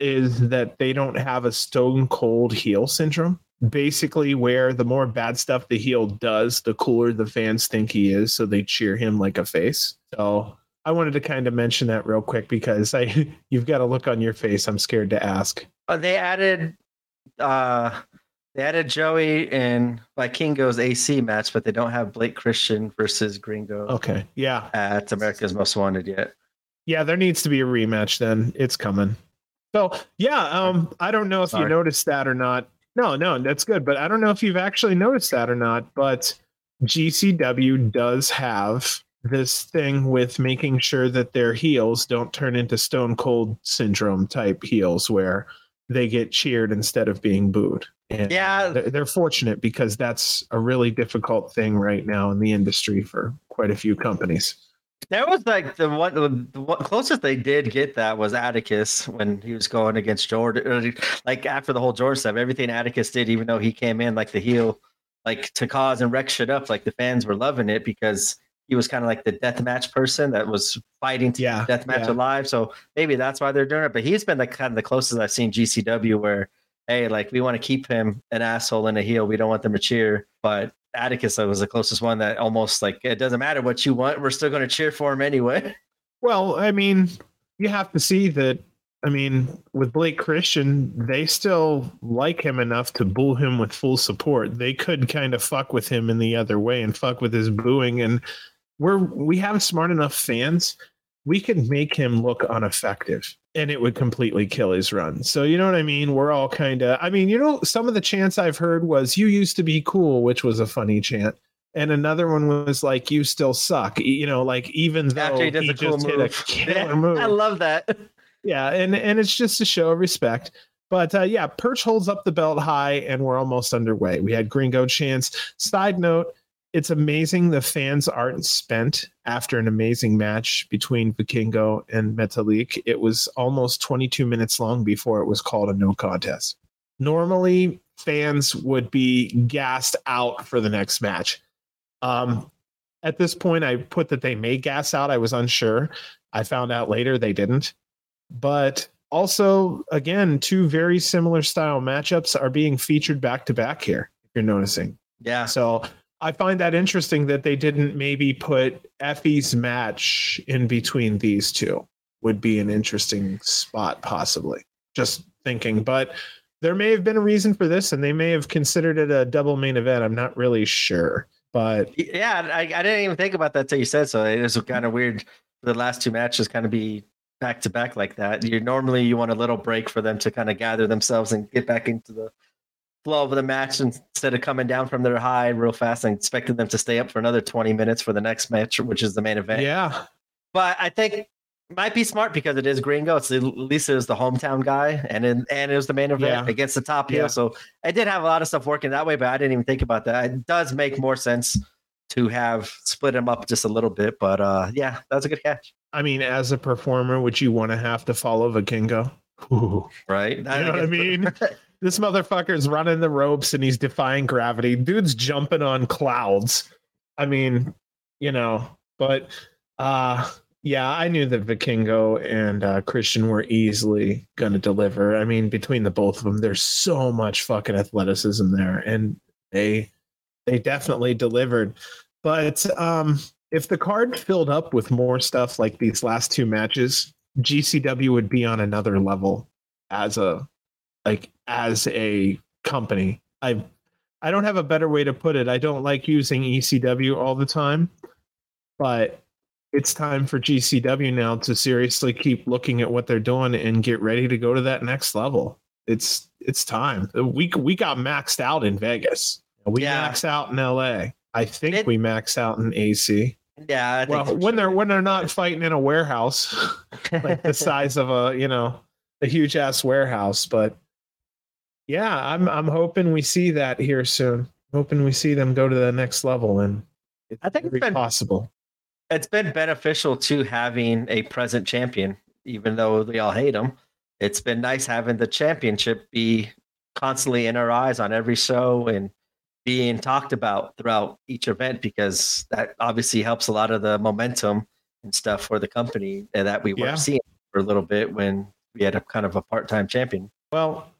is that they don't have a stone cold heel syndrome basically where the more bad stuff the heel does, the cooler the fans think he is, so they cheer him like a face. So I wanted to kind of mention that real quick because I you've got a look on your face. I'm scared to ask. but they added uh they added Joey and Vikingo's AC match, but they don't have Blake Christian versus Gringo Okay. Yeah. at America's Most Wanted yet. Yeah, there needs to be a rematch then. It's coming. So yeah, um, I don't know if you noticed that or not. No, no, that's good. But I don't know if you've actually noticed that or not. But GCW does have this thing with making sure that their heels don't turn into Stone Cold Syndrome type heels where they get cheered instead of being booed. And Yeah, they're, they're fortunate because that's a really difficult thing right now in the industry for quite a few companies. That was like the one, the closest they did get that was Atticus when he was going against Jordan. Uh, like after the whole Jordan stuff, everything Atticus did, even though he came in like the heel, like to cause and wreck shit up, like the fans were loving it because he was kind of like the death match person that was fighting to Yeah, death match yeah. alive. So maybe that's why they're doing it. But he's been like kind of the closest I've seen GCW where, hey, like we want to keep him an asshole and a heel. We don't want them to cheer, but. Atticus was the closest one that almost like it doesn't matter what you want, we're still going to cheer for him anyway. Well, I mean, you have to see that. I mean, with Blake Christian, they still like him enough to boo him with full support. They could kind of fuck with him in the other way and fuck with his booing. And we're we have smart enough fans. We could make him look ineffective, and it would completely kill his run. So you know what I mean? We're all kind of. I mean, you know, some of the chants I've heard was "You used to be cool," which was a funny chant. And another one was like, "You still suck." You know, like even though After he does a cool just hit move. a killer move, I love that. yeah, and and it's just a show of respect. But uh, yeah, Perch holds up the belt high, and we're almost underway. We had Gringo chance. Side note: It's amazing the fans aren't spent after an amazing match between Vikingo and Metalik. It was almost 22 minutes long before it was called a no contest. Normally, fans would be gassed out for the next match. Um, at this point, I put that they may gas out. I was unsure. I found out later they didn't. But also, again, two very similar style matchups are being featured back to back here, if you're noticing. Yeah. So I find that interesting that they didn't maybe put Effy's match in between these two. would be an interesting spot, possibly. Just thinking, but there may have been a reason for this, and they may have considered it a double main event. I'm not really sure, but yeah, I, I didn't even think about that till you said so. It was kind of weird the last two matches kind of be back to back like that. You normally you want a little break for them to kind of gather themselves and get back into the flow of the match instead of coming down from their high real fast and expecting them to stay up for another 20 minutes for the next match, which is the main event. Yeah. But I think might be smart because it is Gringo. It's at least it was the hometown guy, and in, and it was the main event yeah. against the top heel. Yeah. So I did have a lot of stuff working that way, but I didn't even think about that. It does make more sense to have split him up just a little bit. But uh, yeah, that's a good catch. I mean, as a performer, would you want to have to follow Vikingo? Ooh. Right? You know what I mean? this motherfucker's running the ropes and he's defying gravity. Dude's jumping on clouds. I mean, you know, but uh yeah, I knew that Vikingo and uh, Christian were easily going to deliver. I mean, between the both of them, there's so much fucking athleticism there, and they they definitely delivered. But um, if the card filled up with more stuff like these last two matches, GCW would be on another level as a like as a company. I I don't have a better way to put it. I don't like using ECW all the time, but it's time for GCW now to seriously keep looking at what they're doing and get ready to go to that next level. It's it's time. We we got maxed out in Vegas. We yeah. max out in LA. I think it, we max out in AC. Yeah. well, when they're when they're not fighting in a warehouse, like the size of a you know a huge ass warehouse. But yeah, I'm I'm hoping we see that here soon. hoping we see them go to the next level, and I think it's been, possible it's been beneficial to having a present champion, even though we all hate him. It's been nice having the championship be constantly in our eyes on every show and being talked about throughout each event because that obviously helps a lot of the momentum and stuff for the company eh, that we weren't seeing for a little bit when we had a kind of a part-time champion. Well,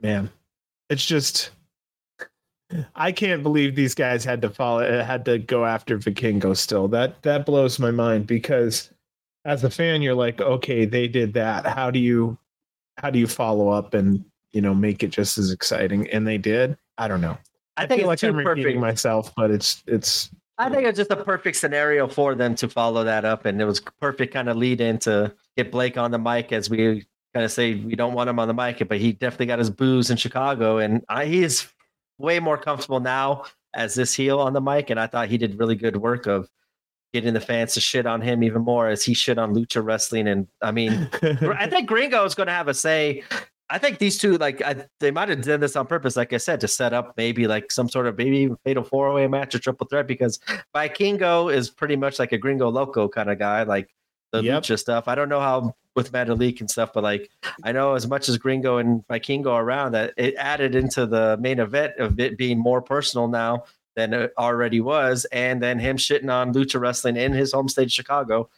man, it's just I can't believe these guys had to follow had to go after Vikingo still. That that blows my mind because as a fan you're like, okay, they did that. How do you how do you follow up and, you know, make it just as exciting? And they did. I don't know. I, I think feel like I'm perfect. repeating myself, but it's it's I think it's just a perfect scenario for them to follow that up and it was perfect kind of lead in to get Blake on the mic as we kind of say we don't want him on the mic, but he definitely got his booze in Chicago and I, he is way more comfortable now as this heel on the mic, and I thought he did really good work of getting the fans to shit on him even more as he shit on lucha wrestling. And I mean, I think Gringo is going to have a say. I think these two, like, I, they might have done this on purpose, like I said, to set up maybe like some sort of maybe even fatal four way match or triple threat because Vikingo is pretty much like a Gringo Loco kind of guy, like the yep. lucha stuff. I don't know how with Metalik and stuff, but like I know as much as Gringo and Vikingo around that it added into the main event of it being more personal now than it already was, and then him shitting on lucha wrestling in his home state, Chicago.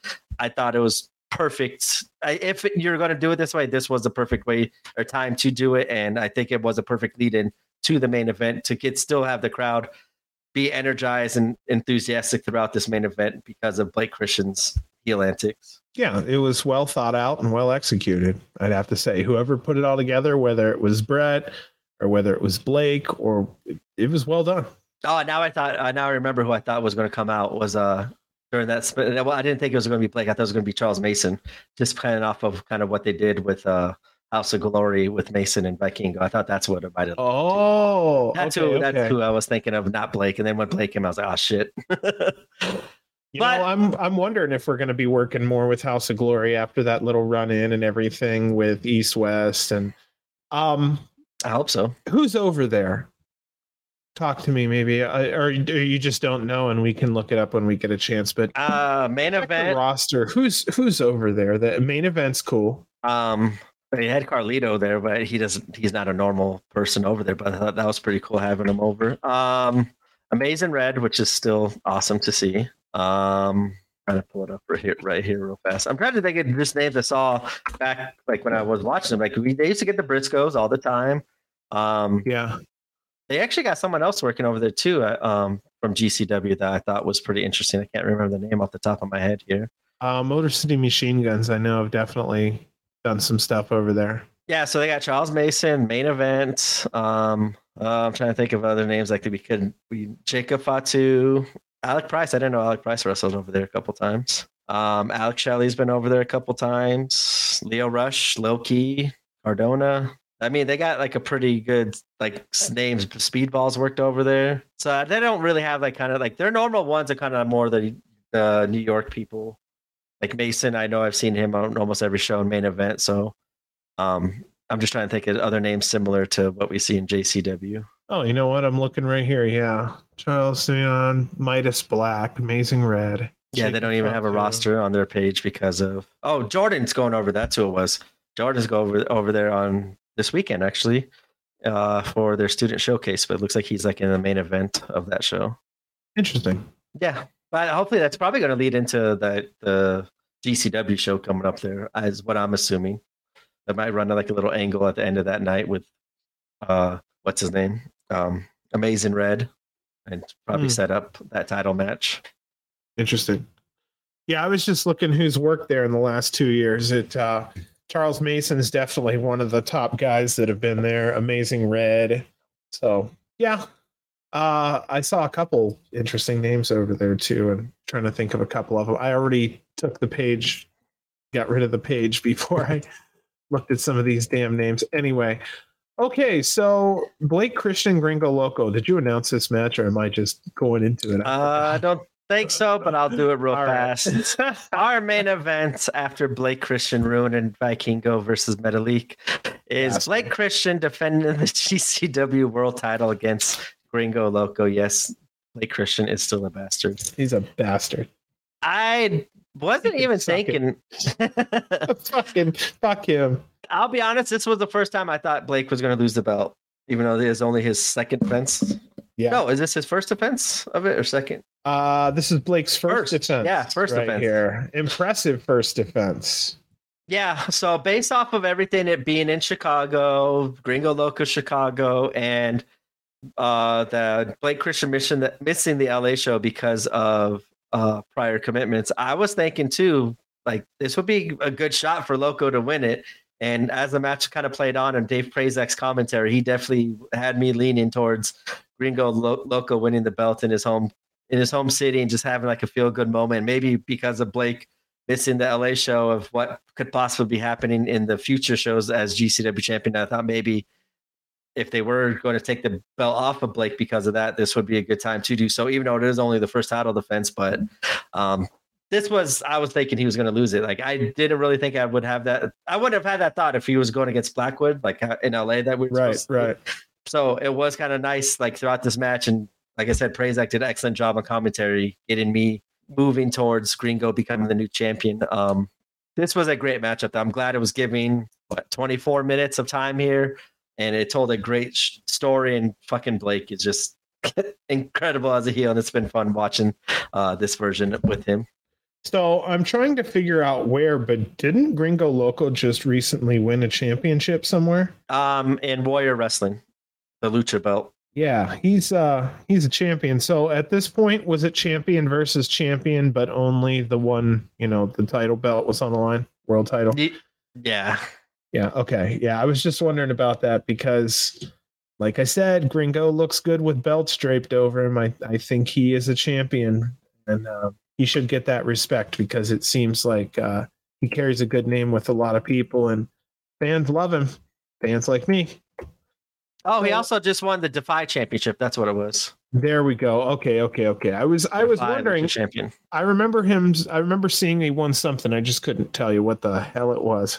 I thought it was perfect. If you're going to do it this way, this was the perfect way or time to do it, and I think it was a perfect lead in to the main event to get still have the crowd be energized and enthusiastic throughout this main event because of Blake Christian's heel antics yeah, it was well thought out and well executed. I'd have to say, whoever put it all together, whether it was Brett or whether it was Blake, or it, it was well done. Oh, now I thought, uh, now I remember who I thought was going to come out was uh during that. Well, I didn't think it was going to be Blake. I thought it was going to be Charles Mason, just kind of off of kind of what they did with uh House of Glory with Mason and Vikingo. I thought that's what it might have. Oh, that's okay, who. That's who I was thinking of, not Blake. And then when Blake came, I was like, oh shit. You but, know, I'm I'm wondering if we're going to be working more with House of Glory after that little run in and everything with East West and um I hope so. Who's over there? Talk to me maybe. I, or, you just don't know and we can look it up when we get a chance but uh main event roster. Who's who's over there? The main event's cool. Um he had Carlito there but he doesn't he's not a normal person over there but I thought that was pretty cool having him over. Um Amazing Red which is still awesome to see um, trying to pull it up right here, right here, real fast. I'm trying to think of this name I saw back, like when I was watching them. Like we, they used to get the Briscoes all the time. Um, yeah, they actually got someone else working over there too. Uh, um, from GCW that I thought was pretty interesting. I can't remember the name off the top of my head here. Uh, Motor City Machine Guns, I know, have definitely done some stuff over there. Yeah, so they got Charles Mason, main event. Um, uh, I'm trying to think of other names like we could we Jacob Fatu, Alec Price. I didn't know Alec Price wrestled over there a couple times. Um, Alex Shelley's been over there a couple times. Leo Rush, Loki, Cardona. I mean, they got like a pretty good like names. Speedballs worked over there, so they don't really have like kind of like their normal ones are kind of more the the New York people. Like Mason, I know I've seen him on almost every show and main event. So, um, I'm just trying to think of other names similar to what we see in JCW. Oh, you know what? I'm looking right here. Yeah, Charles Simeon, Midas Black, Amazing Red. Yeah, they don't even have a roster on their page because of oh Jordan's going over. That's who it was. Jordan's go over over there on this weekend actually uh, for their student showcase, but it looks like he's like in the main event of that show. Interesting. Yeah, but hopefully that's probably going to lead into the the GCW show coming up there, as what I'm assuming. They might run like a little angle at the end of that night with uh what's his name? Um Amazing Red and probably mm. set up that title match. Interesting. Yeah, I was just looking who's worked there in the last two years. It uh Charles Mason is definitely one of the top guys that have been there. Amazing Red. So yeah, uh, I saw a couple interesting names over there too, and trying to think of a couple of them. I already took the page, got rid of the page before I looked at some of these damn names. Anyway, okay, so Blake Christian Gringo Loco. Did you announce this match, or am I just going into it? Uh, I don't think so, but I'll do it real fast. Our main event after Blake Christian ruined and Vikingo versus Metalik is Blake Christian defending the GCW World Title against Gringo Loco. Yes, Blake Christian is still a bastard. He's a bastard. I wasn't even thinking. Fucking fuck him. I'll be honest. This was the first time I thought Blake was going to lose the belt, even though it is only his second defense. Yeah. No, is this his first defense of it or second? Uh, this is Blake's first, first. defense. Yeah, first right defense here. Impressive first defense. Yeah, so based off of everything, it being in Chicago, Gringo Loco, Chicago, and uh, the Blake Christian mission that missing the LA show because of uh, prior commitments. I was thinking too, like this would be a good shot for Loco to win it. And as the match kind of played on, and Dave Prazak's commentary, he definitely had me leaning towards Gringo Lo- Loco winning the belt in his home in his home city and just having like a feel good moment. Maybe because of Blake missing the LA show of what could possibly be happening in the future shows as GCW champion. I thought maybe if they were going to take the belt off of Blake because of that, this would be a good time to do so, even though it is only the first title defense. But um, this was, I was thinking he was going to lose it. Like, I didn't really think I would have that. I wouldn't have had that thought if he was going against Blackwood, like in LA, that we right, right. So it was kind of nice, like throughout this match. And like I said, Prazak did an excellent job on commentary, getting me moving towards Gringo becoming the new champion. Um, this was a great matchup. I'm glad it was giving what 24 minutes of time here and it told a great sh- story. And fucking Blake is just incredible as a heel, and it's been fun watching uh, this version with him. So I'm trying to figure out where, but didn't Gringo Loco just recently win a championship somewhere? Um, in Warrior Wrestling, the Lucha belt. Yeah, he's uh he's a champion. So at this point, was it champion versus champion, but only the one, you know, the title belt was on the line, world title. Yeah. Yeah. Okay. Yeah. I was just wondering about that because, like I said, Gringo looks good with belts draped over him. I, I think he is a champion and uh, he should get that respect because it seems like uh, he carries a good name with a lot of people and fans love him. Fans like me. Oh, he also just won the Defy Championship. That's what it was. There we go. Okay, okay, okay. I was I was wondering. Champion. I remember him. I remember seeing he won something. I just couldn't tell you what the hell it was.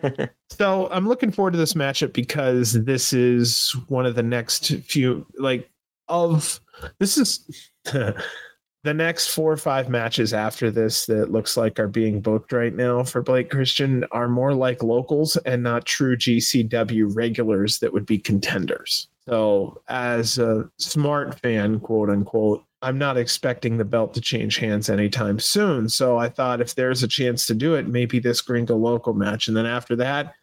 so I'm looking forward to this matchup because this is one of the next few like of this is the next four or five matches after this that looks like are being booked right now for Blake Christian are more like locals and not true GCW regulars that would be contenders. So, as a smart fan, quote unquote, I'm not expecting the belt to change hands anytime soon. So, I thought if there's a chance to do it, maybe this Gringo local match. And then after that,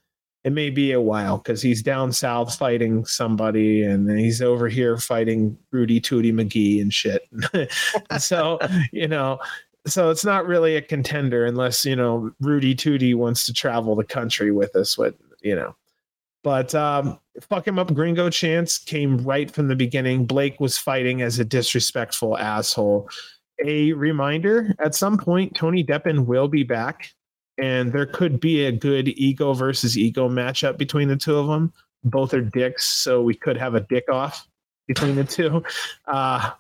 it may be a while because he's down south fighting somebody and he's over here fighting Rudy Tootie McGee and shit. so, you know, so it's not really a contender unless you know Rudy Tooty wants to travel the country with us. What you know, but um, fuck him up. Gringo chance came right from the beginning. Blake was fighting as a disrespectful asshole. A reminder: at some point, Tony Deppen will be back, and there could be a good ego versus ego matchup between the two of them. Both are dicks, so we could have a dick off between the two. Uh,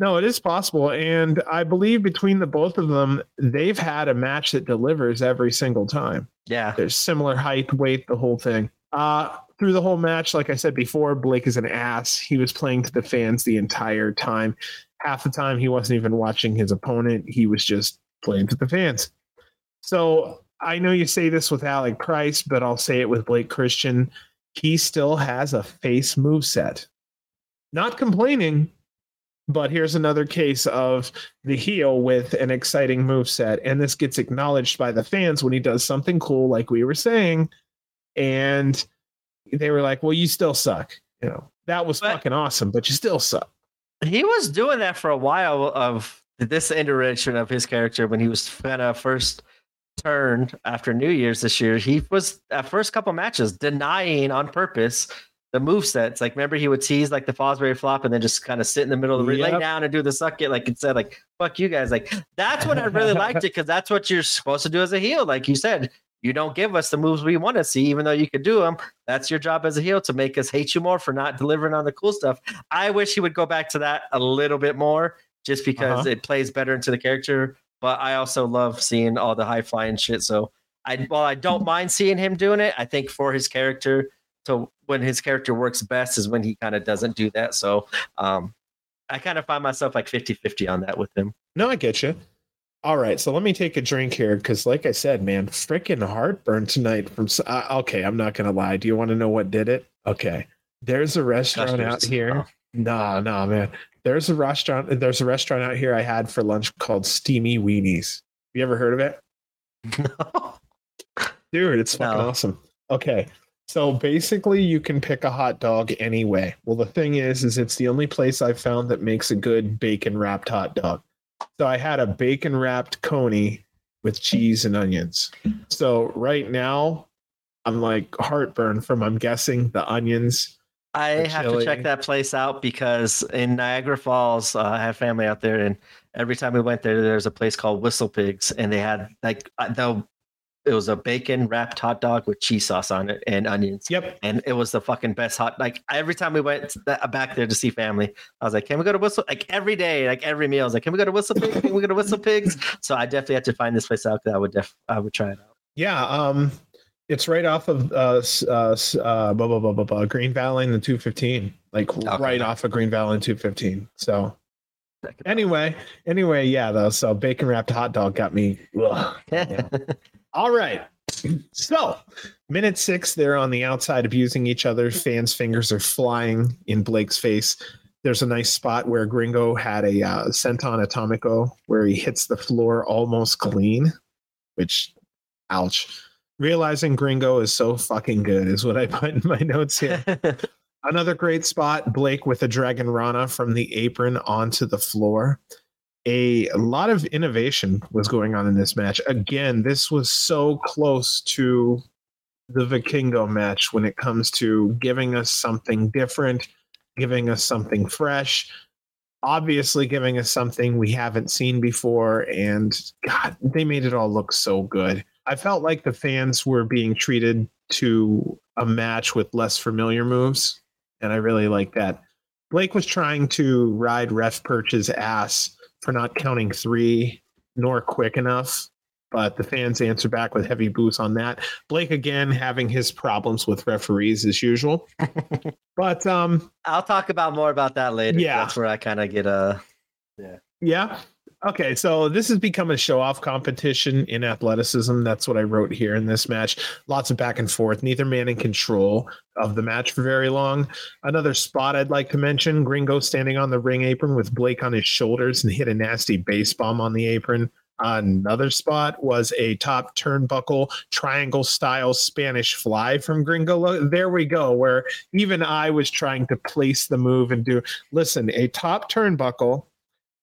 no, it is possible. And I believe between the both of them, they've had a match that delivers every single time. Yeah. There's similar height, weight, the whole thing. Uh, through the whole match, like I said before, Blake is an ass. He was playing to the fans the entire time. Half the time, he wasn't even watching his opponent, he was just playing to the fans. So I know you say this with Alec Price, but I'll say it with Blake Christian. He still has a face move set. Not complaining, but here's another case of the heel with an exciting move set, and this gets acknowledged by the fans when he does something cool, like we were saying, and they were like, "Well, you still suck." You know, that was but fucking awesome, but you still suck. He was doing that for a while of this iteration of his character when he was kind of first turned after New Year's this year. He was at first couple matches denying on purpose the move sets. Like, remember he would tease like the Fosbury flop and then just kind of sit in the middle of the yep. lay down and do the suck it, like it said, like fuck you guys. Like that's what I really liked it because that's what you're supposed to do as a heel. Like you said, you don't give us the moves we want to see, even though you could do them. That's your job as a heel to make us hate you more for not delivering on the cool stuff. I wish he would go back to that a little bit more, just because uh-huh. it plays better into the character. But I also love seeing all the high flying shit. So I, while I don't mind seeing him doing it, I think for his character, so when his character works best is when he kind of doesn't do that. So um, I kind of find myself like 50 50 on that with him. No, I get you. All right, so let me take a drink here because, like I said, man, freaking heartburn tonight. From uh, okay, I'm not gonna lie. Do you want to know what did it? Okay, there's a restaurant out here. Oh. Nah, nah, man. There's a restaurant. There's a restaurant out here I had for lunch called Steamy Weenies. You ever heard of it? No. Dude, it's fucking no. awesome. Okay, so basically, you can pick a hot dog anyway. Well, the thing is, is it's the only place I've found that makes a good bacon wrapped hot dog. So I had a bacon wrapped coney with cheese and onions. So right now, I'm like heartburn from I'm guessing the onions. I have chili. to check that place out because in Niagara Falls, uh, I have family out there, and every time we went there, there's a place called Whistle Pigs, and they had like the it was a bacon wrapped hot dog with cheese sauce on it and onions. Yep. And it was the fucking best hot. Like every time we went back there to see family, I was like, "Can we go to Whistle?" Like every day, like every meal, I was like, "Can we go to Whistle Pigs? Can we go to Whistle Pigs?" So I definitely had to find this place out because I would def I would try it out. Yeah. Um, it's right off of uh, uh, uh blah, blah, blah, blah, blah, Green Valley and the 215, like okay. right off of Green Valley and 215. So anyway, anyway, yeah, though. So bacon wrapped hot dog got me. yeah. All right. So, minute six, they're on the outside abusing each other. Fans' fingers are flying in Blake's face. There's a nice spot where Gringo had a uh, senton atomico where he hits the floor almost clean, which, ouch. Realizing Gringo is so fucking good is what I put in my notes here. Another great spot Blake with a Dragon Rana from the apron onto the floor a, lot of innovation was going on in this match. Again, this was so close to the Vikingo match when it comes to giving us something different, giving us something fresh, obviously giving us something we haven't seen before. And God, they made it all look so good. I felt like the fans were being treated to a match with less familiar moves. And I really like that. Blake was trying to ride Ref Perch's ass for not counting three nor quick enough. But the fans answer back with heavy boots on that. Blake again having his problems with referees as usual. but um I'll talk about more about that later. Yeah. That's where I kind of get a yeah. Yeah. Okay, so this has become a show off competition in athleticism. That's what I wrote here in this match. Lots of back and forth, neither man in control of the match for very long. Another spot I'd like to mention Gringo standing on the ring apron with Blake on his shoulders and hit a nasty base bomb on the apron. Another spot was a top turnbuckle triangle style Spanish fly from Gringo. There we go, where even I was trying to place the move and do listen, a top turnbuckle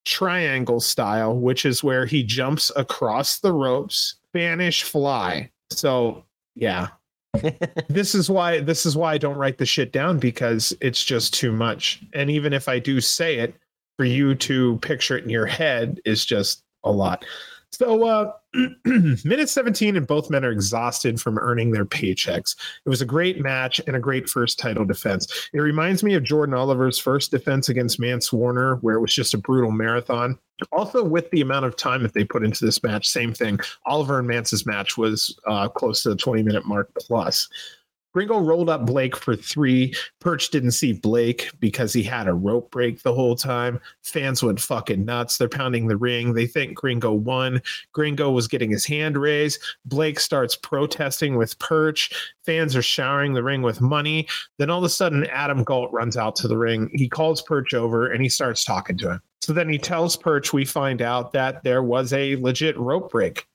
triangle style, which is where he jumps across the ropes, Spanish fly. So yeah. this is why this is why I don't write the shit down because it's just too much. And even if I do say it, for you to picture it in your head is just a lot. So, uh, minute 17, and both men are exhausted from earning their paychecks. It was a great match and a great first title defense. It reminds me of Jordan Oliver's first defense against Mance Warner, where it was just a brutal marathon. Also, with the amount of time that they put into this match, same thing. Oliver and Mance's match was uh, close to the 20 minute mark plus. Gringo rolled up Blake for three. Perch didn't see Blake because he had a rope break the whole time. Fans went fucking nuts. They're pounding the ring. They think Gringo won. Gringo was getting his hand raised. Blake starts protesting with Perch. Fans are showering the ring with money. Then all of a sudden, Adam Galt runs out to the ring. He calls Perch over and he starts talking to him. So then he tells Perch, we find out that there was a legit rope break.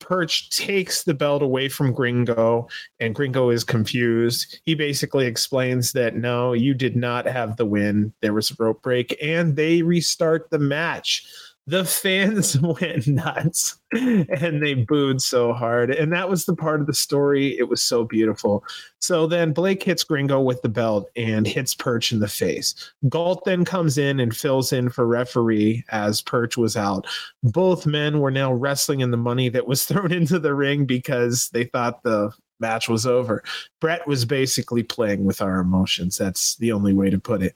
Perch takes the belt away from Gringo, and Gringo is confused. He basically explains that no, you did not have the win. There was a rope break, and they restart the match the fans went nuts and they booed so hard. And that was the part of the story. It was so beautiful. So then Blake hits Gringo with the belt and hits Perch in the face. Galt then comes in and fills in for referee as Perch was out. Both men were now wrestling in the money that was thrown into the ring because they thought the match was over. Brett was basically playing with our emotions. That's the only way to put it.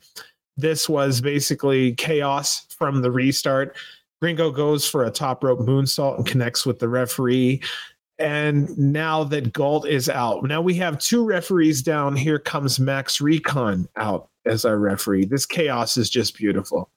This was basically chaos from the restart. Gringo goes for a top rope moonsault and connects with the referee. And now that Galt is out, now we have two referees down. Here comes Max Recon out as our referee. This chaos is just beautiful.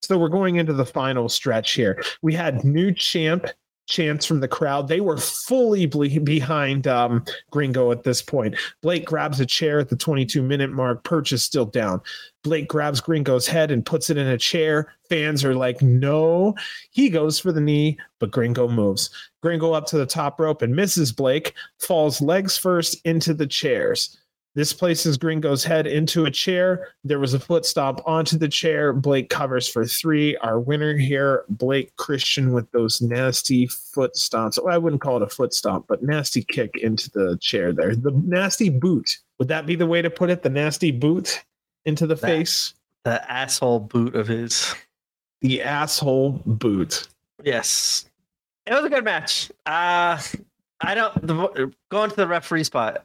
So we're going into the final stretch here. We had new champ chants from the crowd. They were fully ble- behind um, Gringo at this point. Blake grabs a chair at the 22 minute mark. Perch is still down. Blake grabs Gringo's head and puts it in a chair. Fans are like, no. He goes for the knee, but Gringo moves. Gringo up to the top rope and misses Blake, falls legs first into the chairs. This places Gringo's head into a chair. There was a foot stomp onto the chair. Blake covers for three. Our winner here, Blake Christian, with those nasty foot stomps. Well, I wouldn't call it a foot stomp, but nasty kick into the chair there. The nasty boot. Would that be the way to put it? The nasty boot into the That- face? the asshole boot of his. The asshole boot. Yes, it was a good match. Uh I don't the, going to the referee spot.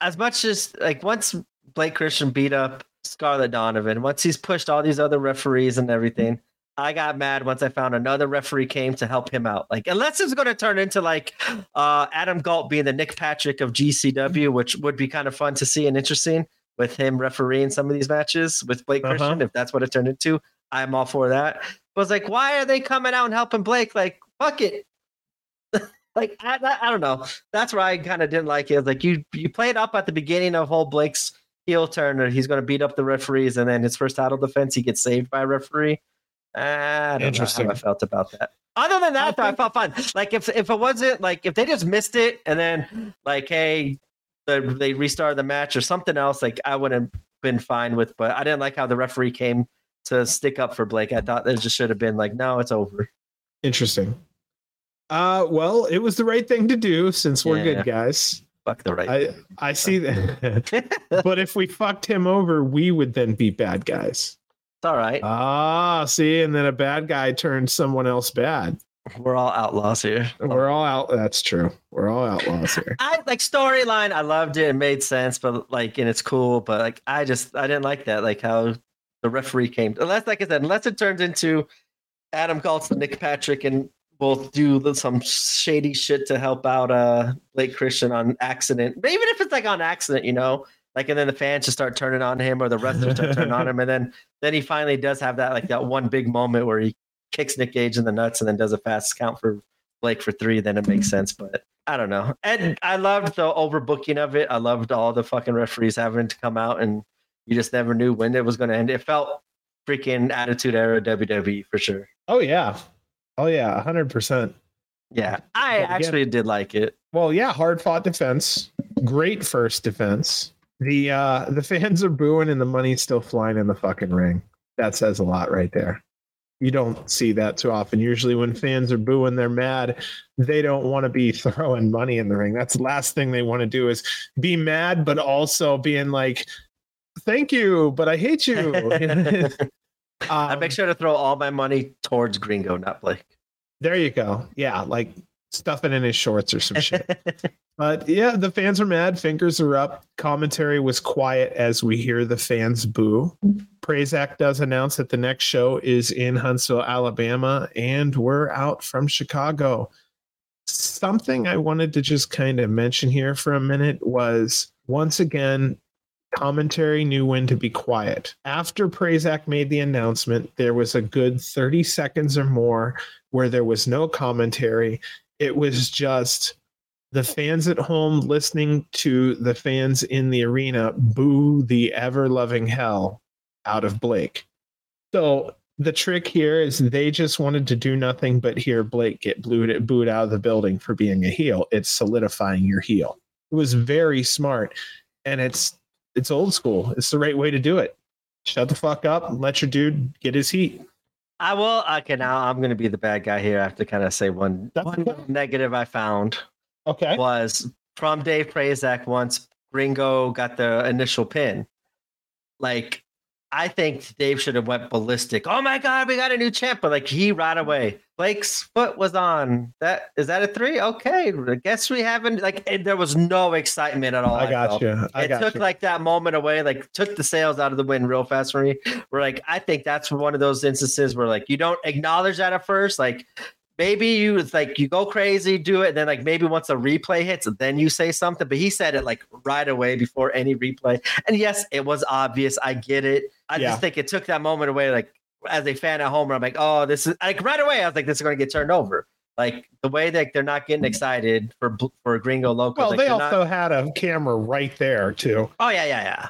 As much as like once Blake Christian beat up Scarlett Donovan, once he's pushed all these other referees and everything, I got mad once I found another referee came to help him out. Like unless it's going to turn into like uh Adam Galt being the Nick Patrick of GCW, which would be kind of fun to see and interesting with him refereeing some of these matches with Blake Uh-huh. Christian. If that's what it turned into, I'm all for that. But it's like, why are they coming out and helping Blake? Like, fuck it. like, I, I, I don't know. That's where I kind of didn't like it. It's like you you played up at the beginning of whole Blake's heel turn, and he's going to beat up the referees, and then his first title defense, he gets saved by a referee. Ah, I don't know Interesting. how I felt about that. Other than that, I though, I felt fun. Like if if it wasn't like if they just missed it, and then like hey, the, they restarted the match or something else, like I would have been fine with. But I didn't like how the referee came to stick up for Blake. I thought there just should have been like, no, it's over. Interesting. Uh, well, it was the right thing to do since we're Yeah. good guys. Fuck the right. I I see that. but if we fucked him over, we would then be bad guys. it's all right. Ah, see, and then a bad guy turns someone else bad. We're all outlaws here. We're all out. That's true. We're all outlaws here. I like storyline. I loved it. It made sense, but like, and it's cool. But like, I just I didn't like that. Like how the referee came. Unless, like I said, unless it turns into Adam Galtz and Nick Patrick and will do some shady shit to help out uh Blake Christian on accident. But even if it's like on accident, you know, like and then the fans just start turning on him or the wrestlers start turning on him, and then then he finally does have that like that one big moment where he kicks Nick Gage in the nuts and then does a fast count for Blake for three, then it makes sense. But I don't know. And I loved the overbooking of it. I loved all the fucking referees having to come out and you just never knew when it was going to end. It felt freaking attitude era WWE for sure. Oh yeah. Oh yeah, hundred percent. Yeah, I But again- actually did like it. Well, yeah, hard fought defense. Great first defense. The uh the fans are booing and the money's still flying in the fucking ring. That says a lot right there. You don't see that too often. Usually, when fans are booing, they're mad. They don't want to be throwing money in the ring. That's the last thing they want to do is be mad, but also being like, "Thank you, but I hate you." I make Um, sure to throw all my money towards Gringo, not Blake. There you go. Yeah, like stuffing in his shorts or some shit. But yeah, the fans are mad. Fingers are up. Commentary was quiet as we hear the fans boo. Prazak does announce that the next show is in Huntsville, Alabama, and we're out from Chicago. Something I wanted to just kind of mention here for a minute was once again, commentary knew when to be quiet. After Prazak made the announcement, there was a good 30 seconds or more where there was no commentary. It was just the fans at home listening to the fans in the arena boo the ever loving hell out of Blake. So the trick here is they just wanted to do nothing but hear Blake get booed, booed out of the building for being a heel. It's solidifying your heel. It was very smart, and it's it's old school. It's the right way to do it. Shut the fuck up and let your dude get his heat. I will. Okay, now I'm going to be the bad guy here. I have to kind of say one, That's one okay. negative I found Okay. was from Dave Prazak once Gringo got the initial pin. Like, I think Dave should have went ballistic. Oh my god, we got a new champ! But like he right away. Blake's foot was on. That is that a three? Okay, I guess we haven't. Like there was no excitement at all. I got felt. you. I it got took you. like that moment away, like took the sails out of the wind real fast for me. We're like I think that's one of those instances where like you don't acknowledge that at first, like maybe you it's like you go crazy, do it, and then like maybe once a replay hits, then you say something. But he said it like right away before any replay. And yes, it was obvious. I get it. I Yeah. just think it took that moment away, like as a fan at home, where I'm like, oh, this is like right away. I was like, this is going to get turned over. Like the way that they're not getting excited for for a Gringo Loco. Well, like, they they're not- also had a camera right there too. Oh yeah, yeah, yeah.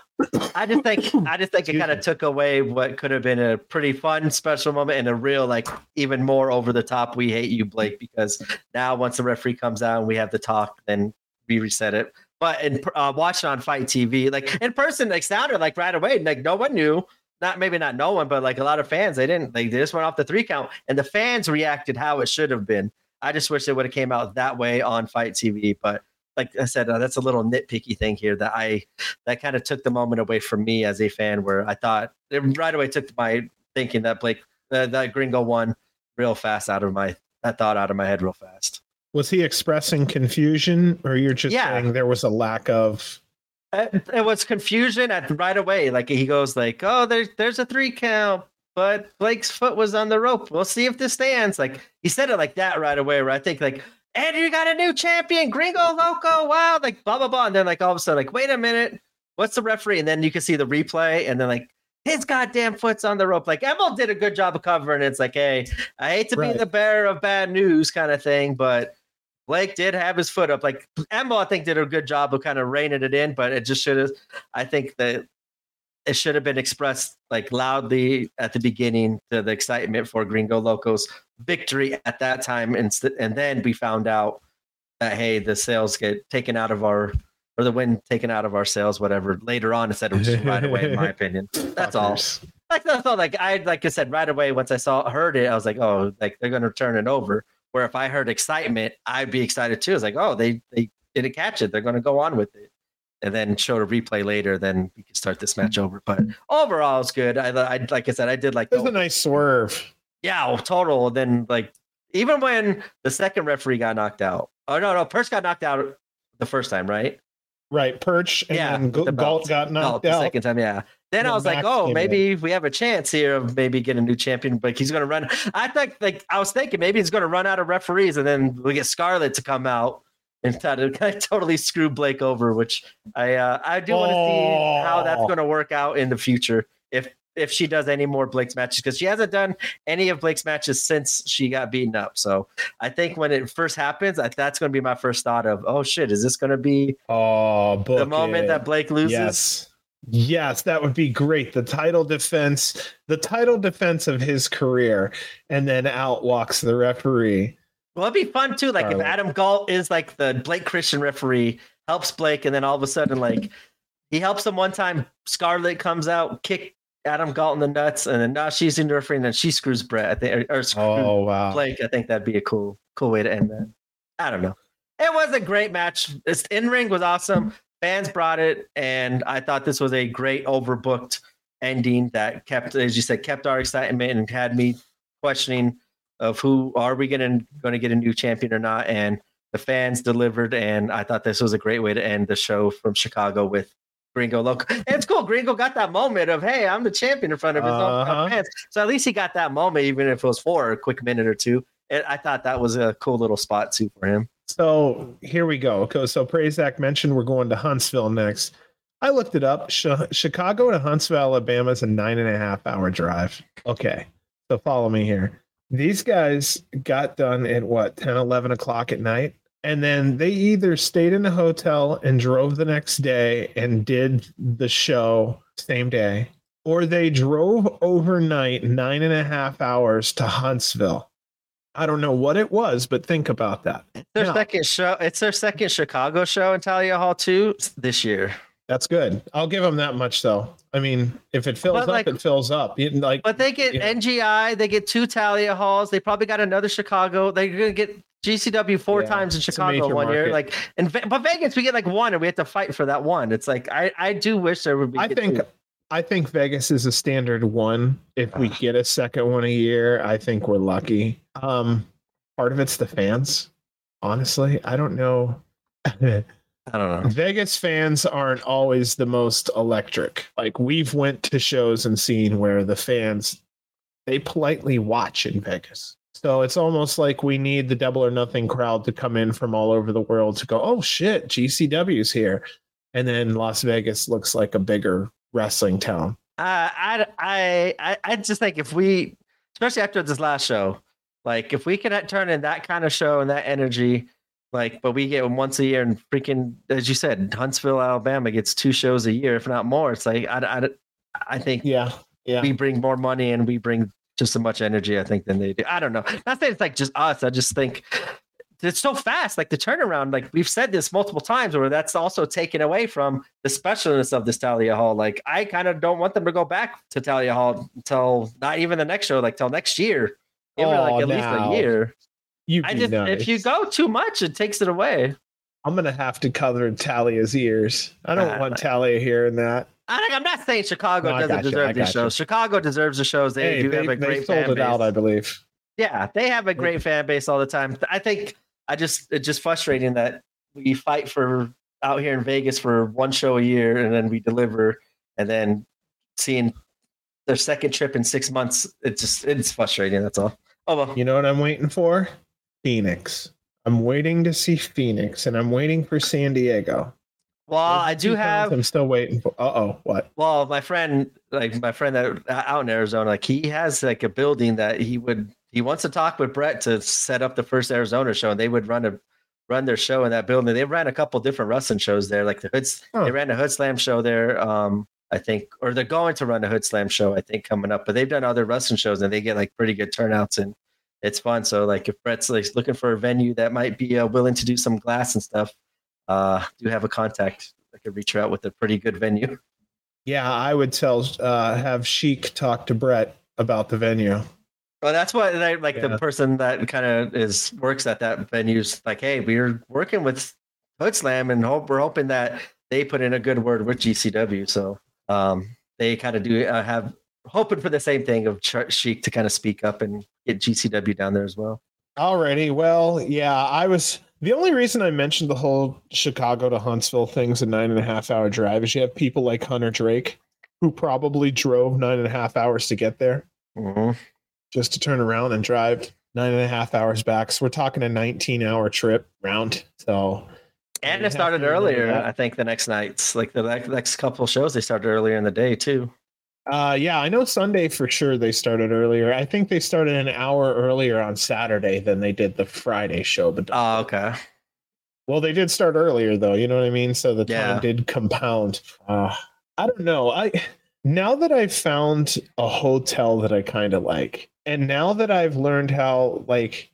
I just think I just think it kind of took away what could have been a pretty fun special moment and a real like even more over the top. We hate you, Blake, because now once the referee comes out and we have the talk, then we reset it. But in uh, watching on FITE TV, like in person, like sounded like right away, like no one knew. Not maybe not no one, but like a lot of fans, they didn't. Like they just went off the three count, and the fans reacted how it should have been. I just wish it would have came out that way on FITE TV, but like I said, uh, that's a little nitpicky thing here that I that kind of took the moment away from me as a fan, where I thought it right away took my thinking that Blake uh, that Gringo won real fast out of my that thought out of my head real fast. Was he expressing confusion, or you're just Yeah. saying there was a lack of? It, it was confusion at right away. Like he goes like, "Oh, there's there's a three count." But Blake's foot was on the rope. We'll see if this stands. Like he said it like that right away. Where I think like, and you got a new champion, Gringo Loco. Wow, like blah blah blah. And then like all of a sudden, like, wait a minute, what's the referee? And then you can see the replay, and then like his goddamn foot's on the rope. Like Emil did a good job of covering. it. It's like, hey, I hate to Right. be the bearer of bad news, kind of thing, but Blake did have his foot up. Like Emil, I think did a good job of kind of reining it in, but it just should have. I think that it should have been expressed like loudly at the beginning to the excitement for Gringo Locos victory at that time, and st- and then we found out that hey, the sales get taken out of our or the win taken out of our sales, whatever. Later on, instead of just right away, in my opinion. That's all. Fuckers. Like that's all. Like I like I said right away once I saw heard it, I was like, oh, like they're gonna turn it over. Where if I heard excitement, I'd be excited too. It's like, oh, they they didn't catch it. They're gonna go on with it, and then show a replay later. Then we can start this match mm-hmm. over. But overall, it's good. I, I like I said, I did like. It was the- a nice swerve. yeah, oh, total. Then like even when the second referee got knocked out. Oh no, no, Perch got knocked out the first time, right? Right, perch, and Yeah, then the G- Galt got No, knocked the out. second time, yeah. Then I was like, oh, maybe we have a chance here of maybe getting a new champion, but he's gonna run. I think like I was thinking maybe he's gonna run out of referees, and then we get Scarlett to come out and to kind of totally screwed Blake over, which I uh, I do want to see how that's Oh. gonna work out in the future if if she does any more Blake's matches because she hasn't done any of Blake's matches since she got beaten up. So I think when it first happens, I, that's going to be my first thought of, oh shit, is this going to be Oh, the moment it. that Blake loses? Yes. Yes, that would be great. The title defense, the title defense of his career, and then out walks the referee. Well, it'd be fun too. Like if. Adam Galt is like the Blake Christian referee, helps Blake, and then all of a sudden, like he helps him one time, Scarlett comes out, kick Adam Galt in the nuts, and then now she's interfering, and then she screws Brett. I think, or, or Oh wow. Blake. I think that'd be a cool, cool way to end that. I don't know. It was a great match. This in ring was awesome. Fans brought it, and I thought this was a great overbooked ending that kept, as you said, kept our excitement and had me questioning of who are we going to get a new champion or not. And the fans delivered, and I thought this was a great way to end the show from Chicago with Gringo Loco. And it's cool. Gringo got that moment of, hey, I'm the champion in front of his own Uh-huh. fans. So at least he got that moment, even if it was for a quick minute or two. And I thought that was a cool little spot too for him. So here we go. Okay, so Prazak mentioned we're going to Huntsville next. I looked it up. Ch- Chicago to Huntsville, Alabama is a nine and a half hour drive. Okay, so follow me here. These guys got done at what 10, 11 o'clock at night. And then they either stayed in a hotel and drove the next day and did the show same day, or they drove overnight nine and a half hours to Huntsville. I don't know what it was, but think about that. Their Now- second show. It's their second Chicago show in Thalia Hall too this year. That's good. I'll give them that much though. I mean, if it fills But, up, like- it fills up. You, like, But they get. NGI. They get two Thalia Halls. They probably got another Chicago. They're gonna get GCW four Yeah, times in Chicago one year. Like, and but Vegas we get like one, and we have to fight for that one. It's like I I do wish there would be. I think, two. I think Vegas is a standard one. If we get a second one a year, I think we're lucky. Um, part of it's the fans. Honestly, I don't know. I don't know. Vegas fans aren't always the most electric. Like we've went to shows and seen where the fans they politely watch in Vegas. So it's almost like we need the double or nothing crowd to come in from all over the world to go, "Oh shit, GCW's here." And then Las Vegas looks like a bigger wrestling town. Uh, I, I, I, I just think if we, especially after this last show, like if we could turn in that kind of show and that energy, like, but we get them once a year and freaking, as you said, Huntsville, Alabama gets two shows a year, if not more. It's like, I, I, I think Yeah. Yeah. we bring more money and we bring just as much energy, I think, than they do. I don't know. Not that it's like just us. I just think it's so fast. Like the turnaround, like we've said this multiple times, where that's also taken away from the specialness of this Thalia Hall. Like I kind of don't want them to go back to Thalia Hall until not even the next show, like till next year. Give it like Oh, at least a year. You I just nice. if you go too much, it takes it away. I'm gonna have to cover Talia's ears. I don't Ah, want Talia hearing that. I, I'm not saying Chicago No, doesn't deserve these you. shows. Chicago deserves the shows. They hey, do they, have a they great sold fan it base. out, I believe. Yeah, they have a great fan base all the time. I think I just it's just frustrating that we fight for out here in Vegas for one show a year and then we deliver and then seeing their second trip in six months, it's just it's frustrating. That's all. Oh well. You know what I'm waiting for? Phoenix. I'm waiting to see Phoenix, and I'm waiting for San Diego. Well, Those I do have I'm still waiting for. Uh oh, what? well, my friend, like my friend that out in Arizona, like he has like a building that he would he wants to talk with Brett to set up the first Arizona show, and they would run a run their show in that building. They ran a couple different wrestling shows there, like the hoods. Huh. They ran a Hood Slam show there, um, I think, or they're going to run a Hood Slam show, I think, coming up. But they've done other wrestling shows, and they get like pretty good turnouts, and it's fun. So like if Brett's like looking for a venue that might be uh, willing to do some glass and stuff, uh, do have a contact. I could reach out with a pretty good venue. Yeah, I would tell uh have Sheik talk to Brett about the venue. Well, that's what they, like Yeah. the person that kind of is works at that venue's like, hey, we're working with Hood Slam and hope we're hoping that they put in a good word with GCW. So um, they kind of do uh, have hoping for the same thing of Ch- Sheik to kind of speak up and get GCW down there as well. Alrighty, well, yeah, I was the only reason I mentioned the whole Chicago to Huntsville thing's a nine and a half hour drive is you have people like Hunter Drake who probably drove nine and a half hours to get there Mhm. just to turn around and drive nine and a half hours back. So we're talking a 19 hour trip round. So And it started earlier. I think, the next nights. Like the next, next couple shows, they started earlier in the day too. Uh, yeah, I know Sunday for sure they started earlier. I think they started an hour earlier on Saturday than they did the Friday show. But Oh, okay. well, they did start earlier though. You know what I mean? So the Yeah. time did compound. Uh, I don't know. I now that I've found a hotel that I kind of like, and now that I've learned how like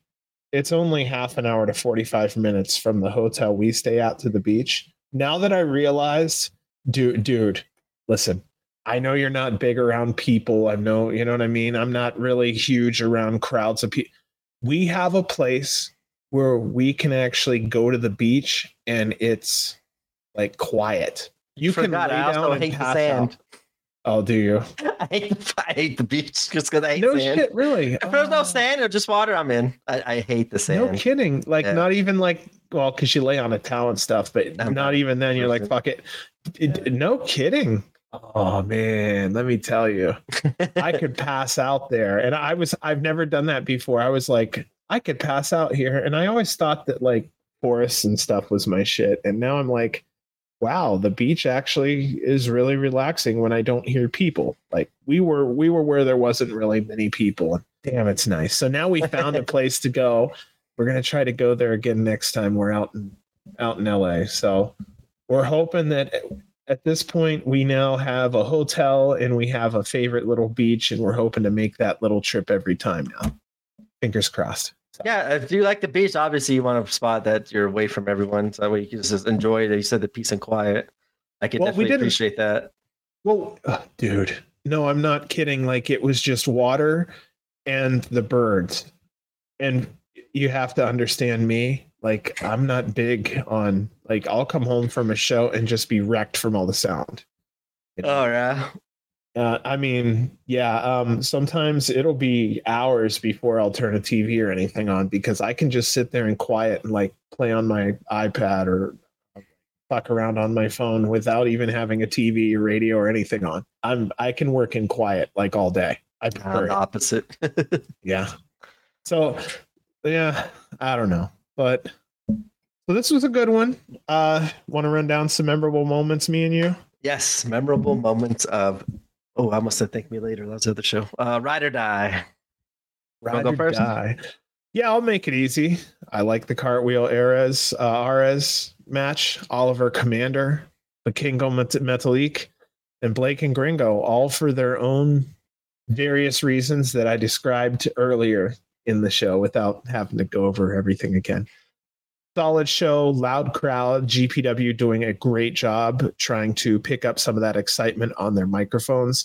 it's only half an hour to 45 minutes from the hotel we stay at to the beach. Now that I realize, dude, dude, listen, I know you're not big around people. I know, you know what I mean? I'm not really huge around crowds of people. We have a place where we can actually go to the beach and it's like quiet. You Forgot, can lay I also down and hate the sand. out. Oh, do you? I hate the, I hate the beach just because I hate No sand. shit, really. If there's no Oh. sand or just water, I'm in. I, I hate the sand. No kidding. Like Yeah. not even like well, because you lay on a towel and stuff, but I'm not even then. You're like, fuck it. It- No kidding. Oh man, let me tell you, I could pass out there, and I was I've never done that before. I was like, I could pass out here, and I always thought that like forests and stuff was my shit, and now I'm like, wow, the beach actually is really relaxing when I don't hear people. Like we were we were where there wasn't really many people. Damn, it's nice. So now we found a place to go. We're gonna try to go there again next time we're out in out in LA. So we're hoping that at this point we now have a hotel and we have a favorite little beach and we're hoping to make that little trip every time now. Fingers crossed. Yeah, if you like the beach, obviously you want a spot that you're away from everyone, so that way you can just enjoy. You said the peace and quiet. I could Well, we definitely appreciate that. Well, uh, dude, no, I'm not kidding. Like it was just water and the birds. And you have to understand me. Like I'm not big on like I'll come home from a show and just be wrecked from all the sound. Oh yeah, Uh, I mean, yeah. Um, sometimes it'll be hours before I'll turn a TV or anything on because I can just sit there and quiet and like play on my iPad or fuck around on my phone without even having a TV or radio or anything on. I'm I can work in quiet like all day. I I'm prefer the opposite. Yeah. So, yeah, I don't know, but so this was a good one. Uh, want to run down some memorable moments, me and you? yes, memorable moments of. Oh, I must have thank me later. That was the other show. Uh, Ride or Die. Ride go or first? die. Yeah, I'll make it easy. I like the Cartwheel Arez uh, Arez match. Oliver Komander, the Kingo Met- Metalik, and Blake and Gringo, all for their own various reasons that I described earlier in the show without having to go over everything again. Solid show, loud crowd, GCW doing a great job trying to pick up some of that excitement on their microphones.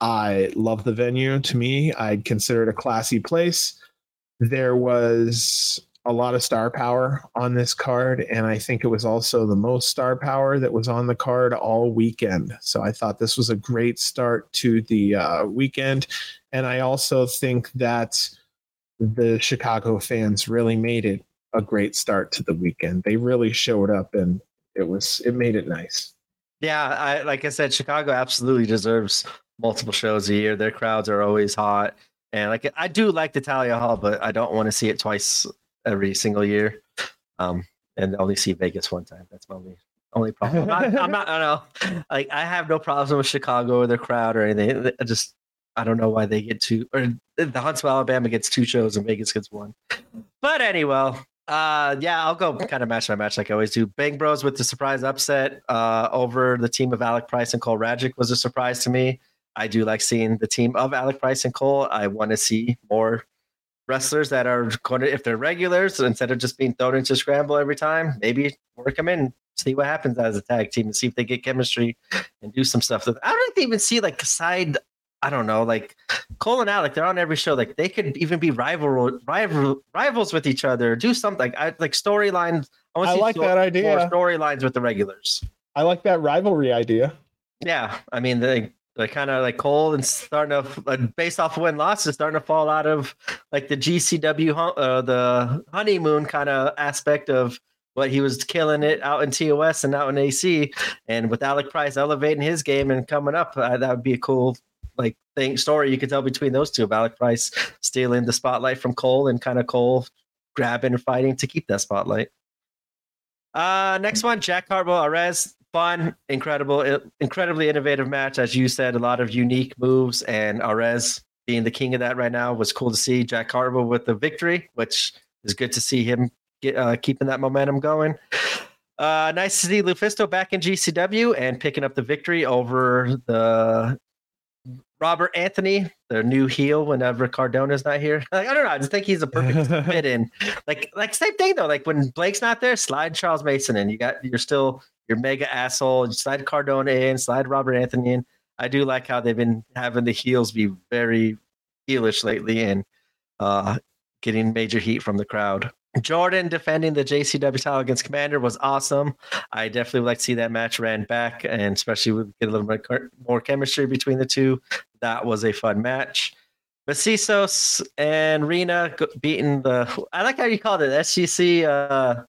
I love the venue. To me, I'd consider it a classy place. There was a lot of star power on this card, and I think it was also the most star power that was on the card all weekend. So I thought this was a great start to the uh, weekend. And I also think that the Chicago fans really made it a great start to the weekend. They really showed up and it was it made it nice. Yeah, I like I said, Chicago absolutely deserves multiple shows a year. Their crowds are always hot, and like I do like the Thalia Hall, but I don't want to see it twice every single year. Um, and only see Vegas one time. That's my only only problem. I'm not, I'm not. I don't know. Like I have no problems with Chicago or their crowd or anything. I just I don't know why they get two or the Huntsville, Alabama gets two shows and Vegas gets one. But anyway, uh, yeah, I'll go kind of match by match like I always do. Bang Bros with the surprise upset uh, over the team of Alec Price and Cole Radrick was a surprise to me. I do like seeing the team of Alec Price and Cole. I want to see more wrestlers that are going to, if they're regulars, instead of just being thrown into scramble every time, maybe work them in, see what happens as a tag team, and see if they get chemistry and do some stuff. I don't think they even see like side. I don't know, like Cole and Alec, they're on every show. Like they could even be rival, rival rivals with each other. Do something I like storylines. wanna I like that idea. storylines with the regulars. I like that rivalry idea. Yeah, I mean they they kind of like Cole and starting to like, based off of win losses, starting to fall out of like the GCW uh, the honeymoon kind of aspect of what he was killing it out in TOS and out in AC, and with Alec Price elevating his game and coming up, uh, that would be a cool like thing story you could tell between those two about Price stealing the spotlight from Cole and kind of Cole grabbing and fighting to keep that spotlight. Uh, next one, Jack Cartwheel, Arez. Fun, incredible, incredibly innovative match. As you said, a lot of unique moves, and Arez being the king of that right now was cool to see. Jack Cartwheel with the victory, which is good to see him get, uh, keeping that momentum going. Uh, nice to see Lufisto back in GCW and picking up the victory over the Robert Anthony, the new heel. Whenever Cardona's not here, like, I don't know. I just think he's a perfect fit in. Like, like same thing though. Like when Blake's not there, slide Charles Mason in. You got you're still your mega asshole. You slide Cardona in, slide Robert Anthony in. I do like how they've been having the heels be very heelish lately and uh, getting major heat from the crowd. Jordan defending the JCW title against Komander was awesome. I definitely would like to see that match ran back, and especially with get a little bit more chemistry between the two. That was a fun match. Macizos and Rina beating the. I like how you called it SGC uh,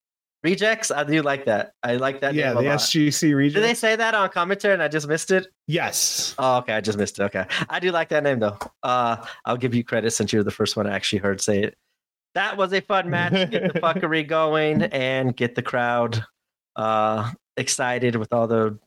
rejects. I do like that. I like that. Yeah, the SGC rejects. Did they say that on commentary and I just missed it? Yes. Oh, okay. I just missed it. Okay. I do like that name though. Uh, I'll give you credit since you're the first one I actually heard say it that was a fun match. Get the fuckery going and get the crowd uh, excited with all the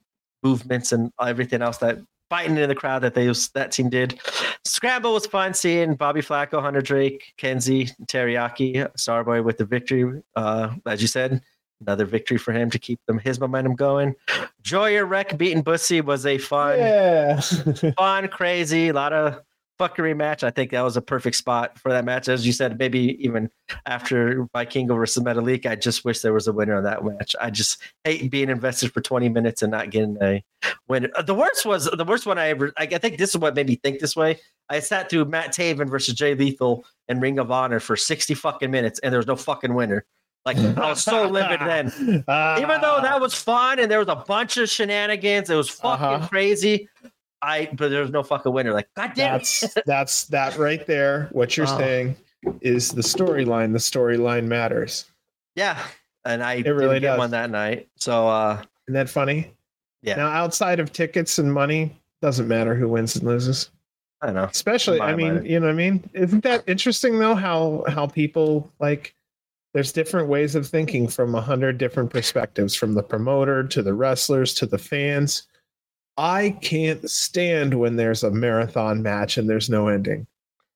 movements and everything else that fighting in the crowd that they that team did. Scramble was fun seeing Bobby Flaco, Hunter Drake, Kenzie, Teriyaki, Starboy with the victory. Uh, as you said, another victory for him to keep them his momentum going. Joyer Wreck beating Bussy was a fun, yeah. fun, crazy, a lot of fuckery match. I think that was a perfect spot for that match. As you said, maybe even after Vikingo versus Metalik, I just wish there was a winner of that match. I just hate being invested for 20 minutes and not getting a winner. Uh, the worst was the worst one I ever, I, I think this is what made me think this way. I sat through Matt Taven versus Jay Lethal and Ring of Honor for 60 fucking minutes and there was no fucking winner. Like I was so livid then. Uh, Even though that was fun and there was a bunch of shenanigans, it was fucking uh-huh. crazy. I but there's no fucking winner. Like God damn. That's that's that right there. What you're oh. saying is the storyline. The storyline matters. Yeah, and I it really did one that night. So uh isn't that funny? Yeah. Now outside of tickets and money, doesn't matter who wins and loses. I don't know. Especially, I mean, mind. you know what I mean? Isn't that interesting though? How how people like there's different ways of thinking from a hundred different perspectives, from the promoter to the wrestlers to the fans I can't stand when there's a marathon match and there's no ending.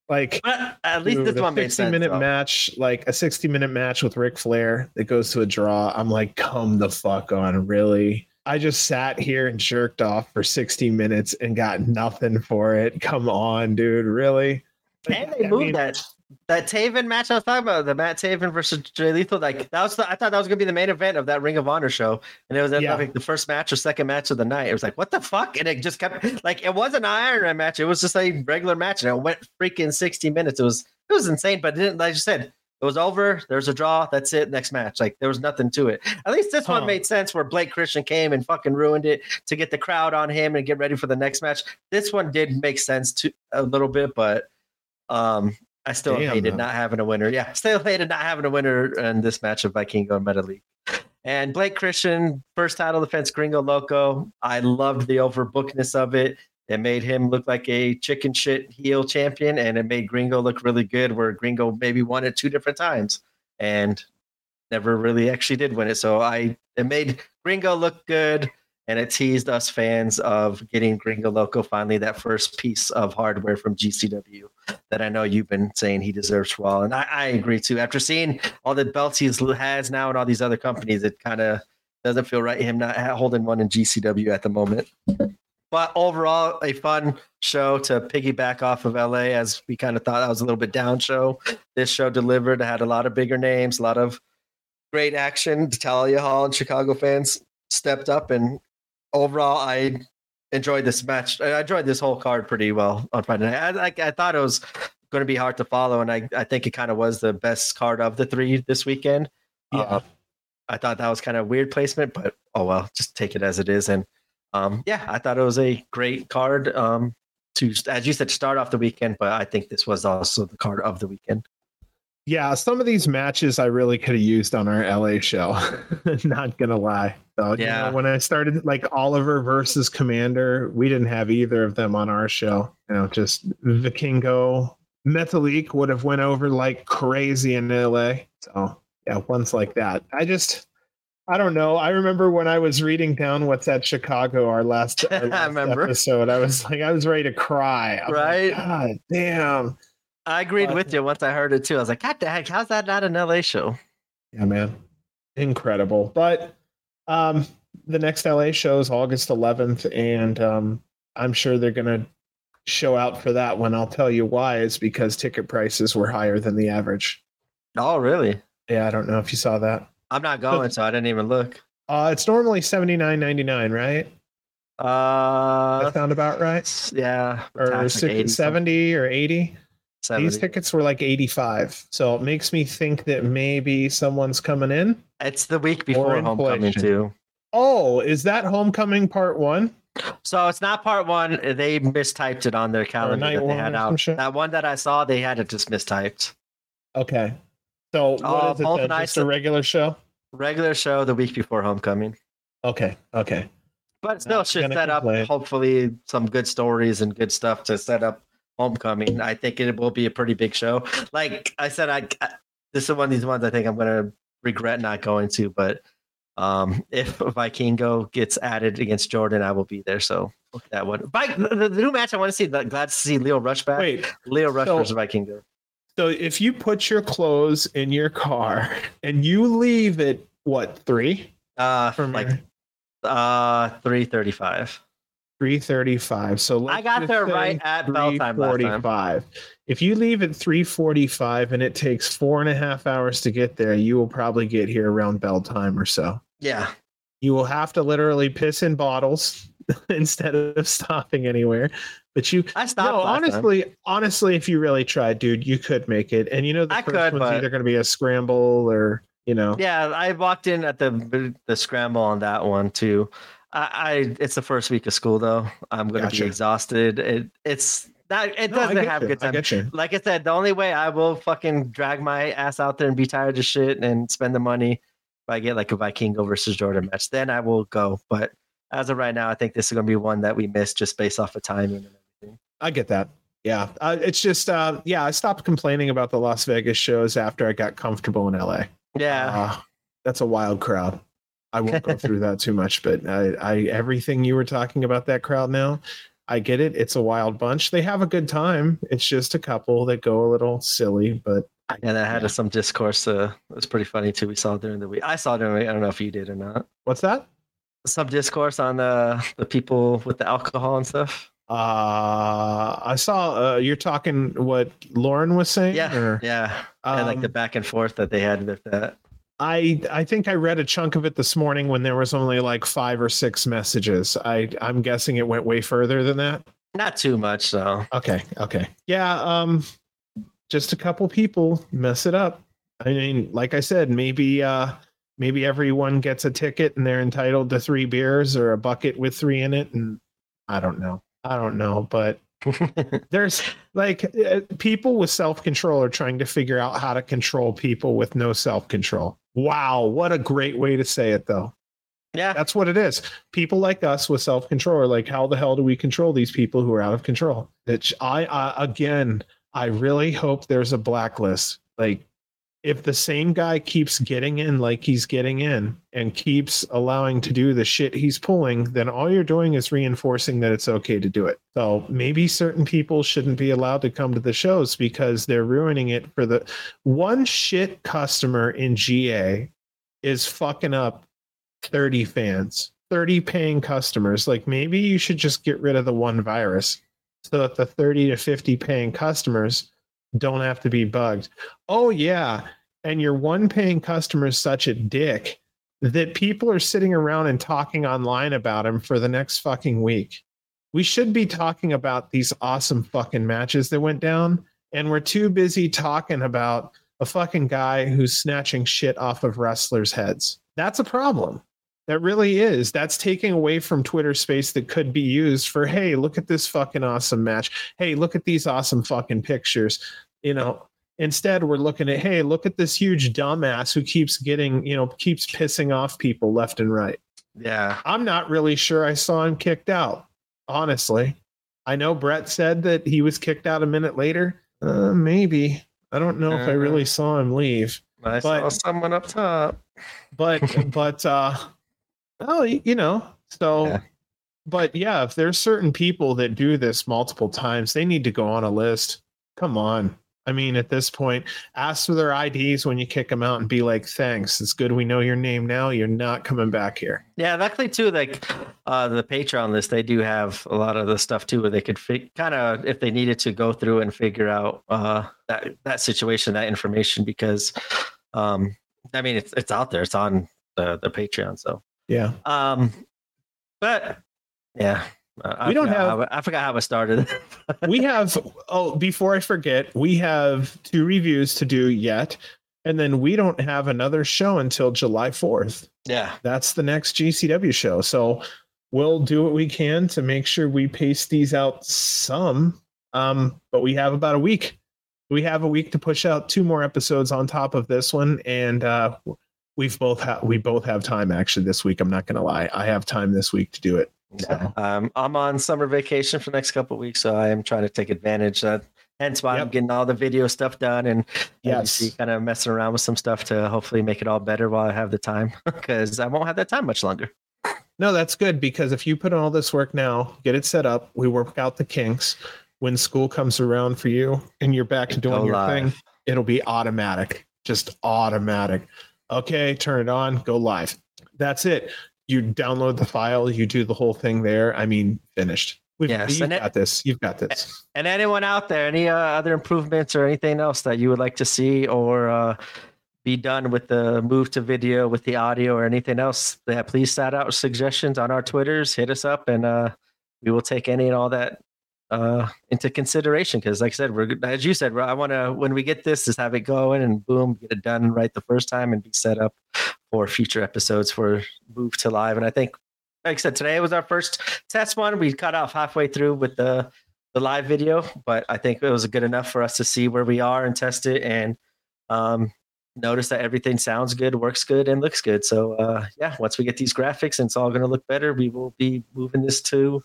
Like but at least dude, this one 60 sense, minute though. match, like a 60 minute match with Ric Flair that goes to a draw. I'm like, come the fuck on, really? I just sat here and jerked off for 60 minutes and got nothing for it. Come on, dude, really? and they I moved mean, that that Taven match I was talking about, the Matt Taven versus Jay Lethal, like that was the, I thought that was gonna be the main event of that Ring of Honor show, and it was yeah. like the first match or second match of the night. It was like what the fuck, and it just kept like it wasn't an Iron Man match, it was just a regular match, and it went freaking sixty minutes. It was it was insane, but it didn't like you said. It was over. There's a draw. That's it. Next match. Like there was nothing to it. At least this huh. one made sense where Blake Christian came and fucking ruined it to get the crowd on him and get ready for the next match. This one did make sense to a little bit, but um I still Damn, hated not having a winner. Yeah, still hated not having a winner in this match of Vikingo and Metalik. And Blake Christian, first title defense, Gringo Loco. I loved the overbookedness of it. It made him look like a chicken shit heel champion, and it made Gringo look really good. Where Gringo maybe won it two different times and never really actually did win it. So I it made Gringo look good and it teased us fans of getting Gringo Loco finally that first piece of hardware from GCW that I know you've been saying he deserves for and I, I agree too. After seeing all the belts he has now and all these other companies, it kind of doesn't feel right him not holding one in GCW at the moment. But overall, a fun show to piggyback off of LA, as we kind of thought that was a little bit down show. This show delivered. Had a lot of bigger names, a lot of great action. Thalia Hall and Chicago fans stepped up and overall, I enjoyed this match. I enjoyed this whole card pretty well on Friday night. I, I, I thought it was going to be hard to follow, and I, I think it kind of was the best card of the three this weekend. Yeah. Uh, I thought that was kind of weird placement, but oh well, just take it as it is. And um, yeah, I thought it was a great card um, to, as you said, start off the weekend. But I think this was also the card of the weekend. Yeah, some of these matches I really could have used on our LA show. Not gonna lie. So, yeah. You know, when I started like Oliver versus Komander, we didn't have either of them on our show. You know, just Vikingo, Metalik would have went over like crazy in LA. So yeah, ones like that. I just I don't know. I remember when I was reading down what's at Chicago, our last, our last I remember. episode. I was like, I was ready to cry. I'm right? Like, God damn. I agreed with you once I heard it too. I was like, God the heck, how's that not an LA show? Yeah, man. Incredible. But um the next LA show is August 11th, and um, I'm sure they're going to show out for that one. I'll tell you why is because ticket prices were higher than the average. Oh, really? Yeah, I don't know if you saw that. I'm not going, so I didn't even look. Uh, it's normally seventy nine ninety nine, right? Uh, that sound about right? yeah, Or like six- 80 something, 70 or 80? 70. These tickets were like 85. So it makes me think that maybe someone's coming in. It's the week before homecoming too. Oh, is that homecoming part one? So it's not part one. They mistyped it on their calendar that they one had out. That one that I saw, they had it just mistyped. Okay. So what uh, is Oh, it both then? nights Just a regular show? Regular show the week before homecoming. Okay. Okay. But still should set up hopefully some good stories and good stuff to set up homecoming. I think it will be a pretty big show. Like I said, I, I this is one of these ones I think I'm gonna regret not going to, but um if Vikingo gets added against Jordan, I will be there. So look at that one. Vik- the, the new match I want to see. Glad to see Lio Rush back. Wait. Lio Rush so- versus Vikingo. So if you put your clothes in your car and you leave at what, three? Uh From like your- uh three thirty five. 335. So I got there right at bell time last time. 345. If you leave at 345 and it takes four and a half hours to get there, you will probably get here around bell time or so. Yeah. You will have to literally piss in bottles instead of stopping anywhere. But you I stopped. no, last time. honestly, honestly, if you really tried, dude, you could make it. And you know the I first could, one's but- either going to be a scramble or you know. Yeah, I walked in at the the scramble on that one too. I, I it's the first week of school though. I'm gonna Gotcha. be exhausted. It it's not it No, doesn't have you. good time. get you. Like I said, the only way I will fucking drag my ass out there and be tired of shit and spend the money if I get like a Vikingo versus Jordan match, then I will go. But as of right now, I think this is gonna be one that we missed just based off of timing and everything. I get that. Yeah, uh, it's just uh, yeah. I stopped complaining about the Las Vegas shows after I got comfortable in LA. Yeah. Uh, that's a wild crowd. I won't go through that too much, but I, I everything you were talking about that crowd now, I get it. It's a wild bunch. They have a good time. It's just a couple that go a little silly, but and I had yeah. some discourse. Uh, it was pretty funny too. We saw during the week. I saw during the week. I don't know if you did or not. what's that? Some discourse on the the people with the alcohol and stuff. Uh, I saw uh, you're talking what Lauren was saying. Yeah, or- yeah, and like the Um, back and forth that they had with that. I I think I read a chunk of it this morning when there was only like five or six messages. I I'm guessing it went way further than that. Not too much, though. Okay, okay. Yeah, um just a couple people mess it up. I mean, like I said, maybe uh maybe everyone gets a ticket and they're entitled to 3 beers or a bucket with 3 in it and I don't know. I don't know, but there's like uh, people with self-control are trying to figure out how to control people with no self-control. Wow, what a great way to say it though. yeah, That's what it is. People like us with self control are like, how the hell do we control these people who are out of control? It's I, I again, I really hope there's a blacklist. Like, if the same guy keeps getting in like he's getting in and keeps allowing to do the shit he's pulling, then all you're doing is reinforcing that it's okay to do it. So maybe certain people shouldn't be allowed to come to the shows because they're ruining it for the one shit customer in GA is fucking up 30 fans, 30 paying customers. Like maybe you should just get rid of the one virus so that the 30 to 50 paying customers don't have to be bugged. Oh, yeah. And your one paying customer is such a dick that people are sitting around and talking online about him for the next fucking week. We should be talking about these awesome fucking matches that went down. And we're too busy talking about a fucking guy who's snatching shit off of wrestlers' heads. That's a problem. That really is. That's taking away from Twitter space that could be used for, hey, look at this fucking awesome match. Hey, look at these awesome fucking pictures. You know, instead we're looking at, hey, look at this huge dumbass who keeps getting, you know, keeps pissing off people left and right. yeah. I'm not really sure I saw him kicked out, honestly. I know Brett said that he was kicked out a minute later. Uh, maybe. I don't know if I really Uh. saw him leave I saw But- someone up top. but but uh oh you know so Yeah. but yeah if there's certain people that do this multiple times they need to go on a list come on i mean at this point ask for their ids when you kick them out and be like thanks it's good we know your name now you're not coming back here Yeah, luckily too, like uh, the Patreon list, they do have a lot of the stuff too, where they could fi- kind of, if they needed to, go through and figure out uh, that that situation, that information, because um, I mean, it's it's out there, it's on the the Patreon, so. yeah Um, but Yeah. Uh, I We don't have- how I forgot how I started. we have oh before i forget we have two reviews to do yet and then we don't have another show until july 4th yeah. that's the next gcw show. So we'll do what we can to make sure we pace these out some. Um but we have about a week. We have a week to push out two more episodes on top of this one and uh we've both ha- we both have time actually this week. I'm not gonna lie. I have time this week to do it Yeah. Um, I'm on summer vacation for the next couple of weeks, so I am trying to take advantage. Of that. Hence why I'm getting all the video stuff done and yes. kind of messing around with some stuff to hopefully make it all better while I have the time because I won't have that time much longer. No, that's good because if you put in all this work now, get it set up, we work out the kinks. When school comes around for you and you're back to doing your live. thing, it'll be automatic, just automatic. Okay, turn it on, go live. That's it. You download the file, you do the whole thing there. I mean, finished. We've, Yes, you've and it- got this. You've got this. And anyone out there, any uh, other improvements or anything else that you would like to see or uh, be done with the move to video with the audio or anything else, yeah, please shout out suggestions on our Twitters. Hit us up and uh, we will take any and all that uh, into consideration. Because, like I said, we're as you said, I want to when we get this, just have it going and boom, get it done right the first time and be set up for future episodes for move to live. And I think, like I said, today was our first test one. We cut off halfway through with the the live video, but I think it was good enough for us to see where we are and test it and um, notice that everything sounds good, works good, and looks good. So uh, yeah, once we get these graphics and it's all going to look better, we will be moving this to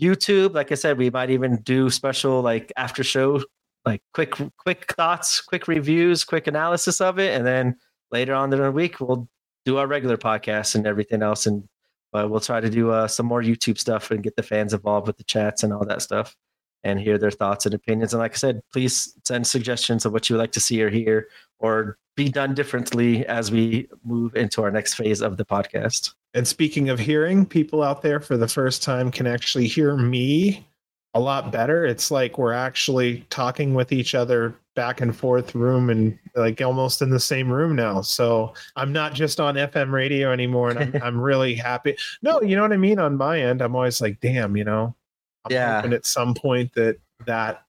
YouTube. Like I said, we might even do special like after show, like quick quick thoughts, quick reviews, quick analysis of it, and then later on in the week we'll do our regular podcast and everything else and but we'll try to do uh, some more YouTube stuff and get the fans involved with the chats and all that stuff and hear their thoughts and opinions. And like I said, please send suggestions of what you would like to see or hear or be done differently as we move into our next phase of the podcast. And speaking of hearing, people out there for the first time can actually hear me a lot better. It's like we're actually talking with each other back and forth room and like almost in the same room now. So I'm not just on FM radio anymore and I'm, I'm really happy. No, you know what I mean? On my end, I'm always like, damn, you know, I'm Yeah. hoping at some point that that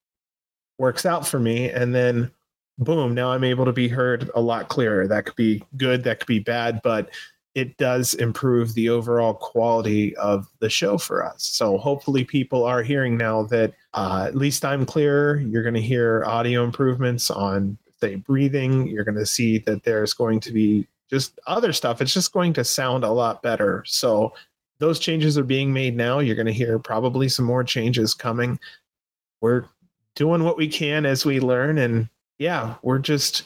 works out for me. And then boom, now I'm able to be heard a lot clearer. That could be good, that could be bad, but it does improve the overall quality of the show for us. So hopefully people are hearing now that uh, at least I'm clearer. You're going to hear audio improvements on say breathing. You're going to see that there's going to be just other stuff. It's just going to sound a lot better. So those changes are being made now. You're going to hear probably some more changes coming. We're doing what we can as we learn and yeah, we're just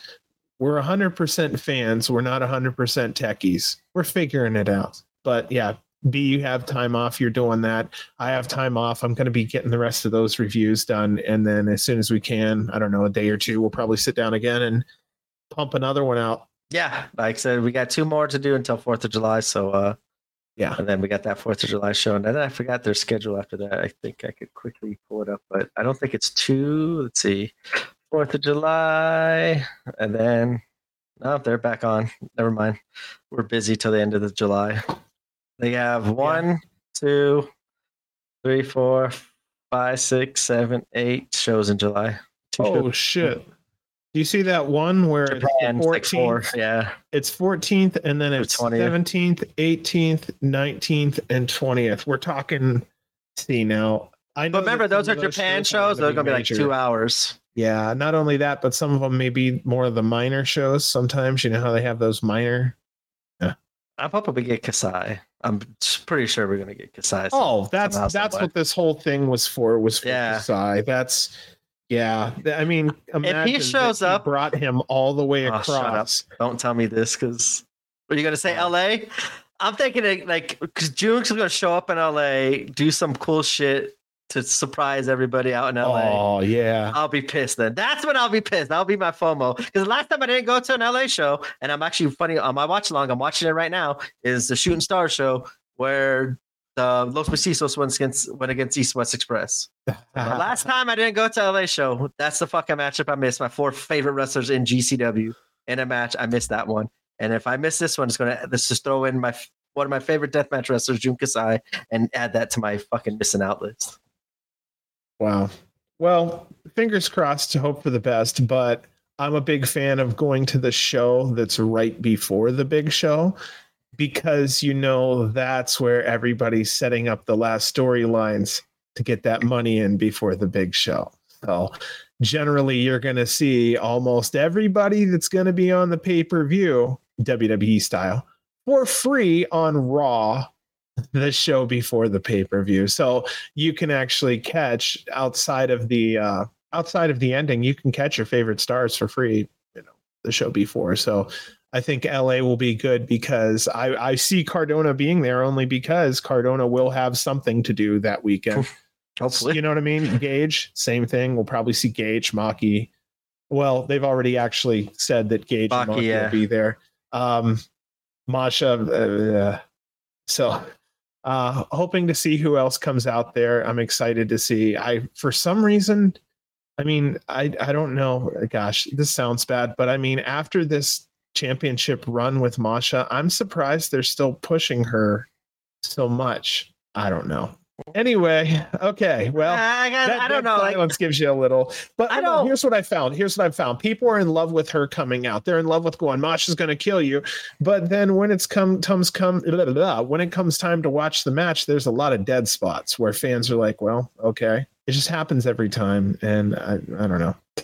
we're 100% fans. We're not 100% techies. We're figuring it out. But yeah, B, you have time off. You're doing that. I have time off. I'm going to be getting the rest of those reviews done. And then as soon as we can, I don't know, a day or two, we'll probably sit down again and pump another one out. Yeah, like I said, we got two more to do until Fourth of July. So uh, Yeah. and then we got that Fourth of July show, and then I forgot their schedule after that. I think I could quickly pull it up, but I don't think it's two. Let's see, Fourth of July, and then no, they're back on. Never mind. We're busy till the end of the July. They have one, two, three, four, five, six, seven, eight shows in July. Two Oh, shows. shit. Do you see that one where it's Japan, it's like four. 14th? Yeah. It's 14th and then it's 17th, 18th, 19th, and 20th. We're talking, see now. I know But remember, those are Japan shows. They're going to be like two hours. Yeah, not only that, but some of them may be more of the minor shows. Sometimes you know how they have those minor. Yeah. I'm hoping we get Kasai. I'm pretty sure we're going to get Kasai. Oh, that's that's what this whole thing was for. Was for Yeah. Kasai. That's yeah. I mean, imagine that shows up- brought him all the way Oh, across. up. Don't tell me this because are you going to say Oh. LA? I'm thinking it, like because Jun's going to show up in LA, do some cool shit to surprise everybody out in LA. Oh yeah. I'll be pissed then. That's when I'll be pissed. That'll be my FOMO. Because the last time I didn't go to an LA show, and I'm actually funny on my watch along, I'm watching it right now, is the Shooting Star show where the Los Macizos went against went against East West Express. The last time I didn't go to LA show, that's the fucking matchup I missed. My four favorite wrestlers in GCW in a match. I missed that one. And if I miss this one, it's gonna let's just throw in my one of my favorite deathmatch wrestlers, Jun Kasai, and add that to my fucking missing out list. Wow. Well, fingers crossed to hope for the best, but I'm a big fan of going to the show that's right before the big show because you know that's where everybody's setting up the last storylines to get that money in before the big show. So generally you're going to see almost everybody that's going to be on the pay-per-view WWE style for free on Raw the show before the pay-per-view. So you can actually catch outside of the uh outside of the ending, you can catch your favorite stars for free, you know, the show before. So I think LA will be good because I, I see Cardona being there only because Cardona will have something to do that weekend. Hopefully. You know what I mean? Gage, same thing. We'll probably see Gage, Maki. Well, they've already actually said that Gage and Maki, Maki yeah. will be there. Um, Masha. Uh, so, uh, hoping to see who else comes out there. I'm excited to see. I for some reason, I mean, I I don't know. Gosh, this sounds bad, but I mean, after this championship run with Masha, I'm surprised they're still pushing her so much. I don't know. Anyway, okay. Well, I, got, that, I don't that know. Like, gives you a little, but I I don't- Here's what I found. Here's what I found. People are in love with her coming out. They're in love with going. Masha's going to kill you. But then when it's come comes come blah, blah, blah, when it comes time to watch the match, there's a lot of dead spots where fans are like, "Well, okay." It just happens every time, and I, I don't know. I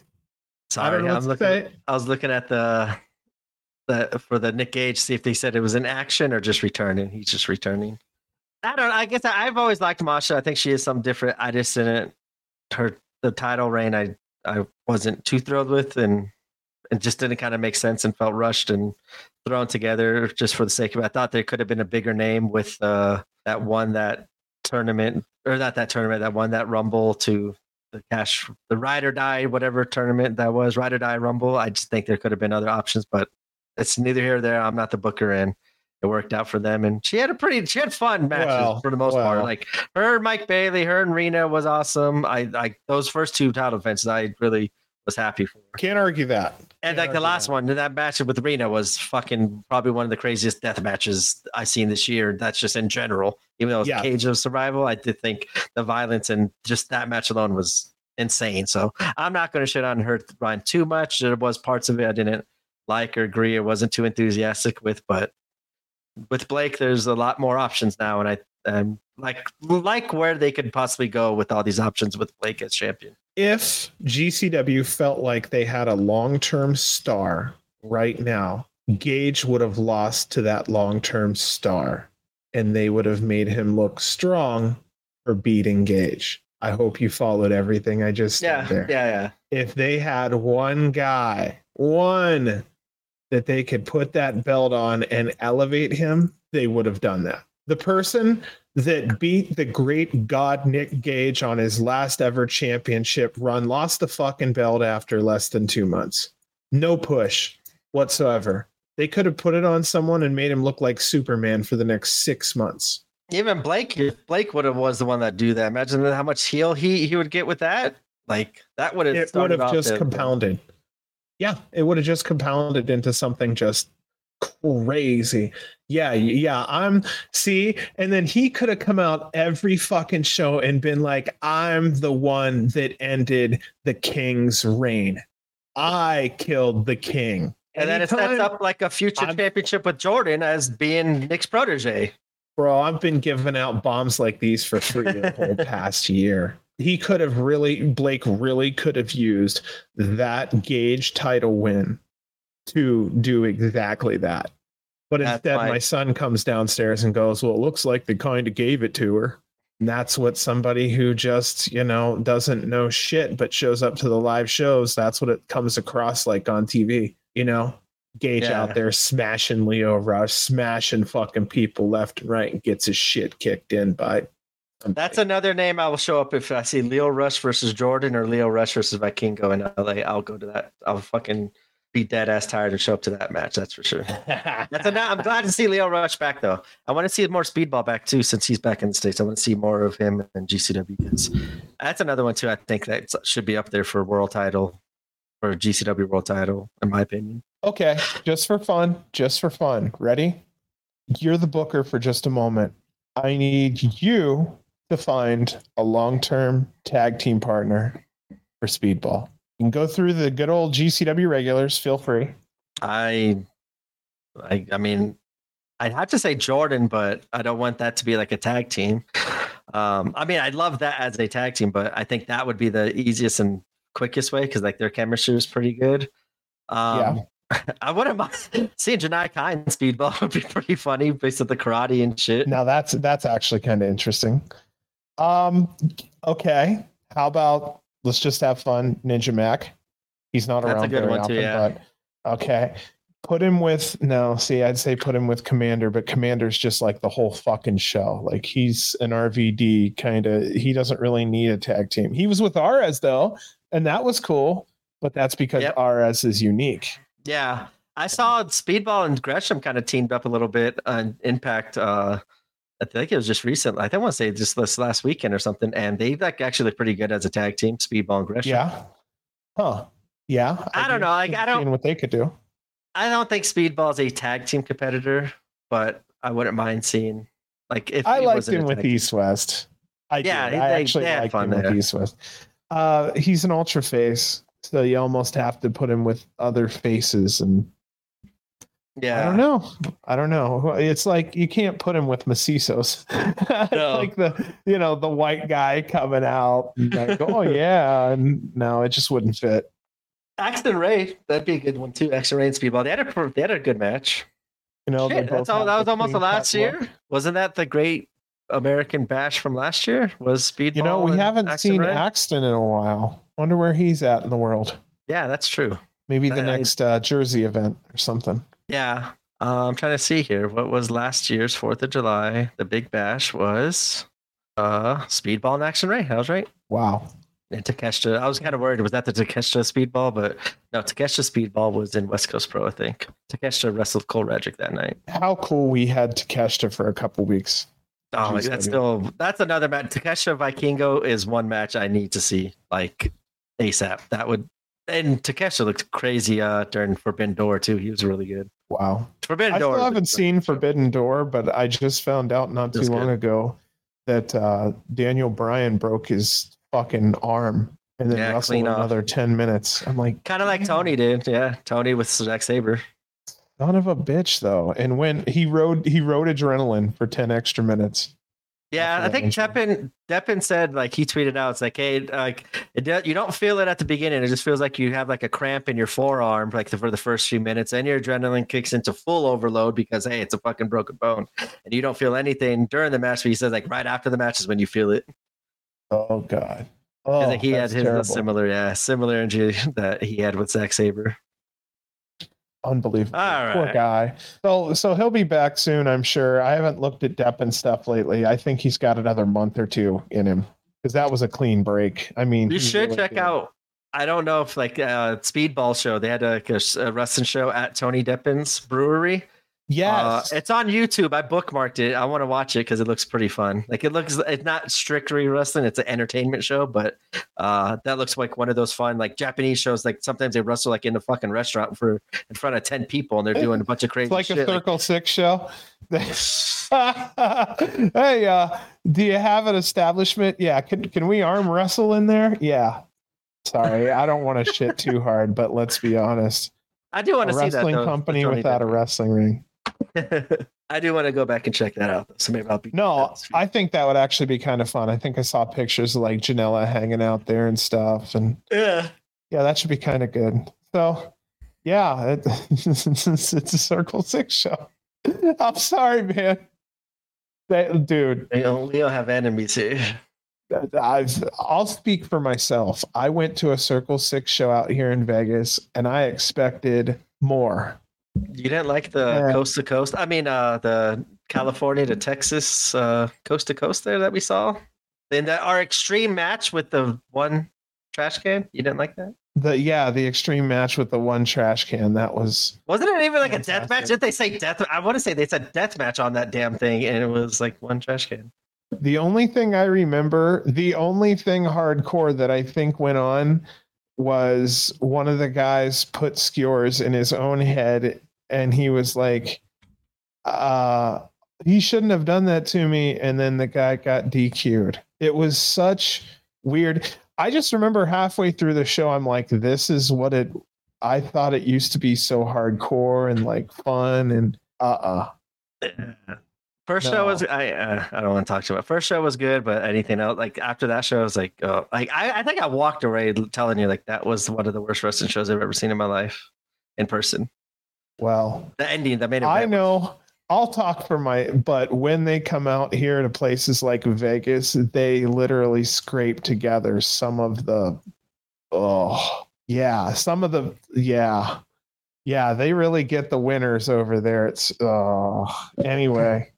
sorry, don't know I'm looking. say. I was looking at the the for the Nick Gage, see if they said it was in action or just returning. He's just returning. I don't. I guess I, I've always liked Masha. I think she is some different. I just didn't her the title reign. I I wasn't too thrilled with, and it just didn't kind of make sense and felt rushed and thrown together just for the sake of it. I thought there could have been a bigger name with uh, that one that tournament or not that tournament that won that Rumble to the cash the ride or die whatever tournament that was ride or die Rumble. I just think there could have been other options, but it's neither here or there. I'm not the booker, and it worked out for them. And she had a pretty she had fun matches Well, for the most part. Like her, Mike Bailey, her and Rina was awesome. I like those first two title defenses. I really was happy for. Can't argue that. And Can't like the last that. one, that match with Rina was fucking probably one of the craziest death matches I've seen this year. That's just in general. Even though it was Yeah. Cage of Survival, I did think the violence and just that match alone was insane. So I'm not going to shit on her Ryan too much. There was parts of it I didn't like or agree or wasn't too enthusiastic with, but with Blake, there's a lot more options now, and I um, like like where they could possibly go with all these options with Blake as champion. if GCW felt like they had a long term star right now, Gage would have lost to that long term star and they would have made him look strong for beating Gage. I hope you followed everything I just said Yeah, there. yeah, yeah. If they had one guy, one that they could put that belt on and elevate him, they would have done that. The person that beat the great god Nick Gage on his last ever championship run lost the fucking belt after less than two months. No push whatsoever. They could have put it on someone and made him look like Superman for the next six months. Even Blake, Blake would have was the one that do that. Imagine how much heel he he would get with that. Like that would have It would have just the- compounded. Yeah, it would have just compounded into something just crazy. Yeah, yeah. I'm see, and then he could have come out every fucking show and been like, I'm the one that ended the king's reign. I killed the king. And then it sets up like a future I'm- championship with Jordan as being Nick's protege. Bro, I've been giving out bombs like these for free the whole past year. He could have really, Blake really could have used that Gage title win to do exactly that. But That's instead, fine. my son comes downstairs and goes, Well, it looks like they kind of gave it to her. And that's what somebody who just, you know, doesn't know shit but shows up to the live shows, that's what it comes across like on TV, you know? Gage Yeah. out there smashing Lio Rush, smashing fucking people left and right, and gets his shit kicked in by. That's another name I will show up if I see Lio Rush versus Jordan or Lio Rush versus Vikingo in LA. I'll go to that. I'll fucking be dead ass tired and show up to that match. That's for sure. That's a, I'm glad to see Lio Rush back though. I want to see more Speedball back too since he's back in the states. I want to see more of him and GCW. Because that's another one too. I think that should be up there for world title or GCW world title, in my opinion. okay, just for fun, just for fun. Ready? you're the booker for just a moment. I need you to find a long term tag team partner for Speedball. You can go through the good old GCW regulars. Feel free. I, I, I mean, I'd have to say Jordan, but I don't want that to be like a tag team. Um, I mean, I'd love that as a tag team, but I think that would be the easiest and quickest way because like their chemistry is pretty good. Um, yeah. I wouldn't mind seeing Janai Kai in speedball would be pretty funny based on the karate and shit. Now that's that's actually kind of interesting. Um, okay. How about let's just have fun, Ninja Mac. He's not that's around very often, too, yeah. but okay. Put him with no, see, I'd say put him with Komander, but Komander's just like the whole fucking show. Like he's an RVD kind of. He doesn't really need a tag team. He was with Arez though, and that was cool. But that's because yep. Arez is unique. Yeah, I saw Speedball and Gresham kind of teamed up a little bit on Impact. Uh, I think it was just recent. I think I want to say just this last weekend or something, and they like actually look pretty good as a tag team. Speedball and Gresham. Yeah. Huh. Yeah. I, I don't know. Like I don't what they could do. I don't think Speedball is a tag team competitor, but I wouldn't mind seeing like if I liked him with East West. I yeah, did. I they, actually they liked him there. with East West. Uh, he's an ultra face, so you almost have to put him with other faces and yeah, I don't know. I don't know. It's like you can't put him with Macizos. No. like the you know the white guy coming out. Like, oh yeah, and no, it just wouldn't fit. Axton Ray, that'd be a good one too. Axton Ray and Speedball. They had a they had a good match. You know, Shit, that's all, that was almost the last year. Look. Wasn't that the great American Bash from last year? Was Speedball? You know, we haven't Axton seen Ray? Axton in a while. Wonder where he's at in the world. Yeah, that's true. Maybe the I, next uh, Jersey event or something. Yeah, uh, I'm trying to see here. What was last year's Fourth of July? The Big Bash was uh Speedball and Axton Ray. I was right. Wow and Takeshita. I was kind of worried. Was that the Takeshita speedball? But no, Takeshita speedball was in West Coast Pro, I think. Takeshita wrestled Cole Radrick that night. How cool we had Takeshita for a couple weeks. Oh, Jeez, that's still that's another match. Takeshita Vikingo is one match I need to see like ASAP. That would and Takeshita looked crazy uh during Forbidden Door too. He was really good. Wow. Forbidden I Door. I haven't seen Forbidden Door, but I just found out not too long ago that uh, Daniel Bryan broke his fucking arm and then yeah, wrestle another off. 10 minutes. I'm like, kind of like Tony did. Yeah. Tony with Zack Sabre. Son of a bitch, though. And when he rode, he rode adrenaline for 10 extra minutes. Yeah, I think Deppen Deppen said like he tweeted out, it's like, hey, like it, you don't feel it at the beginning. It just feels like you have like a cramp in your forearm, like the, for the first few minutes, and your adrenaline kicks into full overload because hey, it's a fucking broken bone, and you don't feel anything during the match. But he says like right after the match is when you feel it. Oh God. Oh, he had his similar, yeah, similar injury that he had with Zack Sabre. Unbelievable. All right. Poor guy. So so he'll be back soon, I'm sure. I haven't looked at Deppen stuff lately. I think he's got another month or two in him. Because that was a clean break. I mean, you should really check good. out I don't know if like uh speedball show they had a, a wrestling show at Tony Deppen's brewery Yes, uh, it's on YouTube. I bookmarked it. I want to watch it because it looks pretty fun. Like it looks, it's not strictly wrestling; it's an entertainment show. But uh, that looks like one of those fun, like Japanese shows. Like sometimes they wrestle like in a fucking restaurant for in front of ten people, and they're doing a bunch of crazy. It's like shit. a Circle like, Six show. hey, uh, do you have an establishment? Yeah, can can we arm wrestle in there? Yeah. Sorry, I don't want to shit too hard, but let's be honest. I do want to see that wrestling company without a wrestling ring. I do want to go back and check that out. So maybe I'll be. No, I think that would actually be kind of fun. I think I saw pictures of like Janela hanging out there and stuff, and yeah, yeah, that should be kind of good. So, yeah, it, it's, it's a Circle Six show. I'm sorry, man. That, dude, don't have enemies here. I've, I'll speak for myself. I went to a Circle Six show out here in Vegas, and I expected more. You didn't like the coast to coast? I mean, uh, the California to Texas uh, coast to coast there that we saw. In that our extreme match with the one trash can. You didn't like that? The yeah, the extreme match with the one trash can. That was wasn't it even like fantastic. a death match? Did they say death? I want to say they said death match on that damn thing, and it was like one trash can. The only thing I remember, the only thing hardcore that I think went on was one of the guys put skewers in his own head and he was like uh, he shouldn't have done that to me. And then the guy got DQ'd. It was such weird. I just remember halfway through the show, I'm like, this is what it, I thought it used to be so hardcore and like fun and uh uh First show was I uh, I don't want to talk too much. First show was good, but anything else like after that show I was like oh like I, I think I walked away telling you like that was one of the worst wrestling shows I've ever seen in my life in person. Well, the ending that made it. I know. I'll talk for my, but when they come out here to places like Vegas, they literally scrape together some of the, oh yeah, some of the yeah, yeah, they really get the winners over there. It's oh anyway.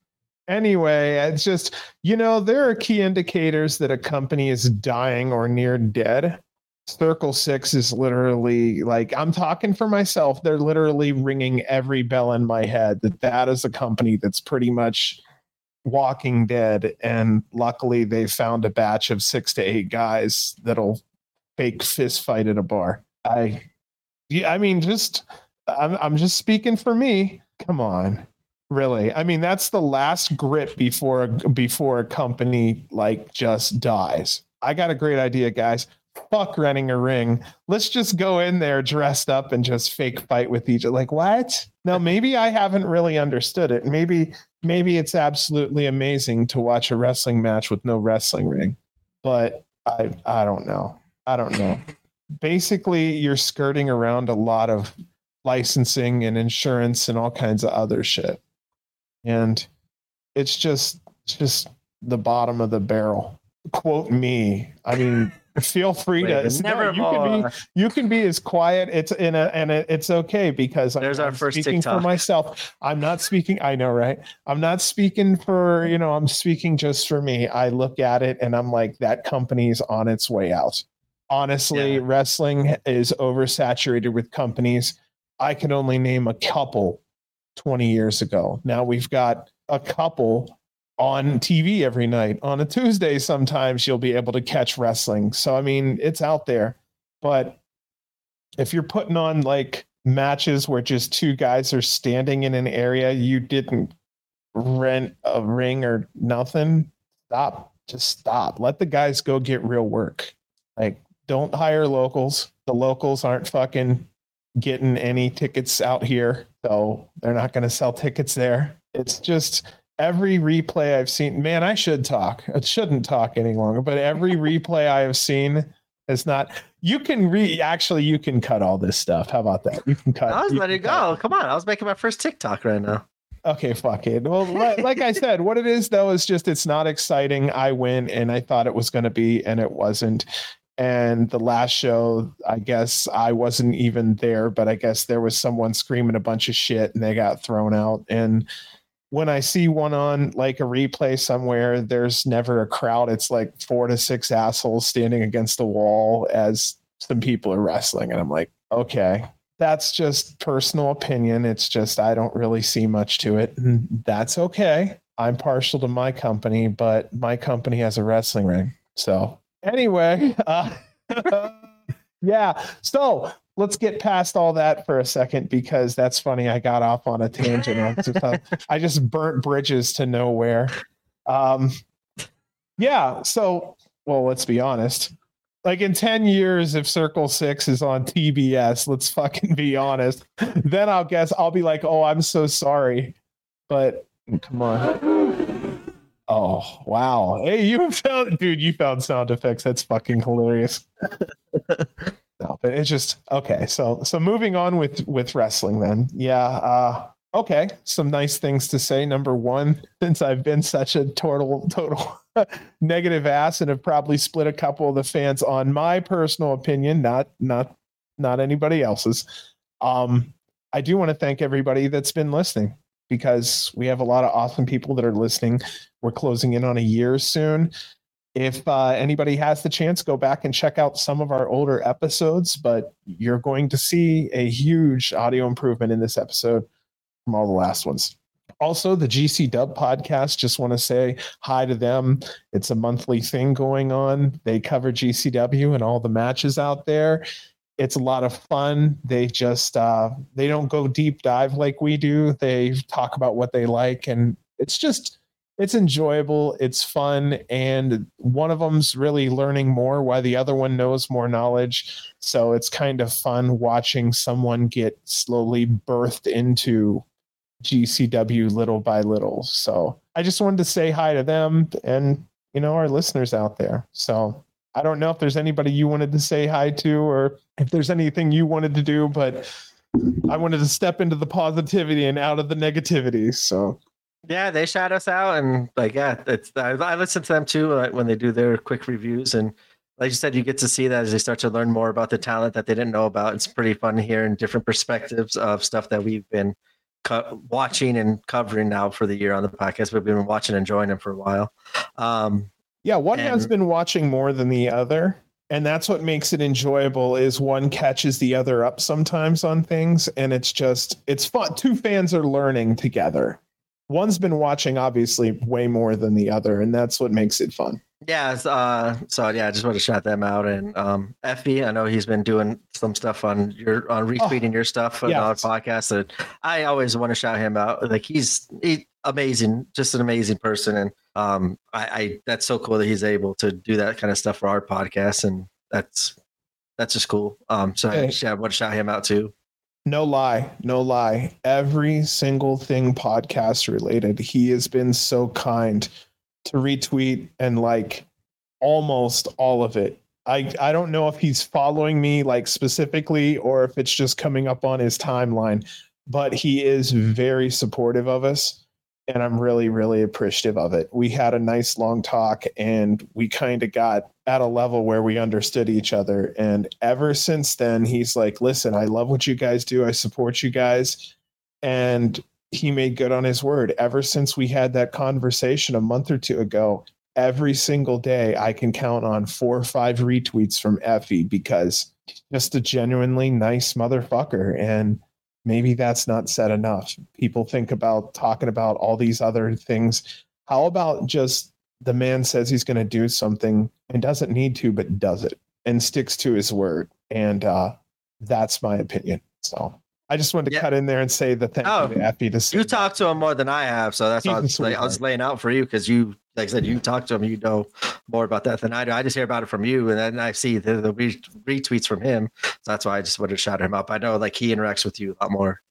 Anyway, it's just, you know, there are key indicators that a company is dying or near dead. Circle Six is literally like, I'm talking for myself. They're literally ringing every bell in my head that that is a company that's pretty much walking dead. And luckily, they found a batch of six to eight guys that'll fake fist fight at a bar. I, yeah, I mean, just, I'm, I'm just speaking for me. Come on really i mean that's the last grip before before a company like just dies i got a great idea guys fuck renting a ring. Let's just go in there dressed up and just fake fight with each other like what? Now maybe i haven't really understood it. Maybe maybe it's absolutely amazing to watch a wrestling match with no wrestling ring but i i don't know. I don't know. Basically you're skirting around a lot of licensing and insurance and all kinds of other shit. And it's just it's just the bottom of the barrel. Quote me. I mean, feel free Wait, to never no, you can be you can be as quiet. It's in a and uh, it's okay because there's I'm, our first speaking TikTok. for myself. I'm not speaking. I know, right? I'm not speaking for you know. I'm speaking just for me. I look at it and I'm like, that company's on its way out. Honestly, yeah. wrestling is oversaturated with companies. I can only name a couple 20 years ago. Now we've got a couple on TV every night. On a Tuesday, sometimes you'll be able to catch wrestling. So, I mean, it's out there. But if you're putting on like matches where just two guys are standing in an area you didn't rent a ring or nothing, stop. Just stop. Let the guys go get real work. Like, don't hire locals. The locals aren't fucking getting any tickets out here. So they're not going to sell tickets there. It's just every replay I've seen. Man, I should talk. I shouldn't talk any longer, but every replay I have seen is not. You can re actually you can cut all this stuff. How about that? You can cut. I was letting it go. Come on, I was making my first TikTok right now. Okay, fuck it. Well, like, like I said, what it is though is just it's not exciting. I win, and I thought it was going to be, and it wasn't. And the last show, I guess I wasn't even there, but I guess there was someone screaming a bunch of shit and they got thrown out. And when I see one on like a replay somewhere, there's never a crowd. It's like four to six assholes standing against the wall as some people are wrestling. And I'm like, okay, that's just personal opinion. It's just, I don't really see much to it. And that's okay. I'm partial to my company, but my company has a wrestling ring. So anyway, uh, yeah. So let's get past all that for a second because that's funny. I got off on a tangent. I just burnt bridges to nowhere. Um, yeah. So, well, let's be honest. Like in 10 years, if Circle Six is on TBS, let's fucking be honest, then I'll guess I'll be like, oh, I'm so sorry. But come on. Oh wow! Hey, you found, dude. You found sound effects. That's fucking hilarious. no, but it's just okay. So, so moving on with with wrestling, then. Yeah. Uh, okay. Some nice things to say. Number one, since I've been such a total total negative ass and have probably split a couple of the fans on my personal opinion, not not not anybody else's. Um, I do want to thank everybody that's been listening because we have a lot of awesome people that are listening. We're closing in on a year soon. If uh, anybody has the chance, go back and check out some of our older episodes, but you're going to see a huge audio improvement in this episode from all the last ones. Also, the GC Dub podcast, just want to say hi to them. It's a monthly thing going on. They cover GCW and all the matches out there it's a lot of fun. They just uh, they don't go deep dive like we do. They talk about what they like, and it's just it's enjoyable. It's fun, and one of them's really learning more, while the other one knows more knowledge. So it's kind of fun watching someone get slowly birthed into GCW little by little. So I just wanted to say hi to them and you know our listeners out there. So I don't know if there's anybody you wanted to say hi to or if there's anything you wanted to do, but I wanted to step into the positivity and out of the negativity. So yeah, they shout us out and like yeah, it's I, I listen to them too like, when they do their quick reviews and like you said, you get to see that as they start to learn more about the talent that they didn't know about. It's pretty fun hearing different perspectives of stuff that we've been co- watching and covering now for the year on the podcast. We've been watching and enjoying them for a while. Um, yeah, one and, has been watching more than the other. And that's what makes it enjoyable is one catches the other up sometimes on things. And it's just, it's fun. Two fans are learning together. One's been watching obviously way more than the other. And that's what makes it fun. Yeah. Uh, so yeah, I just want to shout them out. And um, Effy, I know he's been doing some stuff on your on retweeting oh, your stuff on our podcast. And I always want to shout him out. Like he's he, amazing, just an amazing person. And um, I, I that's so cool that he's able to do that kind of stuff for our podcast, and that's that's just cool. Um, so hey. I, I want to shout him out too. No lie, no lie. Every single thing podcast related, he has been so kind to retweet and like almost all of it. I I don't know if he's following me like specifically or if it's just coming up on his timeline, but he is very supportive of us and I'm really, really appreciative of it. We had a nice long talk and we kind of got at a level where we understood each other. And ever since then, he's like, listen, I love what you guys do. I support you guys. And he made good on his word. Ever since we had that conversation a month or two ago, every single day I can count on four or five retweets from Effy because just a genuinely nice motherfucker. And maybe that's not said enough. People think about talking about all these other things. How about just the man says he's going to do something and doesn't need to, but does it and sticks to his word? And uh, that's my opinion. So I just wanted to yeah. cut in there and say the thank oh, you to Effy. To you talk to him more than I have, so that's why I was, like, I was laying out for you because you, like I said, you talk to him, you know more about that than I do. I just hear about it from you, and then I see the, the re- retweets from him. So that's why I just wanted to shout him up. I know like he interacts with you a lot more.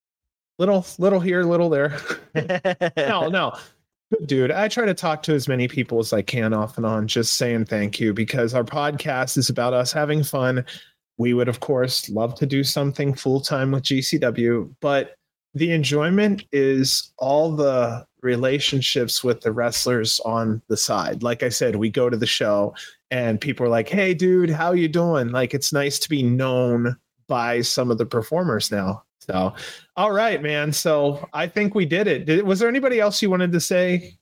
Little, little here, little there. no, no, good dude. I try to talk to as many people as I can off and on, just saying thank you because our podcast is about us having fun we would, of course, love to do something full time with GCW, but the enjoyment is all the relationships with the wrestlers on the side. Like I said, we go to the show and people are like, "Hey, dude, how you doing?" Like it's nice to be known by some of the performers now. So, all right, man. So I think we did it. Did, was there anybody else you wanted to say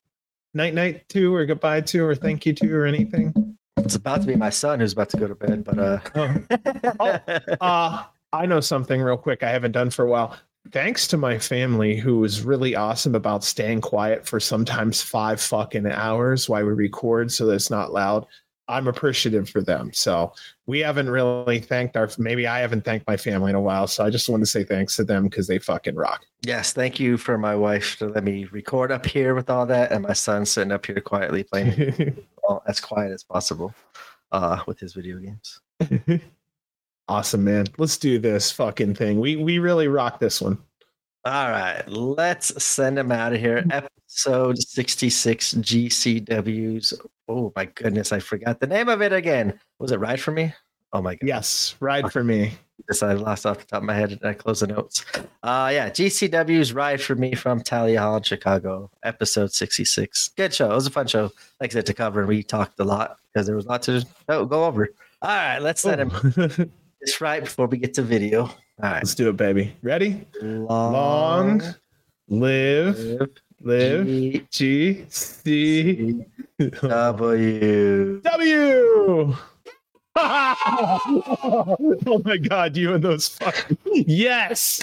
night night to or goodbye to or thank you to or anything? It's about to be my son who's about to go to bed, but uh, oh, uh I know something real quick I haven't done for a while. Thanks to my family who is really awesome about staying quiet for sometimes five fucking hours while we record so that it's not loud. I'm appreciative for them. So we haven't really thanked our maybe I haven't thanked my family in a while. So I just want to say thanks to them because they fucking rock. Yes, thank you for my wife to let me record up here with all that and my son sitting up here quietly playing well, as quiet as possible uh with his video games. awesome, man. Let's do this fucking thing. We we really rock this one. All right, let's send him out of here. Episode 66 GCW's. Oh my goodness, I forgot the name of it again. Was it Ride for Me? Oh my god. Yes, Ride for Me. This I lost off the top of my head and I closed the notes. Uh yeah, GCW's Ride for Me from Thalia Hall in Chicago, episode 66. Good show. It was a fun show. Like I said, to cover. and We talked a lot because there was a lot to go over. All right, let's let him. It's right before we get to video. All right. Let's do it, baby. Ready? Long, Long live, live, live G, G C W. W. oh my god, you and those fucking yes.